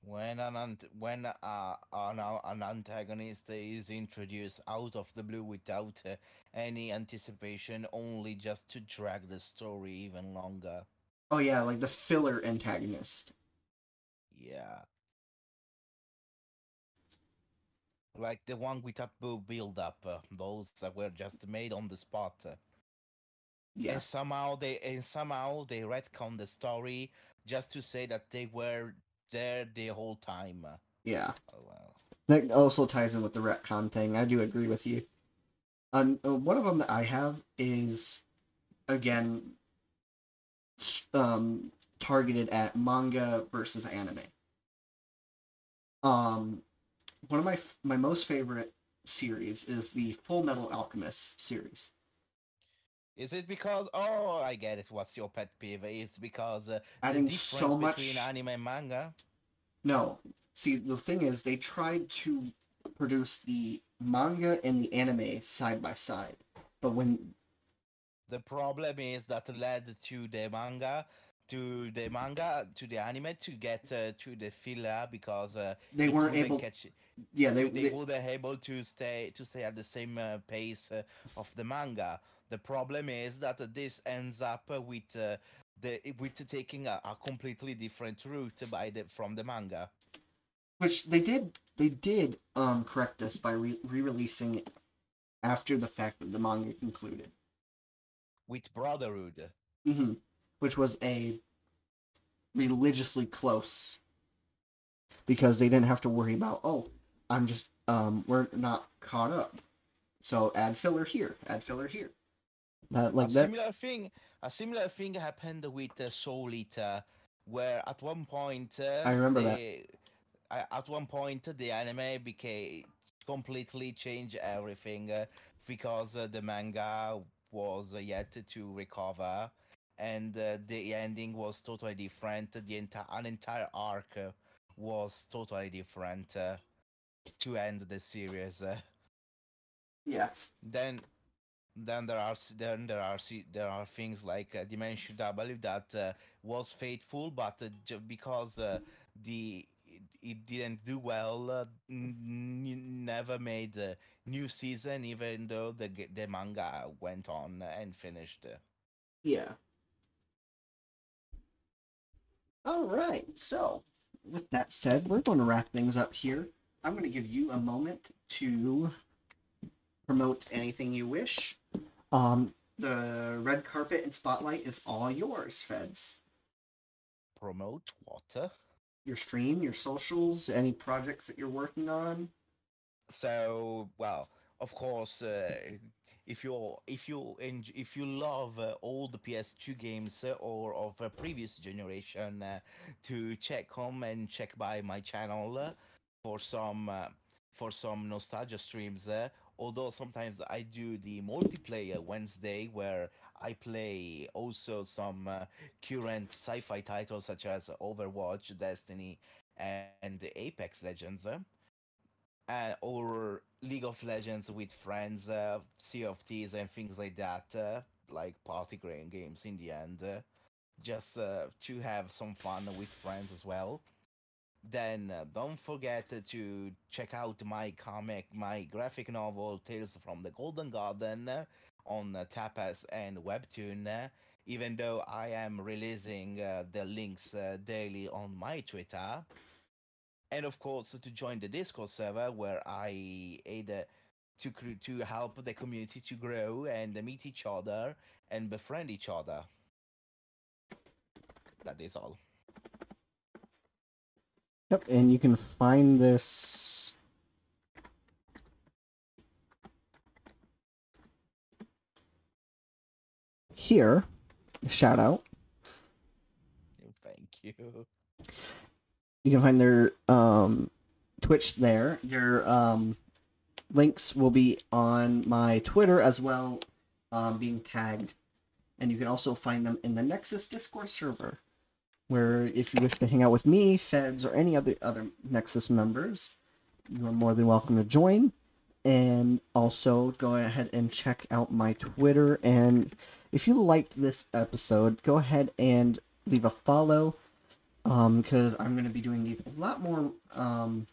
When an when uh, an, an antagonist is introduced out of the blue without uh, any anticipation, only just to drag the story even longer. Oh yeah, like the filler antagonist. Yeah. Like the one without bu- build up, uh, those that were just made on the spot. Yeah. And somehow they and somehow they retcon the story just to say that they were there the whole time. Yeah. Oh well. That also ties in with the retcon thing. I do agree with you. Um, uh, one of them that I have is, again, um, targeted at manga versus anime. Um, one of my f- my most favorite series is the Full Metal Alchemist series. Is it because? Oh, I get it. What's your pet peeve? It's because uh, the Adding difference so much. between anime and manga. No, see the thing is, they tried to produce the manga and the anime side by side, but when The problem is that led to the manga, to the manga, to the anime to get uh, to the filler because uh, they weren't able, catch. yeah, they, they, they weren't able to stay to stay at the same uh, pace uh, of the manga. The problem is that uh, this ends up uh, with uh, the with taking a, a completely different route by the from the manga. which they did they did um correct this by re- re-releasing it after the fact that the manga concluded With Brotherhood, hmm which was a religiously close because they didn't have to worry about oh i'm just um we're not caught up. So add filler here add filler here. That like a that similar thing, a similar thing happened with uh, Soul Eater, where at one point uh, I remember that. they- uh, at one point the anime became completely changed everything uh, because uh, the manga was yet to recover and uh, the ending was totally different. The entire an entire arc was totally different uh, to end the series. Yeah. Then then there are then there are there are things like uh, Dimension W that uh, was faithful, but uh, because uh, the it, it didn't do well, uh, never made new season, even though the the manga went on and finished. Yeah. All right. So, with that said, we're going to wrap things up here. I'm going to give you a moment to promote anything you wish. Um, the red carpet and spotlight is all yours, Feds. Promote what? Your stream, your socials, any projects that you're working on. So well of course uh, if you if you enj- if you love uh, the ps2 games uh, or of a previous generation uh, to check home and check by my channel uh, for some uh, for some nostalgia streams Although sometimes I do the multiplayer Wednesday where I play also some current sci-fi titles such as Overwatch, Destiny, and Apex Legends, uh, or League of Legends with friends, uh, and things like that, uh, like party games. In the end, uh, just uh, to have some fun with friends as well. Then uh, don't forget to check out my comic, my graphic novel, Tales from the Golden Garden, uh, on Tapas and Webtoon. Even though I am releasing the links daily on my Twitter, and of course to join the Discord server where I aid uh, to to help the community to grow and meet each other and befriend each other. That is all. Yep, and you can find this. Here, shout out. Thank you. [laughs] You can find their um, Twitch there. Their um, links will be on my Twitter as well, um, being tagged. And you can also find them in the Nexus Discord server, where if you wish to hang out with me, Feds, or any other other Nexus members, you are more than welcome to join. And also go ahead and check out my Twitter. And if you liked this episode, go ahead and leave a follow um because i'm going to be doing these a lot more um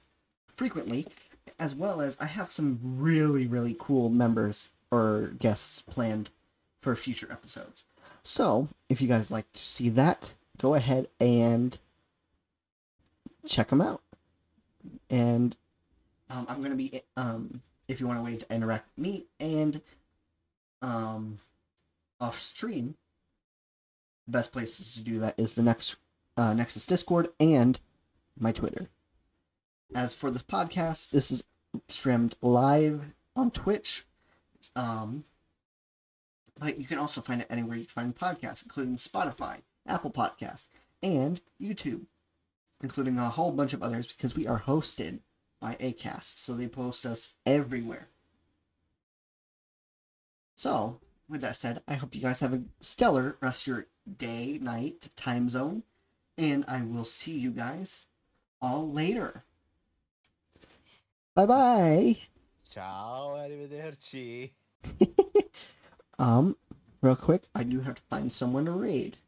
frequently as well as i have some really really cool members or guests planned for future episodes. So if you guys like to see that go ahead and check them out. And um, i'm going to be um if you want a way to interact with me and um off stream the best places to do that is the next uh, Nexus Discord and my Twitter. As for this podcast, this is streamed live on Twitch. Um, but you can also find it anywhere you find podcasts, including Spotify, Apple Podcasts, and YouTube, including a whole bunch of others because we are hosted by Acast, so they post us everywhere. So, with that said, I hope you guys have a stellar rest of your day, night, time zone and I will see you guys all later. Bye bye. Ciao, arrivederci. [laughs] um, real quick, I do have to find someone to raid.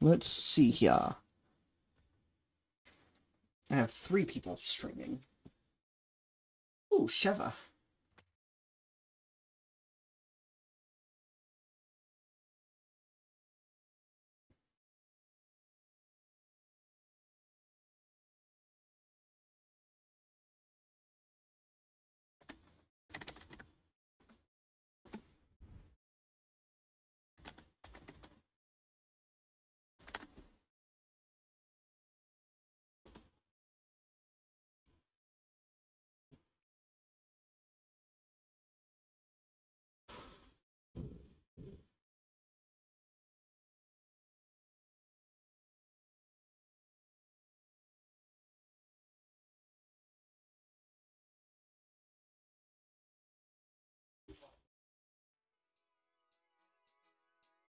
Let's see here. I have three people streaming. Oh, Sheva.